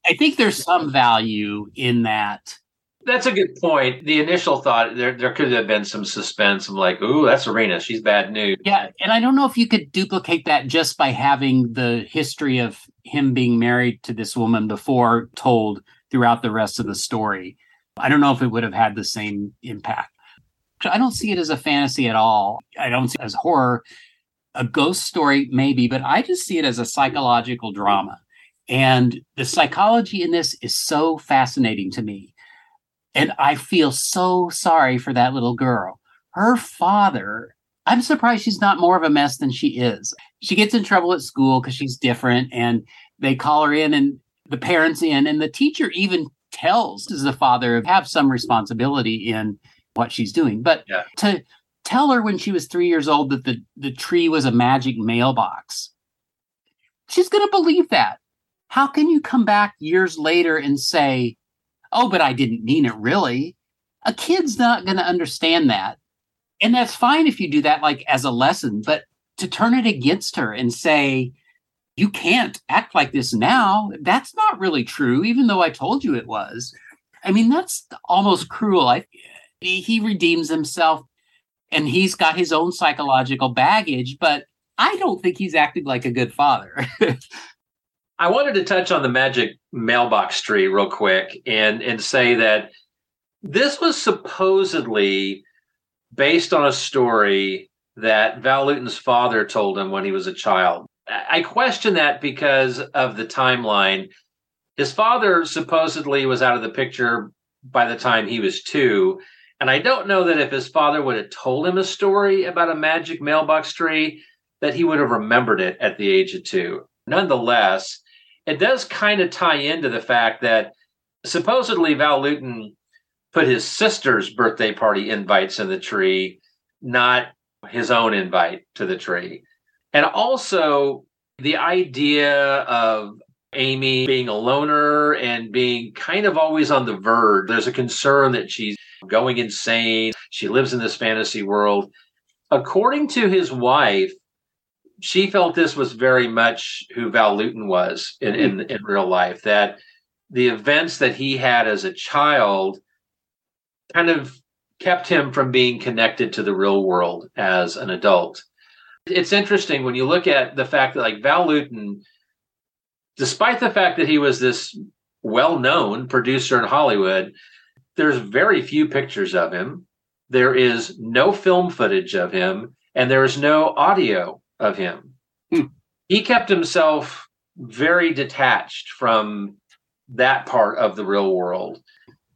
[SPEAKER 3] I think there's some value in that
[SPEAKER 4] that's a good point the initial thought there, there could have been some suspense of like ooh that's Irina she's bad news
[SPEAKER 3] yeah and i don't know if you could duplicate that just by having the history of him being married to this woman before told throughout the rest of the story i don't know if it would have had the same impact I don't see it as a fantasy at all. I don't see it as horror. A ghost story, maybe, but I just see it as a psychological drama. And the psychology in this is so fascinating to me. And I feel so sorry for that little girl. Her father, I'm surprised she's not more of a mess than she is. She gets in trouble at school because she's different, and they call her in, and the parents in, and the teacher even tells the father have some responsibility in what she's doing. But
[SPEAKER 4] yeah.
[SPEAKER 3] to tell her when she was three years old that the, the tree was a magic mailbox, she's going to believe that. How can you come back years later and say, oh, but I didn't mean it really? A kid's not going to understand that. And that's fine if you do that, like as a lesson, but to turn it against her and say, you can't act like this now, that's not really true, even though I told you it was. I mean, that's almost cruel. I, he redeems himself and he's got his own psychological baggage, but I don't think he's acting like a good father.
[SPEAKER 4] I wanted to touch on the magic mailbox tree real quick and and say that this was supposedly based on a story that Val Lewton's father told him when he was a child. I question that because of the timeline. His father supposedly was out of the picture by the time he was two. And I don't know that if his father would have told him a story about a magic mailbox tree, that he would have remembered it at the age of two. Nonetheless, it does kind of tie into the fact that supposedly Val Lewton put his sister's birthday party invites in the tree, not his own invite to the tree. And also the idea of Amy being a loner and being kind of always on the verge. There's a concern that she's going insane. She lives in this fantasy world. according to his wife, she felt this was very much who Val Lewton was in, in, mm-hmm. in real life. That the events that he had as a child kind of kept him from being connected to the real world as an adult. It's interesting when you look at the fact that like Val Lewton, despite the fact that he was this well-known producer in Hollywood, there's very few pictures of him. There is no film footage of him, and there is no audio of him.
[SPEAKER 3] Hmm.
[SPEAKER 4] He kept himself very detached from that part of the real world.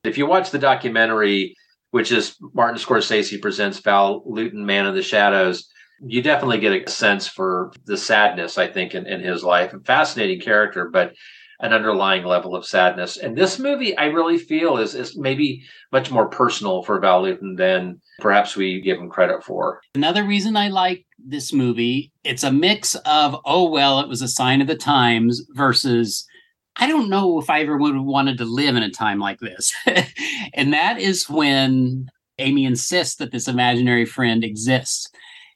[SPEAKER 4] If you watch the documentary, which is Martin Scorsese presents Val Lewton, Man in the Shadows, you definitely get a sense for the sadness, I think, in, in his life. A fascinating character, but an underlying level of sadness. And this movie, I really feel, is is maybe much more personal for Val than perhaps we give him credit for.
[SPEAKER 3] Another reason I like this movie, it's a mix of oh well, it was a sign of the times versus I don't know if I ever would have wanted to live in a time like this. and that is when Amy insists that this imaginary friend exists.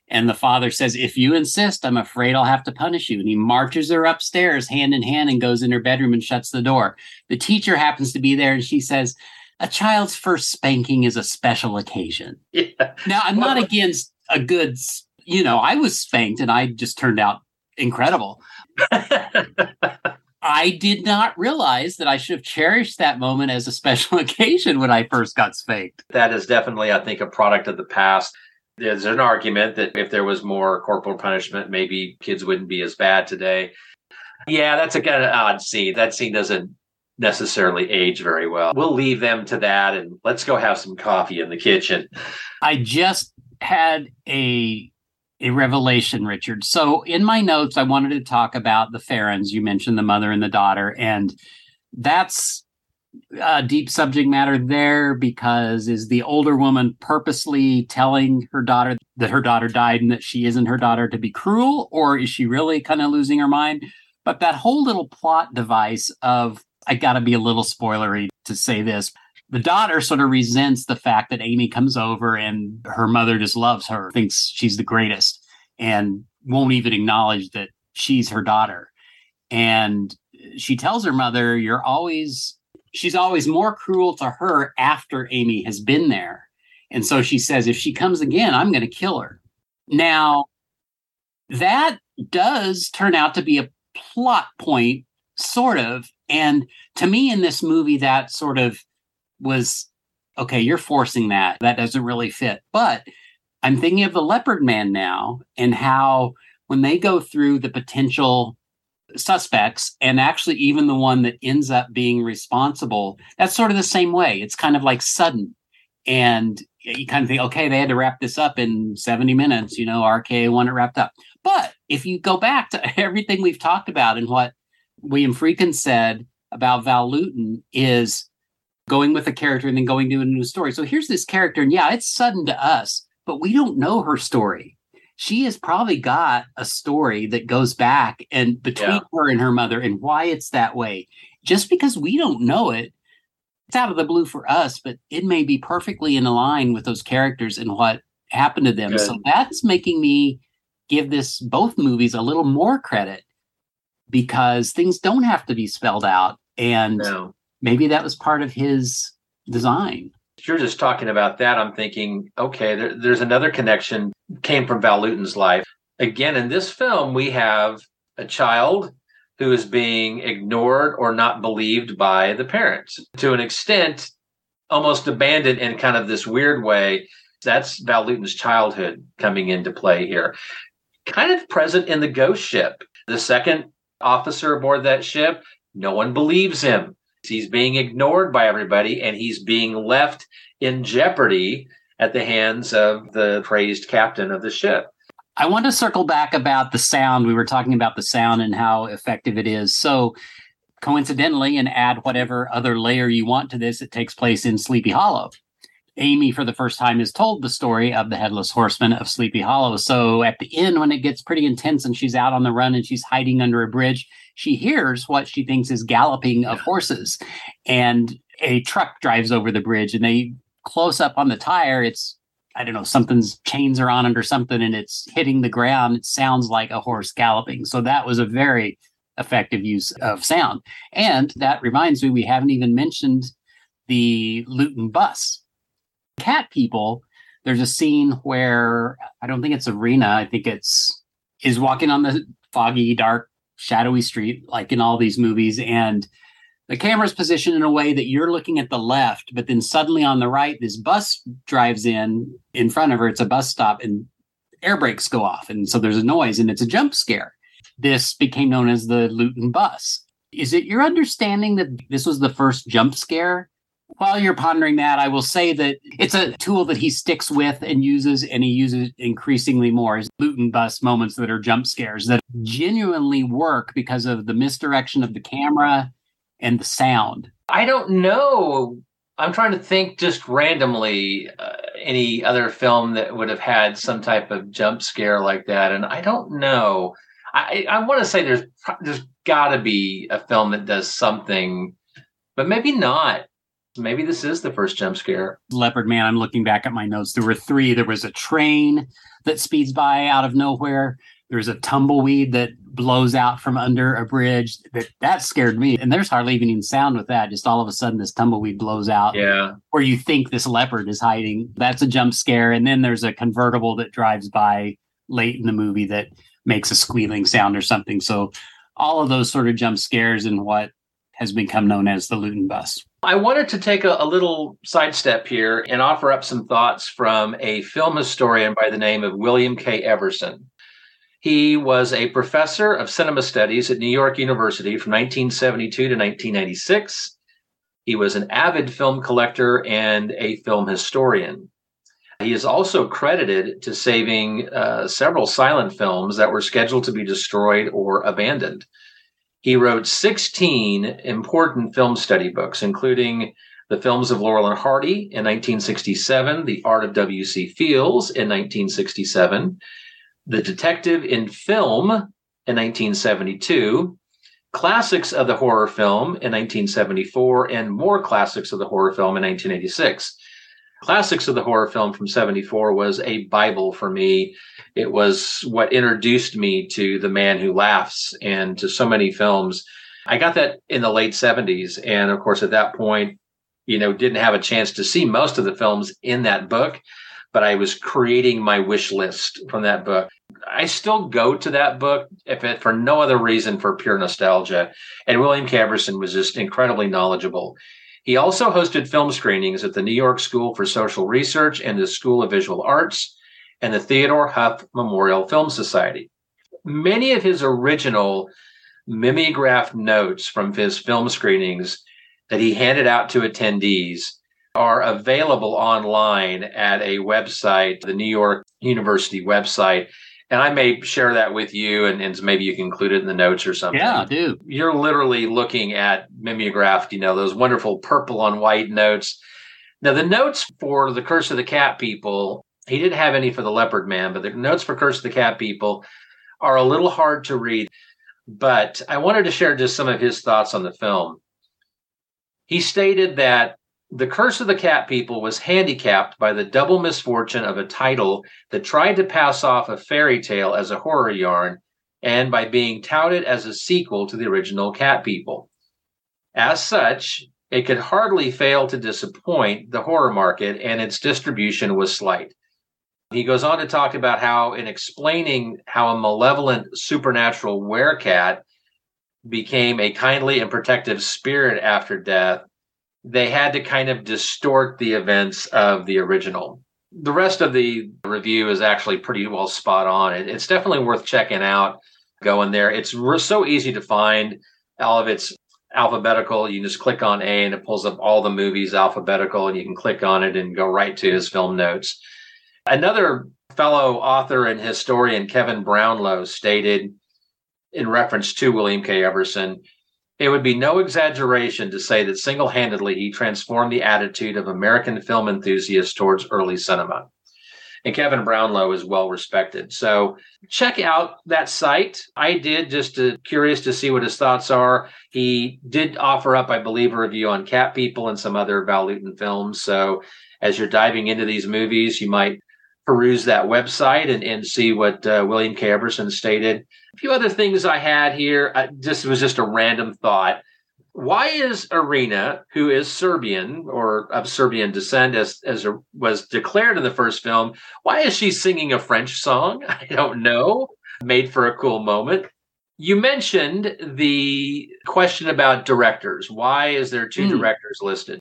[SPEAKER 3] And the father says, If you insist, I'm afraid I'll have to punish you. And he marches her upstairs hand in hand and goes in her bedroom and shuts the door. The teacher happens to be there and she says, A child's first spanking is a special occasion.
[SPEAKER 4] Yeah.
[SPEAKER 3] Now, I'm not against a good, you know, I was spanked and I just turned out incredible. I did not realize that I should have cherished that moment as a special occasion when I first got spanked.
[SPEAKER 4] That is definitely, I think, a product of the past. There's an argument that if there was more corporal punishment, maybe kids wouldn't be as bad today. Yeah, that's a kind of odd scene. That scene doesn't necessarily age very well. We'll leave them to that and let's go have some coffee in the kitchen.
[SPEAKER 3] I just had a a revelation, Richard. So in my notes, I wanted to talk about the Farrens. You mentioned the mother and the daughter, and that's a deep subject matter there because is the older woman purposely telling her daughter that her daughter died and that she isn't her daughter to be cruel, or is she really kind of losing her mind? But that whole little plot device of I got to be a little spoilery to say this. The daughter sort of resents the fact that Amy comes over and her mother just loves her, thinks she's the greatest, and won't even acknowledge that she's her daughter. And she tells her mother, You're always, she's always more cruel to her after Amy has been there. And so she says, If she comes again, I'm going to kill her. Now, that does turn out to be a plot point, sort of. And to me, in this movie, that sort of was okay, you're forcing that. That doesn't really fit. But I'm thinking of the leopard man now and how when they go through the potential suspects and actually even the one that ends up being responsible, that's sort of the same way. It's kind of like sudden. And you kind of think, okay, they had to wrap this up in 70 minutes, you know, RKO want it wrapped up. But if you go back to everything we've talked about and what William Friedkin said about Val Lewton is going with a character and then going to a new story. So here's this character, and yeah, it's sudden to us, but we don't know her story. She has probably got a story that goes back and between
[SPEAKER 4] Yeah.
[SPEAKER 3] her and her mother and why it's that way. Just because we don't know it, it's out of the blue for us, but it may be perfectly in line with those characters and what happened to them. So that's making me give this both movies a little more credit because things don't have to be spelled out. And
[SPEAKER 4] No.
[SPEAKER 3] maybe that was part of his design.
[SPEAKER 4] You're just talking about that. I'm thinking, okay, there, there's another connection came from Val Lewton's life. Again, in this film, we have a child who is being ignored or not believed by the parents to an extent, almost abandoned in kind of this weird way. That's Val Lewton's childhood coming into play here. Kind of present in the ghost ship. The second officer aboard that ship, no one believes him. He's being ignored by everybody and he's being left in jeopardy at the hands of the praised captain of the ship.
[SPEAKER 3] I want to circle back about the sound. We were talking about the sound and how effective it is. So, coincidentally, and add whatever other layer you want to this, it takes place in Sleepy Hollow. Amy, for the first time, is told the story of the Headless Horseman of Sleepy Hollow. So, at the end, when it gets pretty intense and she's out on the run and she's hiding under a bridge, she hears what she thinks is galloping of horses. And a truck drives over the bridge and they close up on the tire. It's I don't know, something's chains are on it or something and it's hitting the ground, it sounds like a horse galloping. So that was a very effective use of sound. And that reminds me, we haven't even mentioned the Lewton bus. Cat people, there's a scene where I don't think it's Irina, I think it's is walking on the foggy, dark, shadowy street, like in all these movies, and the camera's positioned in a way that you're looking at the left, but then suddenly on the right, this bus drives in in front of her. It's a bus stop, and air brakes go off, and so there's a noise, and it's a jump scare. This became known as the Lewton bus. Is it your understanding that this was the first jump scare while you're pondering that, I will say that it's a tool that he sticks with and uses, and he uses increasingly more is and bust moments that are jump scares that genuinely work because of the misdirection of the camera and the sound.
[SPEAKER 4] I don't know. I'm trying to think just randomly uh, any other film that would have had some type of jump scare like that, and I don't know. I, I want to say there's there's got to be a film that does something, but maybe not maybe this is the first jump scare.
[SPEAKER 3] Leopard Man, I'm looking back at my notes. There were three. There was a train that speeds by out of nowhere. There's a tumbleweed that blows out from under a bridge. That that scared me. And there's hardly even any sound with that. Just all of a sudden, this tumbleweed blows out.
[SPEAKER 4] Yeah.
[SPEAKER 3] Where you think this leopard is hiding. That's a jump scare. And then there's a convertible that drives by late in the movie that makes a squealing sound or something. So all of those sort of jump scares and what has become known as the Lewton bus.
[SPEAKER 4] I wanted to take a, a, little sidestep here and offer up some thoughts from a film historian by the name of William K. Everson. He was a professor of cinema studies at New York University from 1972 to 1996. He was an avid film collector and a film historian. He is also credited to saving uh, several silent films that were scheduled to be destroyed or abandoned. He wrote 16 important film study books, including The Films of Laurel and Hardy in 1967, The Art of W.C. Fields in 1967, The Detective in Film in 1972, Classics of the Horror Film in 1974, and more classics of the horror film in 1986. Classics of the Horror Film from 74 was a Bible for me it was what introduced me to The Man Who Laughs and to so many films. I got that in the late 70s. And of course, at that point, you know, didn't have a chance to see most of the films in that book, but I was creating my wish list from that book. I still go to that book if it, for no other reason for pure nostalgia. And William K. Was just incredibly knowledgeable. He also hosted film screenings at the New York School for Social Research and the School of Visual Arts and the Theodore Huff Memorial Film Society. Many of his original mimeographed notes from his film screenings that he handed out to attendees are available online at a website, the New York University website. And I may share that with you and, and maybe you can include it in the notes or something.
[SPEAKER 3] Yeah, I do.
[SPEAKER 4] You're literally looking at mimeographed, you know, those wonderful purple on white notes. Now, the notes for the Curse of the Cat people he didn't have any for the Leopard Man, but the notes for Curse of the Cat People are a little hard to read. But I wanted to share just some of his thoughts on the film. He stated that the Curse of the Cat People was handicapped by the double misfortune of a title that tried to pass off a fairy tale as a horror yarn and by being touted as a sequel to the original Cat People. As such, it could hardly fail to disappoint the horror market, and its distribution was slight. He goes on to talk about how, in explaining how a malevolent supernatural werecat became a kindly and protective spirit after death, they had to kind of distort the events of the original. The rest of the review is actually pretty well spot on. it's definitely worth checking out, going there. It's so easy to find. All of it's alphabetical. You just click on A and it pulls up all the movies alphabetical, and you can click on it and go right to his film notes. Another fellow author and historian, Kevin Brownlow, stated in reference to William K. Everson, it would be no exaggeration to say that single handedly he transformed the attitude of American film enthusiasts towards early cinema. And Kevin Brownlow is well respected. So check out that site. I did just to, curious to see what his thoughts are. He did offer up, I believe, a review on Cat People and some other Val Lewton films. So as you're diving into these movies, you might peruse that website and, and see what uh, William K. Everson stated. A few other things I had here. I, this was just a random thought. Why is Irina, who is Serbian or of Serbian descent, as as was declared in the first film, why is she singing a French song? I don't know. Made for a cool moment. You mentioned the question about directors. Why is there two mm. directors listed?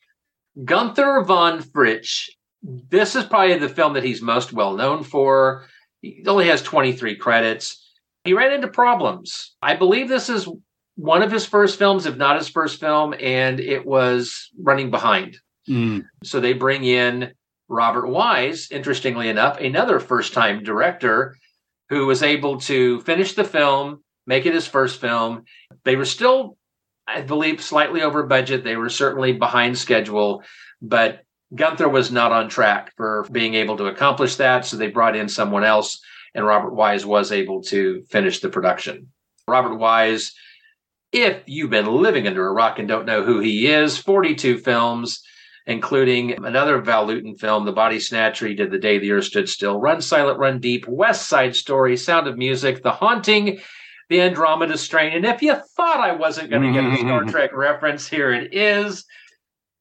[SPEAKER 4] Gunther von Fritsch this is probably the film that he's most well known for. He only has 23 credits. He ran into problems. I believe this is one of his first films, if not his first film, and it was running behind. Mm. So they bring in Robert Wise, interestingly enough, another first time director who was able to finish the film, make it his first film. They were still, I believe, slightly over budget. They were certainly behind schedule, but Gunther was not on track for being able to accomplish that, so they brought in someone else, and Robert Wise was able to finish the production. Robert Wise, if you've been living under a rock and don't know who he is, 42 films, including another Val Lewton film, The Body Snatcher. He did The Day the Earth Stood Still, Run Silent, Run Deep, West Side Story, Sound of Music, The Haunting, The Andromeda Strain. And if you thought I wasn't going to get a Star Trek reference, here it is.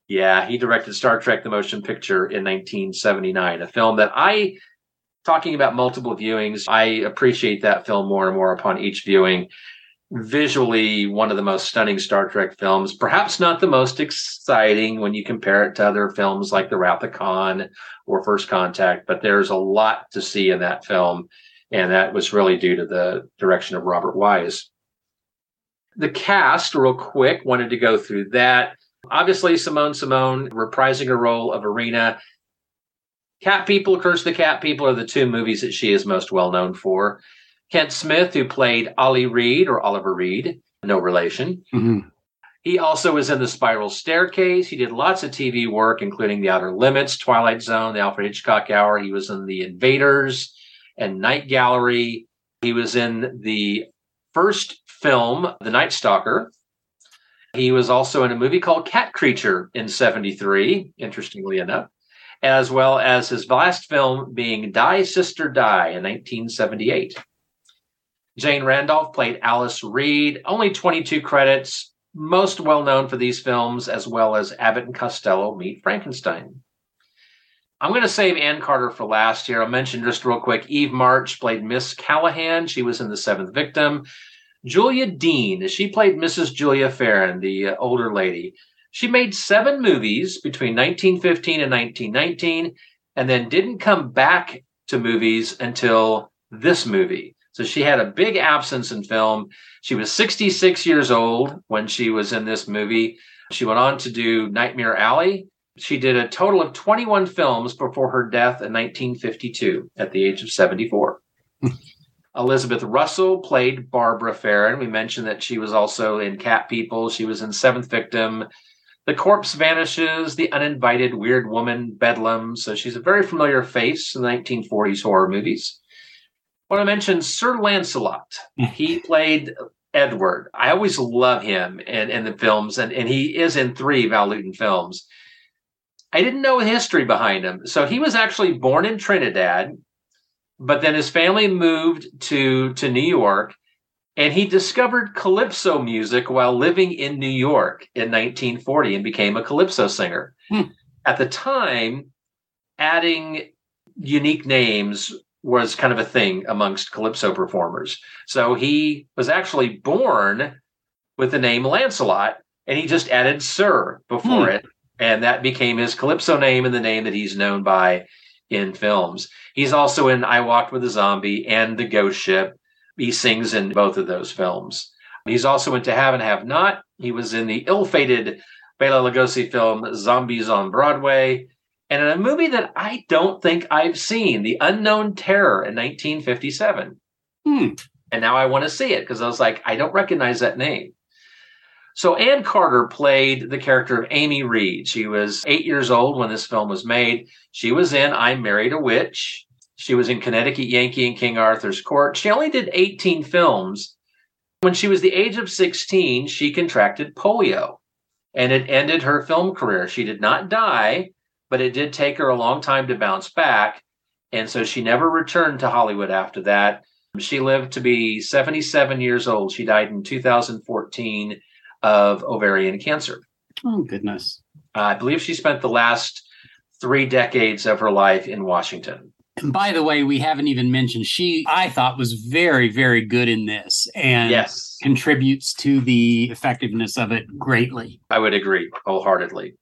[SPEAKER 4] Yeah, he directed Star Trek the Motion Picture in 1979, a film that I, talking about multiple viewings, I appreciate that film more and more upon each viewing. Visually, one of the most stunning Star Trek films, perhaps not the most exciting when you compare it to other films like The Wrath of Khan or First Contact, but there's a lot to see in that film. And that was really due to the direction of Robert Wise. The cast, real quick, wanted to go through that Obviously, Simone Simon reprising her role of Irina. Cat People, Curse the Cat People are the two movies that she is most well known for. Kent Smith, who played Ollie Reed or Oliver Reed, no relation. Mm-hmm. He also was in The Spiral Staircase. He did lots of TV work, including The Outer Limits, Twilight Zone, The Alfred Hitchcock Hour. He was in The Invaders and Night Gallery. He was in the first film, The Night Stalker, he was also in a movie called Cat Creature in 73, interestingly enough, as well as his last film being Die Sister Die in 1978. Jane Randolph played Alice Reed, only 22 credits, most well known for these films, as well as Abbott and Costello Meet Frankenstein. I'm going to save Ann Carter for last here. I'll mention just real quick Eve March played Miss Callahan. She was in The Seventh Victim. Julia Dean, she played Mrs. Julia Farren, the uh, older lady. She made seven movies between 1915 and 1919, and then didn't come back to movies until this movie. So she had a big absence in film. She was 66 years old when she was in this movie. She went on to do Nightmare Alley. She did a total of 21 films before her death in 1952 at the age of 74. Elizabeth Russell played Barbara Farren. We mentioned that she was also in Cat People. She was in Seventh Victim. The Corpse Vanishes, The Uninvited Weird Woman, Bedlam. So she's a very familiar face in the 1940s horror movies. I mentioned Sir Lancelot, hmm. he played Edward. I always love him in, in the films, and, and he is in three Val Lewton films. I didn't know the history behind him. So he was actually born in Trinidad but then his family moved to to New York and he discovered calypso music while living in New York in 1940 and became a calypso singer. Hmm. At the time, adding unique names was kind of a thing amongst calypso performers. So he was actually born with the name Lancelot and he just added Sir before hmm. it. And that became his calypso name and the name that he's known by in films. He's also in I Walked with a Zombie and The Ghost Ship. He sings in both of those films. He's also in To Have and Have Not. He was in the ill fated Bela Lugosi film Zombies on Broadway, and in a movie that I don't think I've seen, The Unknown Terror in 1957. Hmm. And now I want to see it because I was like, I don't recognize that name. So Ann Carter played the character of Amy Reed. She was eight years old when this film was made. She was in I Married a Witch. She was in Connecticut Yankee and King Arthur's Court. She only did 18 films. When she was the age of 16, she contracted polio and it ended her film career. She did not die, but it did take her a long time to bounce back. And so she never returned to Hollywood after that. She lived to be 77 years old. She died in 2014 of ovarian cancer.
[SPEAKER 3] Oh, goodness.
[SPEAKER 4] Uh, I believe she spent the last three decades of her life in Washington.
[SPEAKER 3] And by the way, we haven't even mentioned she, I thought, was very, very good in this and
[SPEAKER 4] yes.
[SPEAKER 3] contributes to the effectiveness of it greatly.
[SPEAKER 4] I would agree wholeheartedly.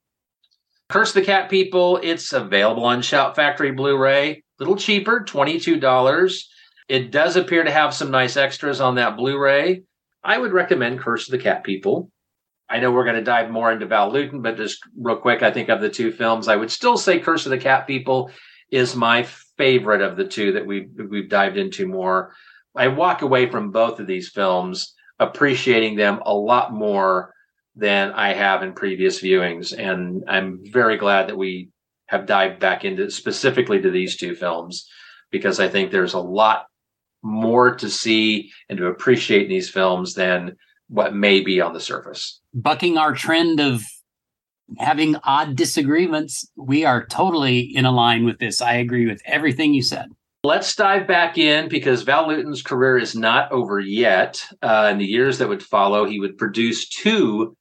[SPEAKER 4] Curse the Cat People, it's available on Shout Factory Blu ray. A little cheaper, $22. It does appear to have some nice extras on that Blu ray. I would recommend Curse of the Cat People. I know we're going to dive more into Val Lewton, but just real quick, I think of the two films, I would still say Curse of the Cat People is my favorite of the two that we've we've dived into more. I walk away from both of these films appreciating them a lot more than I have in previous viewings, and I'm very glad that we have dived back into specifically to these two films because I think there's a lot more to see and to appreciate in these films than what may be on the surface.
[SPEAKER 3] Bucking our trend of having odd disagreements, we are totally in a line with this. I agree with everything you said.
[SPEAKER 4] Let's dive back in because Val Lewton's career is not over yet. Uh, in the years that would follow, he would produce two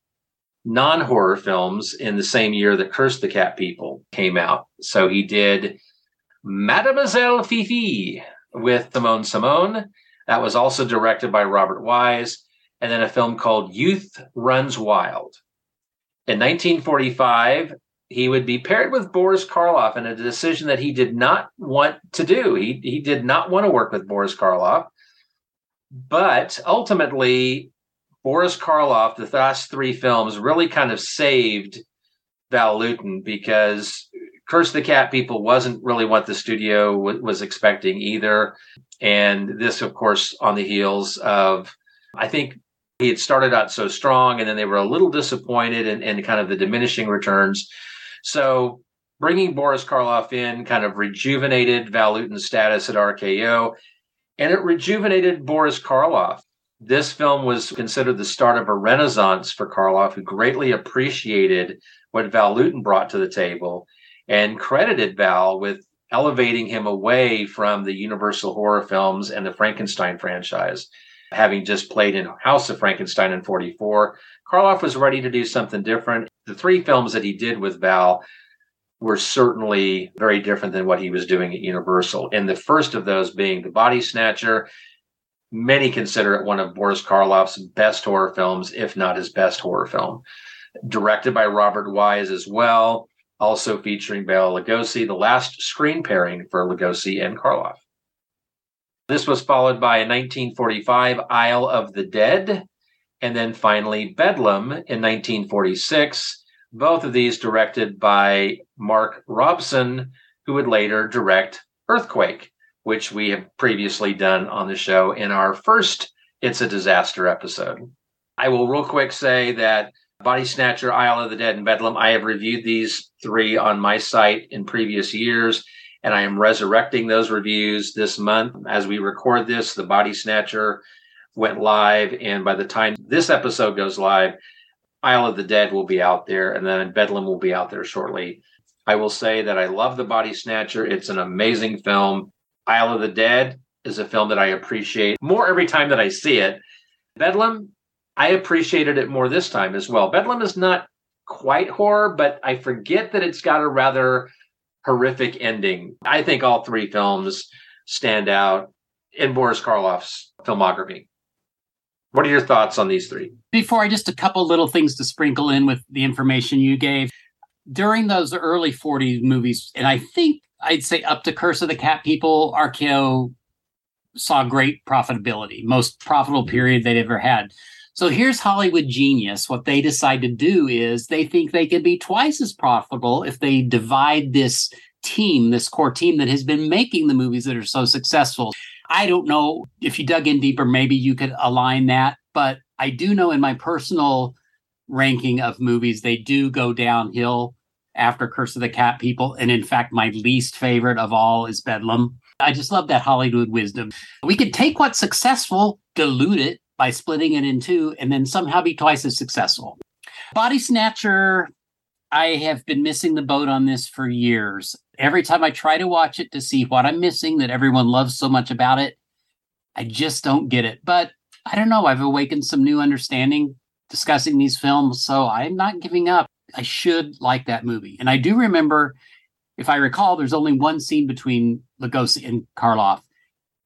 [SPEAKER 4] non horror films in the same year that Curse the Cat People came out. So he did Mademoiselle Fifi with Simone Simon. That was also directed by Robert Wise. And then a film called Youth Runs Wild. In 1945, he would be paired with Boris Karloff in a decision that he did not want to do. He, he did not want to work with Boris Karloff. But ultimately, Boris Karloff, the last three films, really kind of saved Val Lewton because Curse the Cat People wasn't really what the studio w- was expecting either. And this, of course, on the heels of, I think he had started out so strong and then they were a little disappointed and, in kind of the diminishing returns. So bringing Boris Karloff in kind of rejuvenated Val Lewton's status at RKO and it rejuvenated Boris Karloff. This film was considered the start of a renaissance for Karloff, who greatly appreciated what Val Lewton brought to the table and credited Val with elevating him away from the Universal horror films and the Frankenstein franchise having just played in House of Frankenstein in 44. Karloff was ready to do something different. The three films that he did with Val were certainly very different than what he was doing at Universal. And the first of those being The Body Snatcher. Many consider it one of Boris Karloff's best horror films, if not his best horror film. Directed by Robert Wise as well, also featuring Bela Lugosi, the last screen pairing for Lugosi and Karloff. This was followed by a 1945 Isle of the Dead, and then finally Bedlam in 1946. Both of these directed by Mark Robson, who would later direct Earthquake, which we have previously done on the show in our first It's a Disaster episode. I will real quick say that Body Snatcher, Isle of the Dead, and Bedlam, I have reviewed these three on my site in previous years and I am resurrecting those reviews this month. As we record this, The Body Snatcher went live, and by the time this episode goes live, Isle of the Dead will be out there, and then Bedlam will be out there shortly. I will say that I love The Body Snatcher. It's an amazing film. Isle of the Dead is a film that I appreciate more every time that I see it. Bedlam, I appreciated it more this time as well. Bedlam is not quite horror, but I forget that it's got a rather horrific ending. I think all three films stand out in Boris Karloff's filmography. What are your thoughts on these three?
[SPEAKER 3] Before I just a couple little things to sprinkle in with the information you gave. During those early 40s movies, and I think I'd say up to Curse of the Cat People, RKO saw great profitability, most profitable period they'd ever had. So here's Hollywood genius. What they decide to do is they think they can be twice as profitable if they divide this team, this core team that has been making the movies that are so successful. I don't know if you dug in deeper, maybe you could align that, but I do know in my personal ranking of movies, they do go downhill after Curse of the Cat People. And in fact, my least favorite of all is Bedlam. I just love that Hollywood wisdom. We could take what's successful, dilute it, by splitting it in two and then somehow be twice as successful. Body Snatcher, I have been missing the boat on this for years. Every time I try to watch it to see what I'm missing that everyone loves so much about it, I just don't get it. But I don't know. I've awakened some new understanding discussing these films, so I'm not giving up. I should like that movie. And I do remember, if I recall, there's only one scene between Lugosi and Karloff.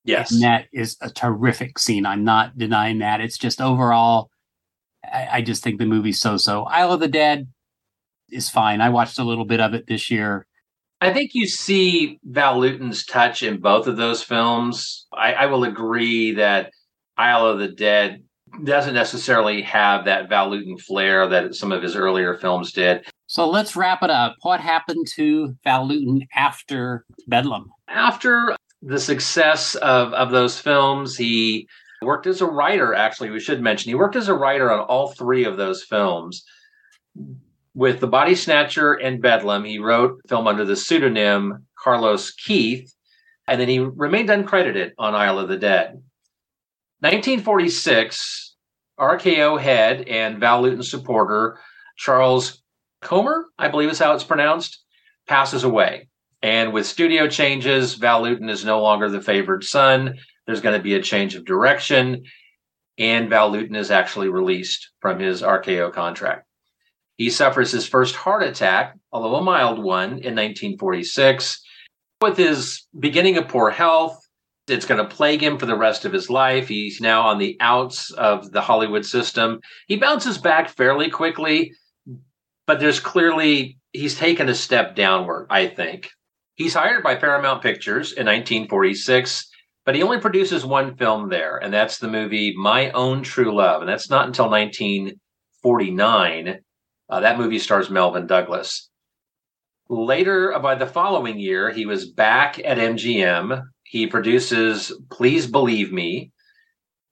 [SPEAKER 4] Yes.
[SPEAKER 3] And that is a terrific scene. I'm not denying that. It's just overall, I, I just think the movie's so so. Isle of the Dead is fine. I watched a little bit of it this year.
[SPEAKER 4] I think you see Val Lewton's touch in both of those films. I, I will agree that Isle of the Dead doesn't necessarily have that Val Lewton flair that some of his earlier films did.
[SPEAKER 3] So let's wrap it up. What happened to Val Lewton after Bedlam?
[SPEAKER 4] After the success of, of those films, he worked as a writer, actually, we should mention. He worked as a writer on all three of those films. With The Body Snatcher and Bedlam, he wrote film under the pseudonym Carlos Keith, and then he remained uncredited on Isle of the Dead. 1946, RKO head and Val Lewton supporter Charles Koerner, I believe is how it's pronounced, passes away. And with studio changes, Val Lewton is no longer the favored son. There's going to be a change of direction, and Val Lewton is actually released from his RKO contract. He suffers his first heart attack, although a mild one, in 1946. With his beginning of poor health, it's going to plague him for the rest of his life. He's now on the outs of the Hollywood system. He bounces back fairly quickly, but there's clearly he's taken a step downward, I think. He's hired by Paramount Pictures in 1946, but he only produces one film there, and that's the movie My Own True Love. And that's not until 1949. Uh, that movie stars Melvyn Douglas. Later, uh, by the following year, he was back at MGM he produces Please Believe Me.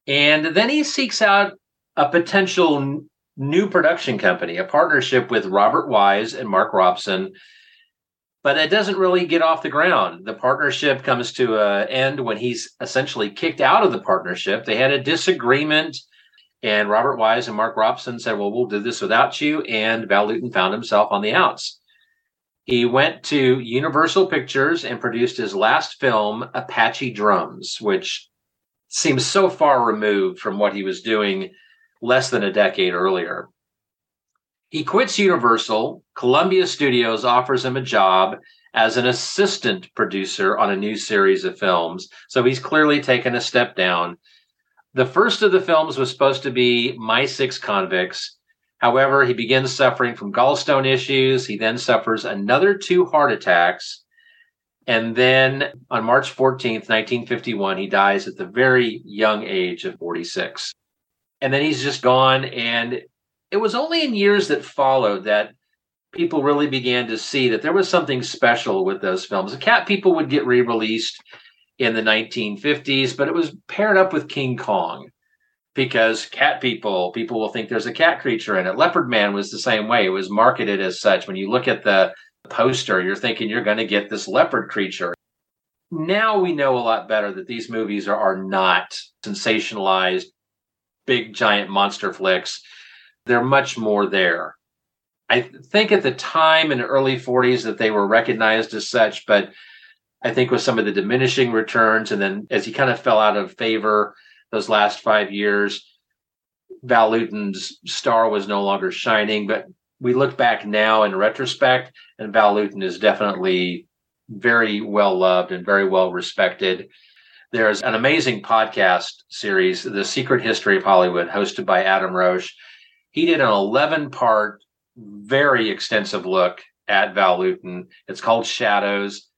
[SPEAKER 4] And then he seeks out a potential new production company, a partnership with Robert Wise and Mark Robson. But it doesn't really get off the ground. The partnership comes to an end when he's essentially kicked out of the partnership. They had a disagreement, and Robert Wise and Mark Robson said, Well, we'll do this without you. And Val Lewton found himself on the outs. He went to Universal Pictures and produced his last film, Apache Drums, which seems so far removed from what he was doing less than a decade earlier. He quits Universal. Columbia Studios offers him a job as an assistant producer on a new series of films. So he's clearly taken a step down. The first of the films was supposed to be My Six Convicts. However, he begins suffering from gallstone issues. He then suffers another two heart attacks. And then on March 14th, 1951, he dies at the very young age of 46. And then he's just gone. And it was only in years that followed that people really began to see that there was something special with those films. The Cat People would get re released in the 1950s, but it was paired up with King Kong because cat people people will think there's a cat creature in it. Leopard man was the same way. It was marketed as such. When you look at the poster you're thinking you're going to get this leopard creature. Now we know a lot better that these movies are, are not sensationalized big giant monster flicks they're much more there i think at the time in the early 40s that they were recognized as such but i think with some of the diminishing returns and then as he kind of fell out of favor those last five years, Val Lewton's star was no longer shining. But we look back now in retrospect, and Val Lewton is definitely very well loved and very well respected. There's an amazing podcast series, The Secret History of Hollywood, hosted by Adam Roche. He did an 11 part, very extensive look at Val Lewton. It's called Shadows.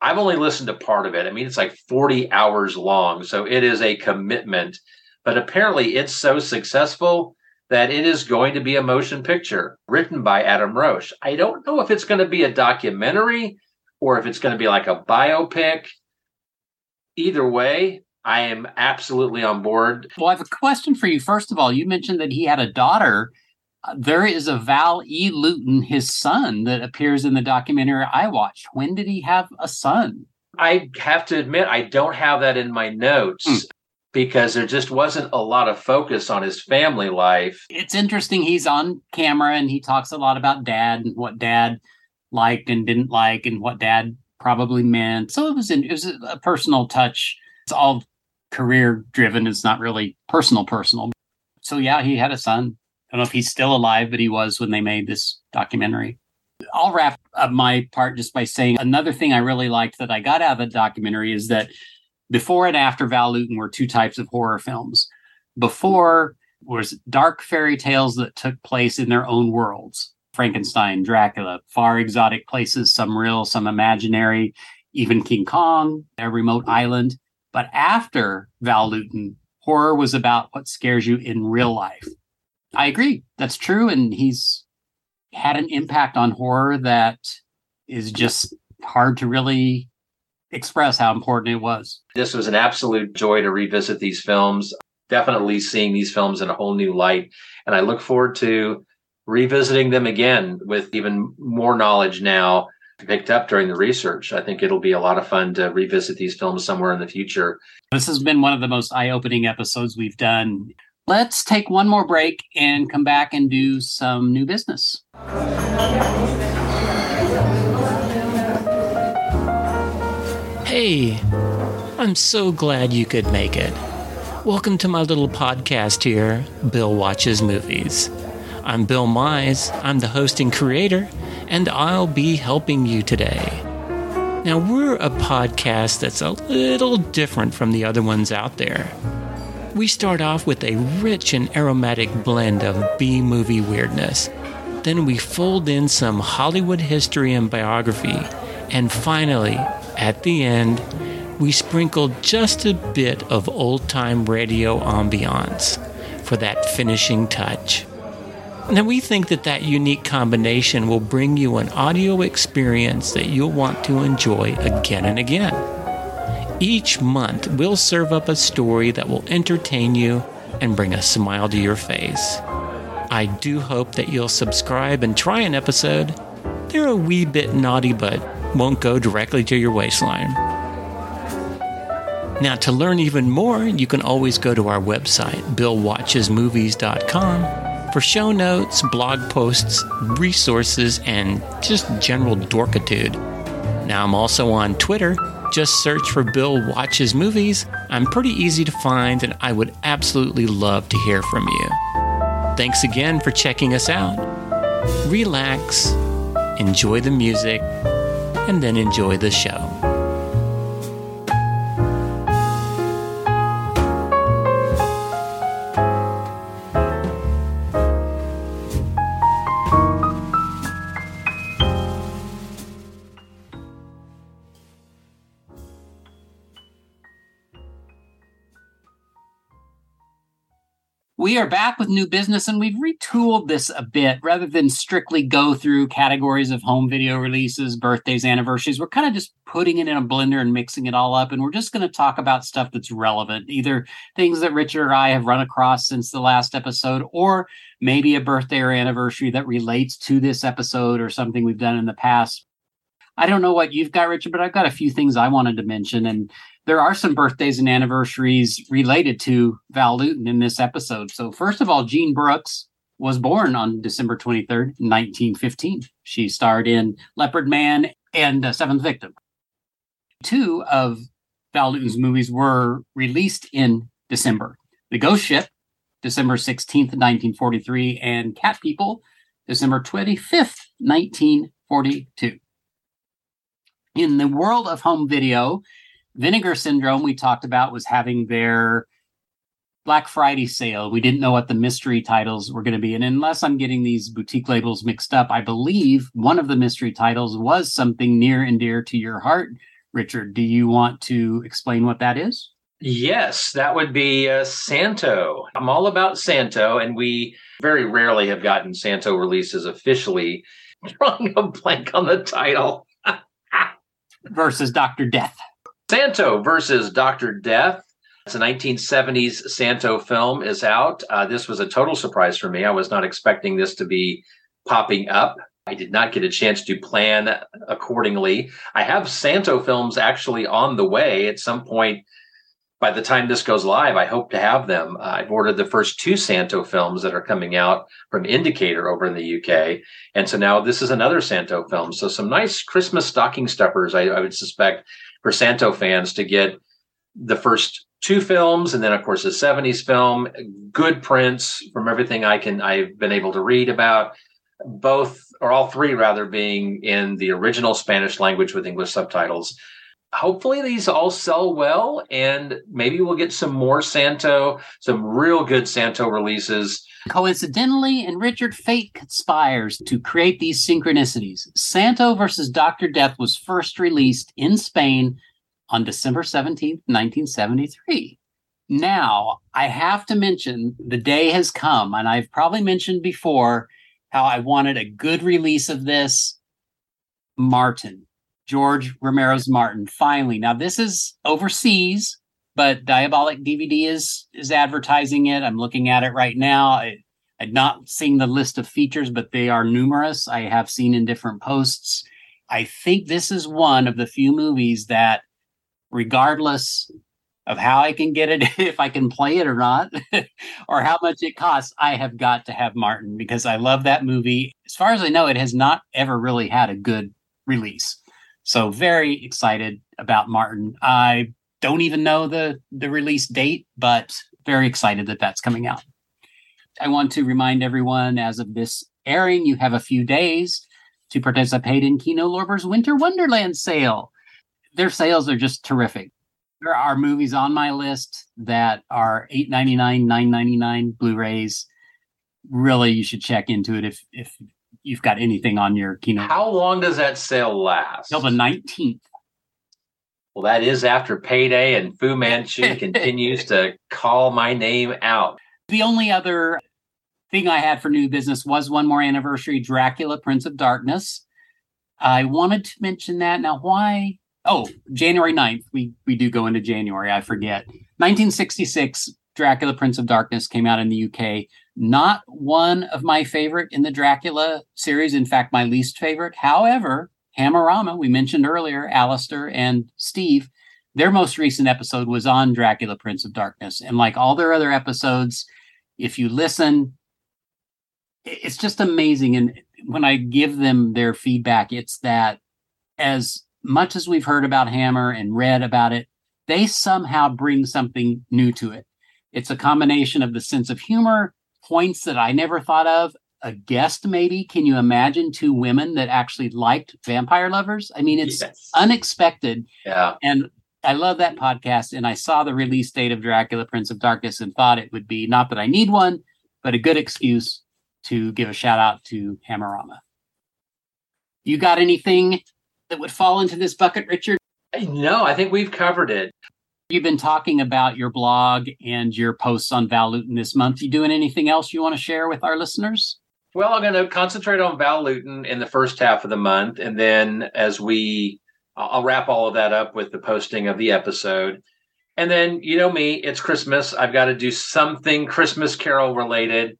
[SPEAKER 4] I've only listened to part of it. I mean, it's like 40 hours long. So it is a commitment. But apparently, it's so successful that it is going to be a motion picture written by Adam Roche. I don't know if it's going to be a documentary or if it's going to be like a biopic. Either way, I am absolutely on board.
[SPEAKER 3] Well, I have a question for you. First of all, you mentioned that he had a daughter there is a Val E. Lewton, his son, that appears in the documentary I watched. When did he have a son?
[SPEAKER 4] I have to admit, I don't have that in my notes. Hmm. because there just wasn't a lot of focus on his family life.
[SPEAKER 3] It's interesting. He's on camera and he talks a lot about dad and what dad liked and didn't like and what dad probably meant. So it was in, it was a personal touch. It's all career driven. It's not really personal personal. So yeah, he had a son. I don't know if he's still alive, but he was when they made this documentary. I'll wrap up my part just by saying another thing I really liked that I got out of the documentary is that before and after Val Lewton were two types of horror films. Before was dark fairy tales that took place in their own worlds. Frankenstein, Dracula, far exotic places, some real, some imaginary, even King Kong, a remote island. But after Val Lewton, horror was about what scares you in real life. I agree. That's true. And he's had an impact on horror that is just hard to really express how important it was.
[SPEAKER 4] This was an absolute joy to revisit these films. Definitely seeing these films in a whole new light. And I look forward to revisiting them again with even more knowledge now picked up during the research. I think it'll be a lot of fun to revisit these films somewhere in the future.
[SPEAKER 3] This has been one of the most eye opening episodes we've done. Let's take one more break and come back and do some new business.
[SPEAKER 6] Hey, I'm so glad you could make it. Welcome to my little podcast here, Bill Watches Movies. I'm Bill Mize, I'm the host and creator, and I'll be helping you today. Now, we're a podcast that's a little different from the other ones out there. We start off with a rich and aromatic blend of B movie weirdness. Then we fold in some Hollywood history and biography. And finally, at the end, we sprinkle just a bit of old time radio ambiance for that finishing touch. Now, we think that that unique combination will bring you an audio experience that you'll want to enjoy again and again. Each month, we'll serve up a story that will entertain you and bring a smile to your face. I do hope that you'll subscribe and try an episode. They're a wee bit naughty, but won't go directly to your waistline. Now, to learn even more, you can always go to our website, billwatchesmovies.com for show notes, blog posts, resources, and just general dorkitude. Now I'm also on Twitter. Just search for Bill Watches Movies. I'm pretty easy to find, and I would absolutely love to hear from you. Thanks again for checking us out. Relax, enjoy the music, and then enjoy the show.
[SPEAKER 3] We are back with new business and we've retooled this a bit rather than strictly go through categories of home video releases, birthdays, anniversaries. We're kind of just putting it in a blender and mixing it all up. And we're just going to talk about stuff that's relevant, either things that Richard or I have run across since the last episode, or maybe a birthday or anniversary that relates to this episode or something we've done in the past. I don't know what you've got, Richard, but I've got a few things I wanted to mention. And there are some birthdays and anniversaries related to Val Lewton in this episode. So, first of all, Jean Brooks was born on December 23rd, 1915. She starred in Leopard Man and uh, Seventh Victim. Two of Val Lewton's movies were released in December The Ghost Ship, December 16th, 1943, and Cat People, December 25th, 1942. In the world of home video, Vinegar Syndrome, we talked about, was having their Black Friday sale. We didn't know what the mystery titles were going to be. And unless I'm getting these boutique labels mixed up, I believe one of the mystery titles was something near and dear to your heart. Richard, do you want to explain what that is?
[SPEAKER 4] Yes, that would be uh, Santo. I'm all about Santo, and we very rarely have gotten Santo releases officially. Drawing a blank on the title.
[SPEAKER 3] Versus Dr. Death.
[SPEAKER 4] Santo versus Dr. Death. It's a 1970s Santo film is out. Uh, this was a total surprise for me. I was not expecting this to be popping up. I did not get a chance to plan accordingly. I have Santo films actually on the way at some point. by the time this goes live, I hope to have them. Uh, I've ordered the first two Santo films that are coming out from Indicator over in the UK. And so now this is another Santo film. So some nice Christmas stocking stuffers, I, I would suspect, for Santo fans to get the first two films and then of course the 70s film. Good prints from everything i can i've been able to read about. Both or all three rather being in the original spanish language with english subtitles. Hopefully these all sell well and maybe we'll get some more santo some real good santo releases
[SPEAKER 3] Coincidentally, and Richard, fate conspires to create these synchronicities. Santo versus Dr. Death was first released in Spain on December 17th, 1973. Now, I have to mention the day has come, and I've probably mentioned before how I wanted a good release of this. Martin, George Romero's Martin, finally. Now, this is overseas, but Diabolik DVD is is advertising it. I'm looking at it right now. I, I've not seen the list of features, but they are numerous. I have seen in different posts. I think this is one of the few movies that regardless of how I can get it, if I can play it or not, or how much it costs, I have got to have Martin because I love that movie. As far as I know, it has not ever really had a good release. So very excited about Martin. I don't even know the the release date, but very excited that that's coming out. I want to remind everyone as of this airing, you have a few days to participate in Kino Lorber's Winter Wonderland sale their sales are just terrific. There are movies on my list that are eight ninety nine, nine ninety nine Blu-rays. Really, you should check into it if if you've got anything on your Kino.
[SPEAKER 4] How long does that sale last?
[SPEAKER 3] Till the nineteenth.
[SPEAKER 4] Well, that is after payday, and Fu Manchu continues to call my name out.
[SPEAKER 3] The only other thing I had for new business was one more anniversary Dracula Prince of Darkness. I wanted to mention that. Now, why oh, January 9th, we, we do go into January, I forget. 1966, Dracula Prince of Darkness came out in the UK. Not one of my favorite in the Dracula series, in fact, my least favorite. However, Hammerama, we mentioned earlier, Alistair and Steve, their most recent episode was on Dracula Prince of Darkness. And like all their other episodes, if you listen, it's just amazing. And when I give them their feedback, it's that as much as we've heard about Hammer and read about it, they somehow bring something new to it. It's a combination of the sense of humor, points that I never thought of, a guest maybe. Can you imagine two women that actually liked vampire lovers? I mean, it's yes. unexpected.
[SPEAKER 4] Yeah.
[SPEAKER 3] And I love that podcast. And I saw the release date of Dracula Prince of Darkness and thought it would be not that I need one, but a good excuse to give a shout out to Hammerama. You got anything that would fall into this bucket, Richard?
[SPEAKER 4] No, I think we've covered it.
[SPEAKER 3] You've been talking about your blog and your posts on Val Lewton this month. You doing anything else you want to share with our listeners?
[SPEAKER 4] Well, I'm going to concentrate on Val Lewton in the first half of the month. And then as we, I'll wrap all of that up with the posting of the episode. And then, you know me, it's Christmas. I've got to do something Christmas Carol related.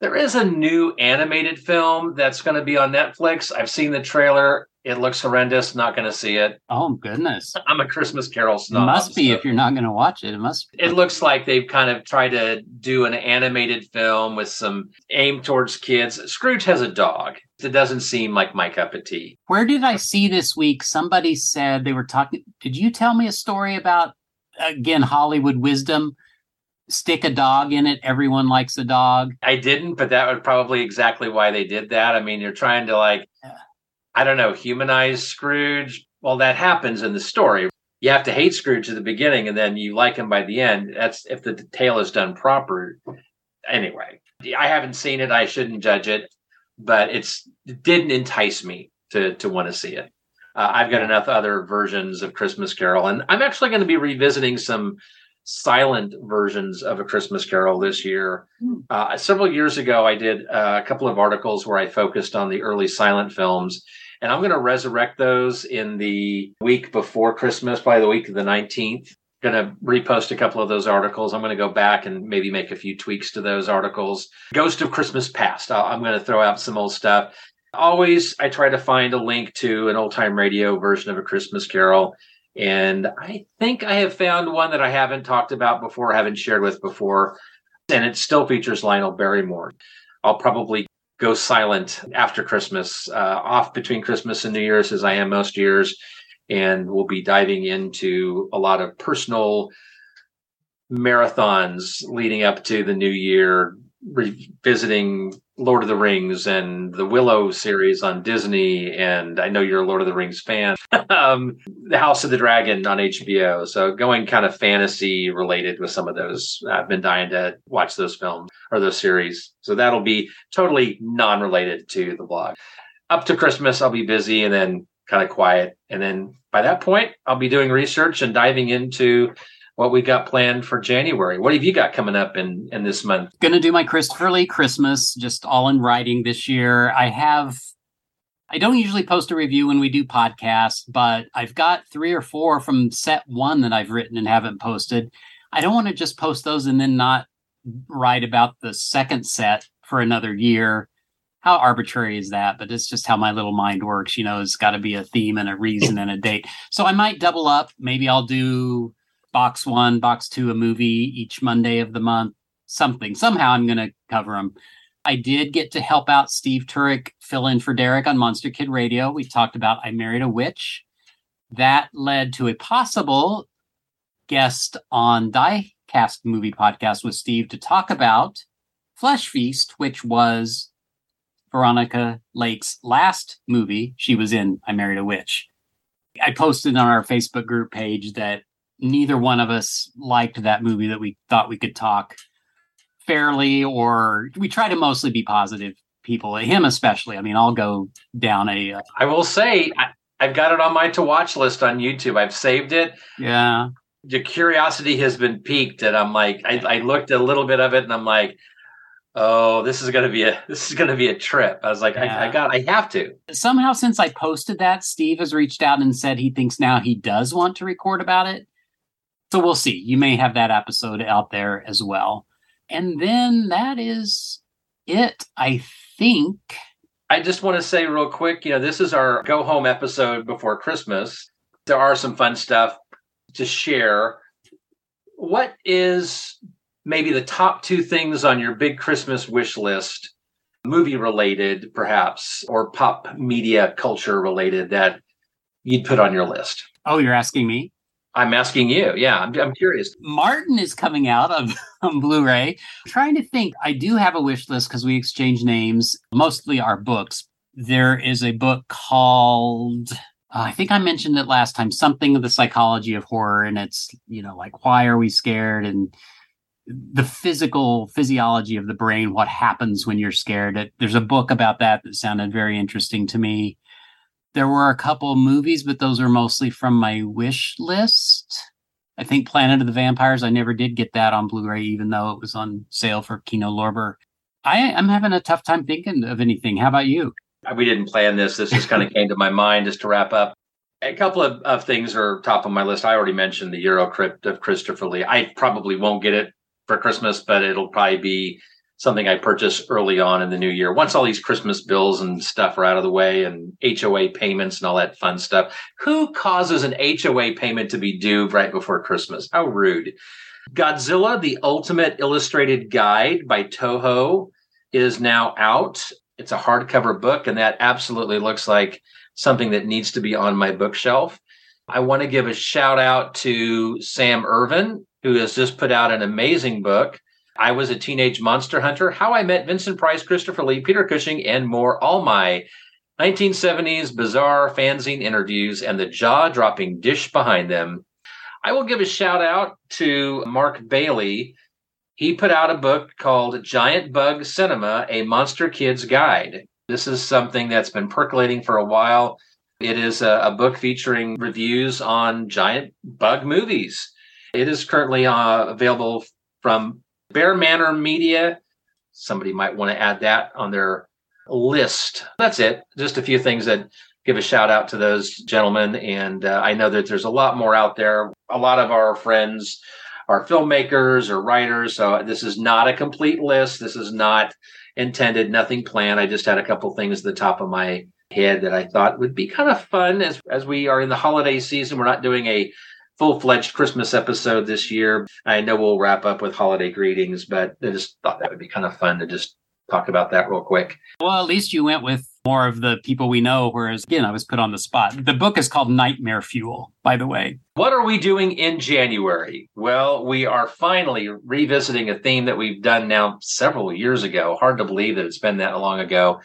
[SPEAKER 4] There is a new animated film that's going to be on Netflix. I've seen the trailer. It looks horrendous. Not going to see it.
[SPEAKER 3] Oh goodness!
[SPEAKER 4] I'm a Christmas Carol snob.
[SPEAKER 3] It must be so. if you're not going to watch it. It must. Be.
[SPEAKER 4] It looks like they've kind of tried to do an animated film with some aim towards kids. Scrooge has a dog. It doesn't seem like my cup of tea.
[SPEAKER 3] Where did I see this week? Somebody said they were talking. Did you tell me a story about again Hollywood wisdom? stick a dog in it everyone likes a dog
[SPEAKER 4] i didn't but that was probably exactly why they did that i mean you're trying to like I don't know, humanize Scrooge. Well, that happens in the story. You have to hate Scrooge at the beginning and then you like him by the end. That's if the tale is done proper. Anyway, I haven't seen it. I shouldn't judge it, but it's it didn't entice me to to want to see it. Uh, I've got enough other versions of Christmas Carol, and I'm actually going to be revisiting some silent versions of A Christmas Carol this year. Hmm. Uh, several years ago, I did uh, a couple of articles where I focused on the early silent films, and I'm going to resurrect those in the week before Christmas, by the week of the 19th. Going to repost a couple of those articles. I'm going to go back and maybe make a few tweaks to those articles. Ghost of Christmas Past. i am going to throw out some old stuff. Always, I try to find a link to an old time radio version of A Christmas Carol And I think I have found one that I haven't talked about before, haven't shared with before, and it still features Lionel Barrymore. I'll probably go silent after Christmas, uh, off between Christmas and New Year's, as I am most years. And we'll be diving into a lot of personal marathons leading up to the new year, revisiting Lord of the Rings and the Willow series on Disney. And I know you're a Lord of the Rings fan. um, the House of the Dragon on HBO. So going kind of fantasy related with some of those. I've been dying to watch those films or those series. So that'll be totally non related to the blog. Up to Christmas, I'll be busy and then kind of quiet. And then by that point, I'll be doing research and diving into what we got planned for January. What have you got coming up in in this month?
[SPEAKER 3] Going to do my Christopher Lee Christmas, just all in writing this year. I have. I don't usually post a review when we do podcasts, but I've got three or four from set one that I've written and haven't posted. I don't want to just post those and then not write about the second set for another year. How arbitrary is that? But it's just how my little mind works. You know, it's got to be a theme and a reason and a date. So I might double up. Maybe I'll do box one, box two, a movie each Monday of the month, something. Somehow I'm going to cover them. I did get to help out Steve Turek fill in for Derek on Monster Kid Radio. We talked about I Married a Witch. That led to a possible guest on Diecast Movie Podcast with Steve to talk about Flesh Feast, which was Veronica Lake's last movie she was in I Married a Witch. I posted on our Facebook group page that neither one of us liked that movie that we thought we could talk fairly or we try to mostly be positive people him especially. I mean i'll go down a. Uh,
[SPEAKER 4] I will say I, i've got it on my to watch list on youtube. I've saved it.
[SPEAKER 3] Yeah.
[SPEAKER 4] The curiosity has been piqued and i'm like I, I looked a little bit of it and i'm like oh this is gonna be a this is gonna be a trip. I was like yeah. I, I got i have to.
[SPEAKER 3] Somehow since i posted that steve has reached out and said he thinks now he does want to record about it so we'll see. You may have that episode out there as well. And then that is it, I think.
[SPEAKER 4] I just want to say real quick, you know, this is our go home episode before Christmas. There are some fun stuff to share. What is maybe the top two things on your big Christmas wish list, movie related perhaps, or pop media culture related that you'd put on your list?
[SPEAKER 3] Oh, you're asking me?
[SPEAKER 4] I'm asking you. Yeah, I'm, I'm curious.
[SPEAKER 3] Martin is coming out of on Blu-ray. I'm trying to think. I do have a wish list because we exchange names, mostly our books. There is a book called uh, I think I mentioned it last time, something of the psychology of horror, and it's you know like why are we scared and the physical physiology of the brain, what happens when you're scared. There's a book about that that sounded very interesting to me. There were a couple movies, but those are mostly from my wish list. I think Planet of the Vampires. I never did get that on Blu-ray, even though it was on sale for Kino Lorber. I, am having a tough time thinking of anything. How about you?
[SPEAKER 4] Uh, we didn't plan this. This just kind of came to my mind just to wrap up. A couple of, of things are top of my list. I already mentioned the Eurocrypt of Christopher Lee. I probably won't get it for Christmas, but it'll probably be something I purchased early on in the new year. Once all these Christmas bills and stuff are out of the way and HOA payments and all that fun stuff, who causes an HOA payment to be due right before Christmas? How rude. Godzilla, the Ultimate Illustrated Guide by Toho is now out. It's a hardcover book, and that absolutely looks like something that needs to be on my bookshelf. I want to give a shout out to Sam Irvin, who has just put out an amazing book I was a teenage monster hunter, how I met Vincent Price, Christopher Lee, Peter Cushing, and more. All my 1970s bizarre fanzine interviews and the jaw dropping dish behind them. I will give a shout out to Mark Bailey. He put out a book called Giant Bug Cinema, a Monster Kid's Guide. This is something that's been percolating for a while. It is a, a book featuring reviews on giant bug movies. It is currently uh, available from Bear Manor Media. Somebody might want to add that on their list. That's it. Just a few things that give a shout out to those gentlemen. And uh, I know that there's a lot more out there. A lot of our friends are filmmakers or writers. So this is not a complete list. This is not intended, nothing planned. I just had a couple things at the top of my head that I thought would be kind of fun as as we are in the holiday season. We're not doing a full fledged Christmas episode this year. I know we'll wrap up with holiday greetings, but I just thought that would be kind of fun to just talk about that real quick.
[SPEAKER 3] Well, at least you went with more of the people we know, whereas again, I was put on the spot. The book is called Nightmare Fuel, by the way.
[SPEAKER 4] What are we doing in January? Well, we are finally revisiting a theme that we've done now several years ago. Hard to believe that it's been that long ago.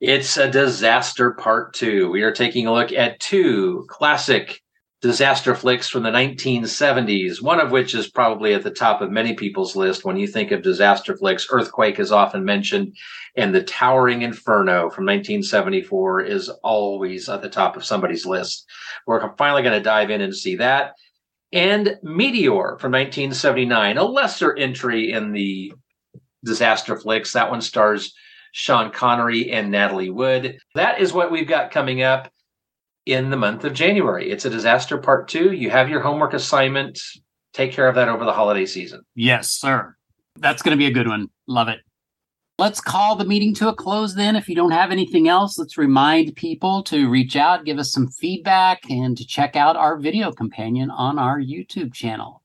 [SPEAKER 4] It's a disaster part two. We are taking a look at two classic disaster flicks from the 1970s, one of which is probably at the top of many people's list when you think of disaster flicks. Earthquake is often mentioned, and The Towering Inferno from 1974 is always at the top of somebody's list. We're finally going to dive in and see that. And Meteor from 1979, a lesser entry in the disaster flicks. That one stars Sean Connery and Natalie Wood. That is what we've got coming up in the month of January. It's a disaster part two. You have your homework assignment. Take care of that over the holiday season.
[SPEAKER 3] Yes, sir. That's going to be a good one. Love it. Let's call the meeting to a close then. If you don't have anything else, let's remind people to reach out, give us some feedback, and to check out our video companion on our YouTube channel.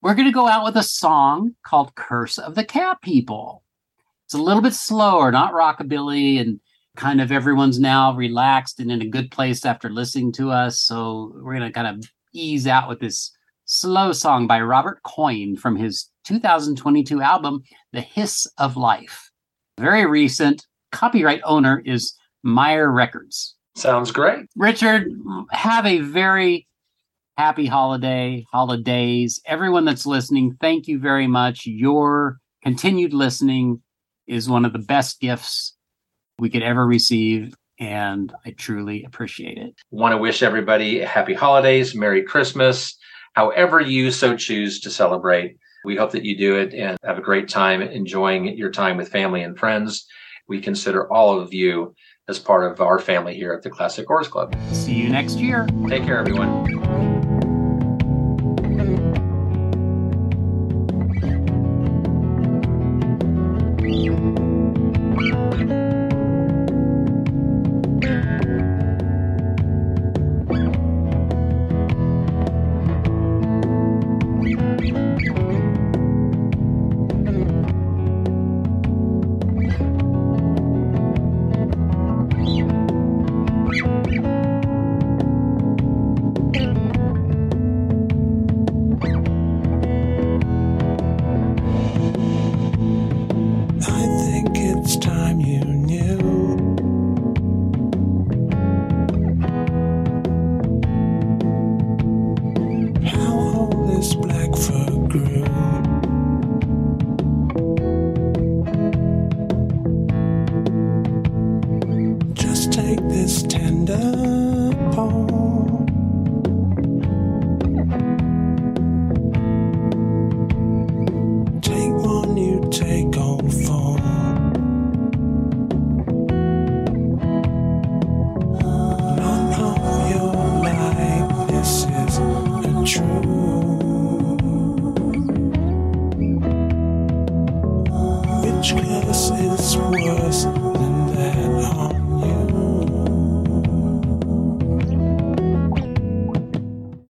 [SPEAKER 3] We're going to go out with a song called Curse of the Cat People. It's a little bit slower, not rockabilly, and kind of everyone's now relaxed and in a good place after listening to us. So we're going to kind of ease out with this slow song by Robert Coyne from his 2022 album, The Hiss of Life. Very recent. Copyright owner is Meyer Records.
[SPEAKER 4] Sounds great.
[SPEAKER 3] Richard, have a very happy holiday, holidays. Everyone that's listening, thank you very much. Your continued listening is one of the best gifts we could ever receive. And I truly appreciate it.
[SPEAKER 4] Want to wish everybody happy holidays, Merry Christmas, however you so choose to celebrate. We hope that you do it and have a great time enjoying your time with family and friends. We consider all of you as part of our family here at the Classic Horrors Club.
[SPEAKER 3] See you next year.
[SPEAKER 4] Take care, everyone.